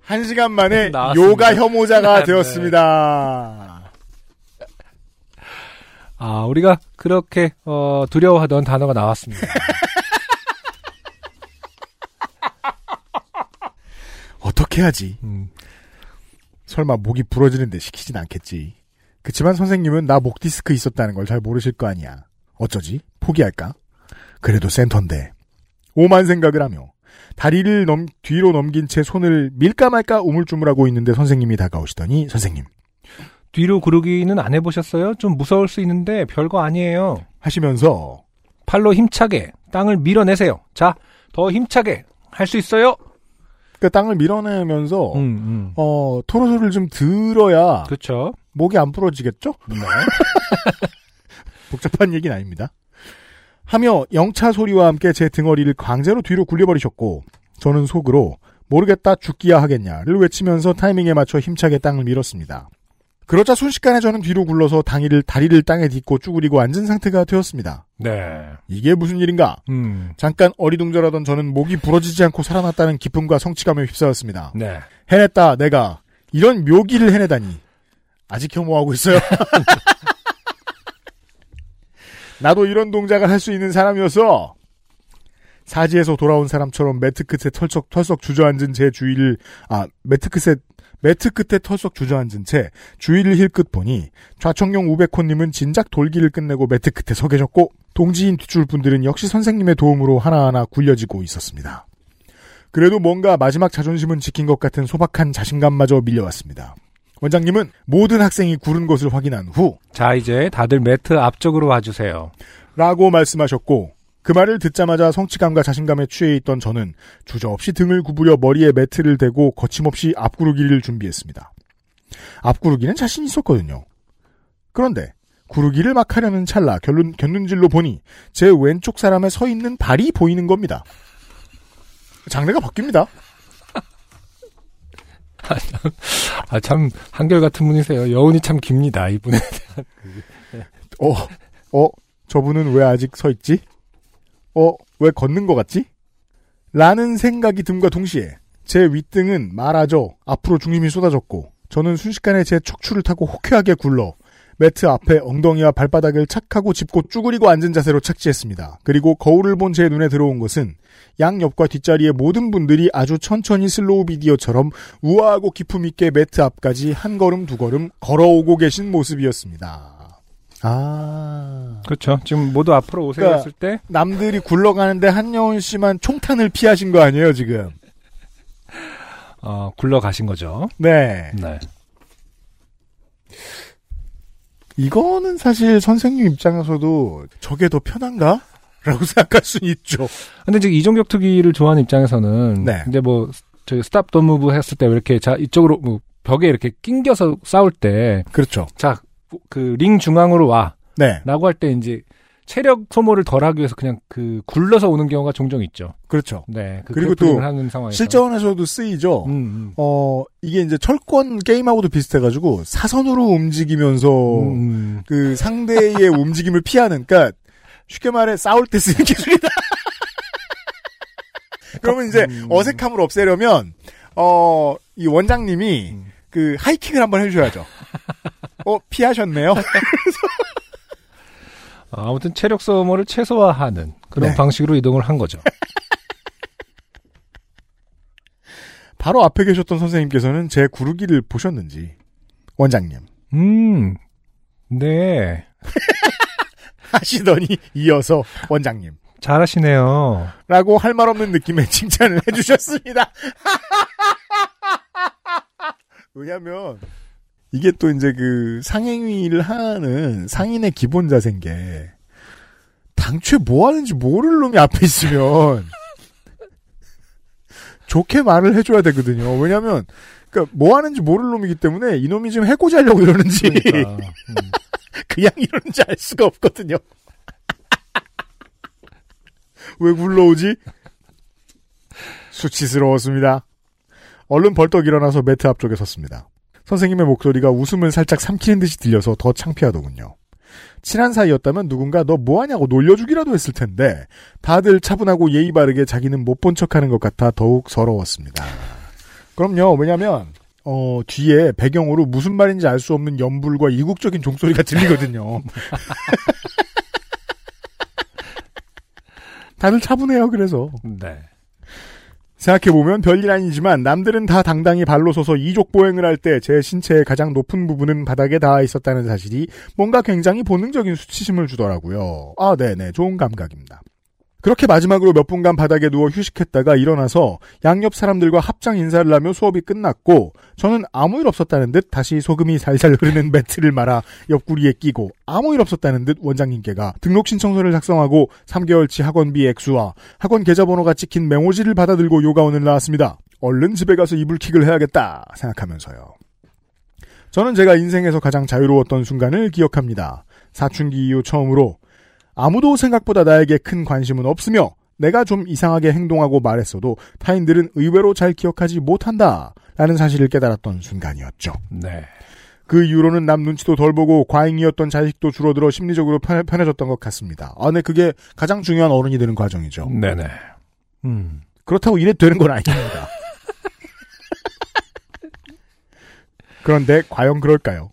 한 시간 만에 나왔습니다. 요가 혐오자가 네. 되었습니다. 아, 우리가 그렇게 어, 두려워하던 단어가 나왔습니다. 어떻게 하지? 음. 설마 목이 부러지는데 시키진 않겠지. 그치만 선생님은 나 목 디스크 있었다는 걸 잘 모르실 거 아니야. 어쩌지? 포기할까? 그래도 센터인데. 오만 생각을 하며 다리를 넘, 뒤로 넘긴 채 손을 밀까 말까 우물쭈물하고 있는데 선생님이 다가오시더니 선생님 뒤로 구르기는 안 해보셨어요? 좀 무서울 수 있는데 별거 아니에요. 하시면서 팔로 힘차게 땅을 밀어내세요. 자, 더 힘차게 할 수 있어요. 그 땅을 밀어내면서 음, 음. 어 토로소를 좀 들어야 그렇죠. 목이 안 부러지겠죠? 네. 복잡한 얘기는 아닙니다. 하며 영차 소리와 함께 제 등어리를 강제로 뒤로 굴려버리셨고 저는 속으로 모르겠다 죽기야 하겠냐를 외치면서 타이밍에 맞춰 힘차게 땅을 밀었습니다. 그러자 순식간에 저는 뒤로 굴러서 당이를 다리를 땅에 딛고 쭈그리고 앉은 상태가 되었습니다. 네. 이게 무슨 일인가? 음. 잠깐 어리둥절하던 저는 목이 부러지지 않고 살아났다는 기쁨과 성취감에 휩싸였습니다. 네. 해냈다 내가 이런 묘기를 해내다니 아직 혐오하고 있어요. 나도 이런 동작을 할 수 있는 사람이어서 사지에서 돌아온 사람처럼 매트 끝에 털썩 털썩 주저앉은 제 주위를 아 매트 끝에 매트 끝에 털썩 주저앉은 채 주위를 힐끗 보니 좌청룡 우백호님은 진작 돌기를 끝내고 매트 끝에 서 계셨고 동지인 뒷줄 분들은 역시 선생님의 도움으로 하나하나 굴려지고 있었습니다. 그래도 뭔가 마지막 자존심은 지킨 것 같은 소박한 자신감마저 밀려왔습니다. 원장님은 모든 학생이 구른 것을 확인한 후 자, 이제 다들 매트 앞쪽으로 와주세요. 라고 말씀하셨고 그 말을 듣자마자 성취감과 자신감에 취해 있던 저는 주저없이 등을 구부려 머리에 매트를 대고 거침없이 앞구르기를 준비했습니다. 앞구르기는 자신 있었거든요. 그런데 구르기를 막 하려는 찰나 결론, 견눈질로 보니 제 왼쪽 사람에 서 있는 발이 보이는 겁니다. 장르가 바뀝니다. 아, 참, 한결같은 분이세요. 여운이 참 깁니다, 이분에. 어, 어, 저분은 왜 아직 서 있지? 어, 왜 걷는 것 같지? 라는 생각이 듦과 동시에 제 윗등은 말하죠. 앞으로 중심이 쏟아졌고 저는 순식간에 제 척추를 타고 호쾌하게 굴러 매트 앞에 엉덩이와 발바닥을 착하고 짚고 쭈그리고 앉은 자세로 착지했습니다. 그리고 거울을 본 제 눈에 들어온 것은 양옆과 뒷자리의 모든 분들이 아주 천천히 슬로우 비디오처럼 우아하고 기품 있게 매트 앞까지 한 걸음 두 걸음 걸어오고 계신 모습이었습니다. 아. 그렇죠. 지금 모두 앞으로 오세요 그러니까- 했을 때 남들이 굴러가는데 한여운 씨만 총탄을 피하신 거 아니에요, 지금? 어, 굴러가신 거죠. 네. 네. 이거는 사실 선생님 입장에서도 저게 더 편한가? 라고 생각할 수는 있죠. 근데 이제 이종격투기를 좋아하는 입장에서는 네. 이제 뭐 저희 stop don't move 했을 때왜 이렇게 자 이쪽으로 뭐 벽에 이렇게 낑겨서 싸울 때 그렇죠. 자 그 링 중앙으로 와라고 네. 할때 이제 체력 소모를 덜하기 위해서 그냥 그 굴러서 오는 경우가 종종 있죠. 그렇죠. 네. 그 그리고 그래플링을 또 하는 상황에서 실전에서도 쓰이죠. 음, 음. 어, 이게 이제 철권 게임하고도 비슷해가지고 사선으로 움직이면서 음, 그 상대의 움직임을 피하는, 그니까 쉽게 말해 싸울 때 쓰는 기술이다. 그러면 이제 음. 어색함을 없애려면, 어, 이 원장님이 음. 그 하이킥을 한번 해주셔야죠. 어, 피하셨네요. 어, 아무튼 체력 소모를 최소화하는 그런 네. 방식으로 이동을 한 거죠. 바로 앞에 계셨던 선생님께서는 제 구르기를 보셨는지, 원장님. 음, 네. 하시더니 이어서 원장님. 잘하시네요. 라고 할 말 없는 느낌의 칭찬을 해주셨습니다. 왜냐면, 이게 또 이제 그 상행위를 하는 상인의 기본 자세인 게, 당최 뭐 하는지 모를 놈이 앞에 있으면, 좋게 말을 해줘야 되거든요. 왜냐면, 그니까 뭐 하는지 모를 놈이기 때문에 이 놈이 지금 해코지 하려고 이러는지, 그러니까, 음. 그냥 이러는지 알 수가 없거든요. 왜 굴러오지? 수치스러웠습니다. 얼른 벌떡 일어나서 매트 앞쪽에 섰습니다. 선생님의 목소리가 웃음을 살짝 삼키는 듯이 들려서 더 창피하더군요. 친한 사이였다면 누군가 너 뭐하냐고 놀려주기라도 했을 텐데 다들 차분하고 예의 바르게 자기는 못 본 척하는 것 같아 더욱 서러웠습니다. 그럼요. 왜냐하면 어, 뒤에 배경으로 무슨 말인지 알 수 없는 연불과 이국적인 종소리가 들리거든요. 다들 차분해요. 그래서 네. 생각해보면 별일 아니지만 남들은 다 당당히 발로 서서 이족 보행을 할 때 제 신체의 가장 높은 부분은 바닥에 닿아 있었다는 사실이 뭔가 굉장히 본능적인 수치심을 주더라고요. 아, 네네. 좋은 감각입니다. 그렇게 마지막으로 몇 분간 바닥에 누워 휴식했다가 일어나서 양옆 사람들과 합장 인사를 하며 수업이 끝났고 저는 아무 일 없었다는 듯 다시 소금이 살살 흐르는 매트를 말아 옆구리에 끼고 아무 일 없었다는 듯 원장님께가 등록 신청서를 작성하고 3개월치 학원비 액수와 학원 계좌번호가 찍힌 메모지를 받아들고 요가원을 나왔습니다. 얼른 집에 가서 이불킥을 해야겠다 생각하면서요. 저는 제가 인생에서 가장 자유로웠던 순간을 기억합니다. 사춘기 이후 처음으로 아무도 생각보다 나에게 큰 관심은 없으며 내가 좀 이상하게 행동하고 말했어도 타인들은 의외로 잘 기억하지 못한다. 라는 사실을 깨달았던 순간이었죠. 네. 그 이후로는 남 눈치도 덜 보고 과잉이었던 자식도 줄어들어 심리적으로 편, 편해졌던 것 같습니다. 아, 네, 그게 가장 중요한 어른이 되는 과정이죠. 네네. 음. 그렇다고 이래 되는 건 아닙니다. 그런데 과연 그럴까요?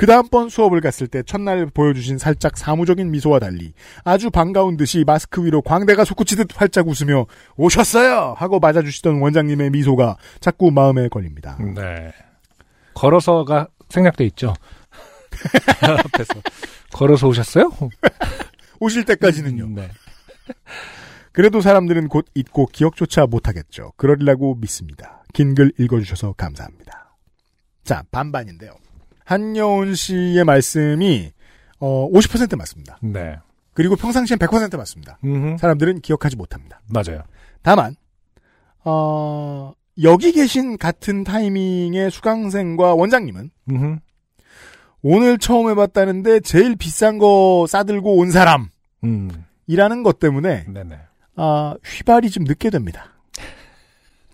그 다음번 수업을 갔을 때 첫날 보여주신 살짝 사무적인 미소와 달리 아주 반가운 듯이 마스크 위로 광대가 솟구치듯 활짝 웃으며 오셨어요! 하고 맞아주시던 원장님의 미소가 자꾸 마음에 걸립니다. 네. 걸어서가 생략돼 있죠. 앞에서. 걸어서 오셨어요? 오실 때까지는요. 네. 그래도 사람들은 곧 잊고 기억조차 못하겠죠. 그러리라고 믿습니다. 긴 글 읽어주셔서 감사합니다. 자, 반반인데요. 한여운 씨의 말씀이 어, 50% 맞습니다. 네. 그리고 평상시엔 100% 맞습니다. 음흠. 사람들은 기억하지 못합니다. 맞아요. 다만 어, 여기 계신 같은 타이밍의 수강생과 원장님은 음흠. 오늘 처음 해봤다는데 제일 비싼 거 싸들고 온 사람이라는 음. 것 때문에 네네. 아, 휘발이 좀 늦게 됩니다.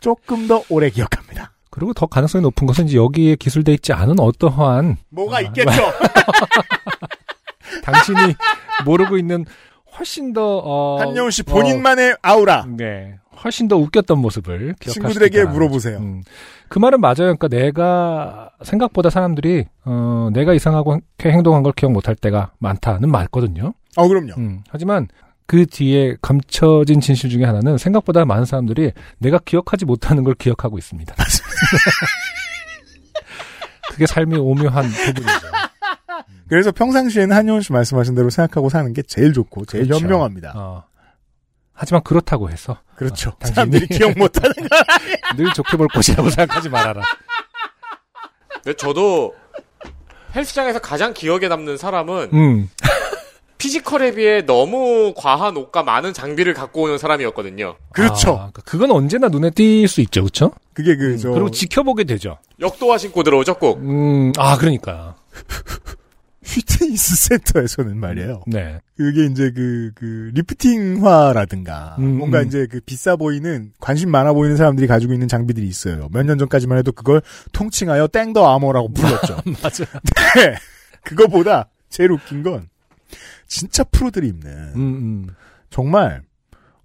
조금 더 오래 기억합니다. 그리고 더 가능성이 높은 것은 이제 여기에 기술돼 있지 않은 어떠한 뭐가 아, 있겠죠? 당신이 모르고 있는 훨씬 더 어, 한여운 씨 본인만의 아우라. 어, 네. 훨씬 더 웃겼던 모습을 친구들에게. 물어보세요. 음. 그 말은 맞아요. 그러니까 내가 생각보다 사람들이 어, 내가 이상하고 행동한 걸 기억 못할 때가 많다는 맞거든요. 어, 그럼요. 음. 하지만 그 뒤에 감춰진 진실 중에 하나는 생각보다 많은 사람들이 내가 기억하지 못하는 걸 기억하고 있습니다. 그게 삶의 오묘한 부분이죠. 그래서 평상시에는 한효원 씨 말씀하신 대로 생각하고 사는 게 제일 좋고 제일 그렇죠. 현명합니다. 어. 하지만 그렇다고 해서 그렇죠. 당신이- 사람들이 기억 못하는 거. 늘 좋게 볼 것이라고 생각하지 말아라. 근데 저도 헬스장에서 가장 기억에 남는 사람은 음. 피지컬에 비해 너무 과한 옷과 많은 장비를 갖고 오는 사람이었거든요. 그렇죠. 아, 그건 언제나 눈에 띌 수 있죠, 그렇죠? 그게 그, 저. 그리고 지켜보게 되죠. 역도화 신고 들어오죠 꼭. 음, 아, 그러니까. 휘트니스 센터에서는 말이에요. 네. 그게 이제 그, 그, 리프팅화라든가, 음, 뭔가 음. 이제 그 비싸 보이는, 관심 많아 보이는 사람들이 가지고 있는 장비들이 있어요. 몇 년 전까지만 해도 그걸 통칭하여 땡더 아머라고 불렀죠. 맞아. 네. 그거보다 제일 웃긴 건, 진짜 프로들이 입는, 음, 음. 정말,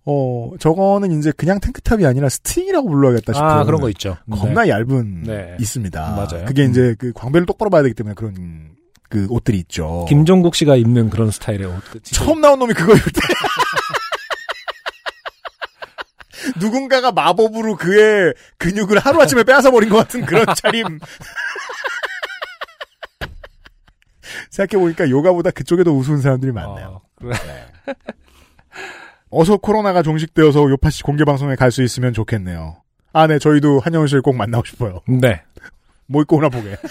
어, 저거는 이제 그냥 탱크탑이 아니라 스트링이라고 불러야겠다 싶어요. 아, 그런 거 있죠. 겁나 얇은, 네. 있습니다. 맞아요. 그게 음. 이제 그 광배를 똑바로 봐야 되기 때문에 그런, 그 옷들이 있죠. 김종국 씨가 입는 그런 스타일의 옷. 처음 나온 놈이 그거 입을 때. 누군가가 마법으로 그의 근육을 하루아침에 빼앗아 버린 것 같은 그런 차림. 생각해보니까 요가보다 그쪽에 더 우스운 사람들이 많네요. 어, 그래. 어서 코로나가 종식되어서 요파시 공개방송에 갈 수 있으면 좋겠네요. 아, 네, 저희도 한영훈 씨를 꼭 만나고 싶어요. 네. 뭐 입고 오나 보게.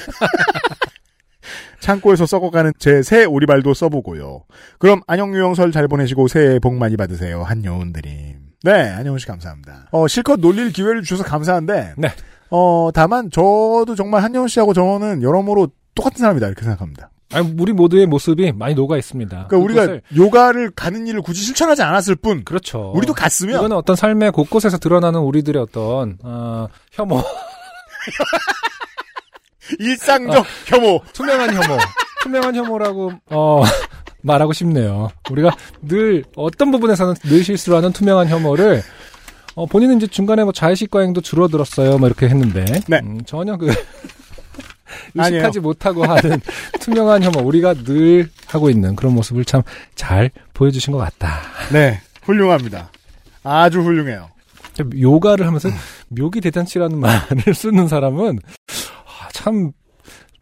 창고에서 썩어가는 제 새 오리발도 써보고요. 그럼 안녕유영 설 잘 보내시고 새해 복 많이 받으세요. 한여운드림. 네, 안녕훈 씨 감사합니다. 어, 실컷 놀릴 기회를 주셔서 감사한데, 네. 어, 다만 저도 정말 한여훈 씨하고 저는 여러모로 똑같은 사람이다 이렇게 생각합니다. 아니, 우리 모두의 모습이 많이 녹아 있습니다. 그러니까 우리가 요가를 가는 일을 굳이 실천하지 않았을 뿐, 그렇죠. 우리도 갔으면 이거는 어떤 삶의 곳곳에서 드러나는 우리들의 어떤 어, 혐오, 일상적 혐오. 투명한 혐오, 투명한 혐오라고 어, 말하고 싶네요. 우리가 늘 어떤 부분에서는 늘 실수를 하는 투명한 혐오를 어, 본인은 이제 중간에 뭐 자의식 과잉도 줄어들었어요, 뭐 이렇게 했는데 네. 음, 전혀 그. 의식하지 못하고 하는 투명한 혐오, 우리가 늘 하고 있는 그런 모습을 참 잘 보여주신 것 같다. 네, 훌륭합니다. 아주 훌륭해요. 요가를 하면서 묘기 대잔치라는 말을 쓰는 사람은 아, 참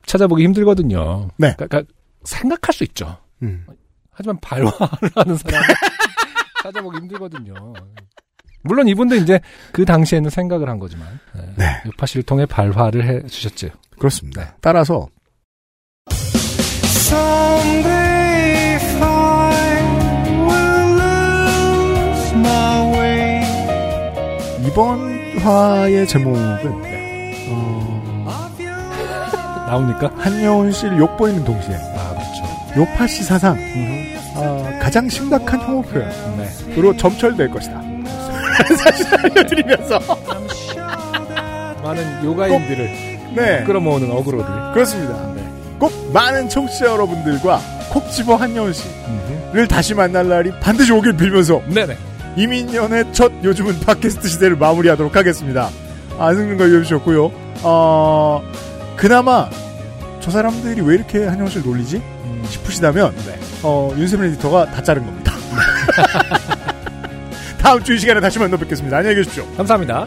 찾아보기 힘들거든요. 네. 그러니까 생각할 수 있죠. 음. 하지만 발화를 하는 사람은 찾아보기 힘들거든요. 물론 이분도 이제 그 당시에는 생각을 한 거지만 네. 네. 요파 씨를 통해 발화를 해 주셨죠. 그렇습니다. 따라서 이번 화의 제목은 어, 나옵니까? 한여운 씨를 욕보이는 동시에 아 그렇죠. 요파시 사상 어, 가장 심각한 혐오 표현으로 네. 점철될 것이다. 사실 알려드리면서 많은 요가인들을 네 끌어모으는 어그로를 그렇습니다. 네. 꼭 많은 청취자 여러분들과 콕 집어 한여운 씨를. 다시 만날 날이 반드시 오길 빌면서 네네. 이민년의 첫 요즘은 팟캐스트 시대를 마무리하도록 하겠습니다. 안승준과 유엠 씨였고요. 어, 그나마 저 사람들이 왜 이렇게 한영 씨를 놀리지? 음, 싶으시다면 네. 어, 윤세민 에디터가 다 자른 겁니다. 다음 주 이 시간에 다시 만나 뵙겠습니다. 안녕히 계십시오. 감사합니다.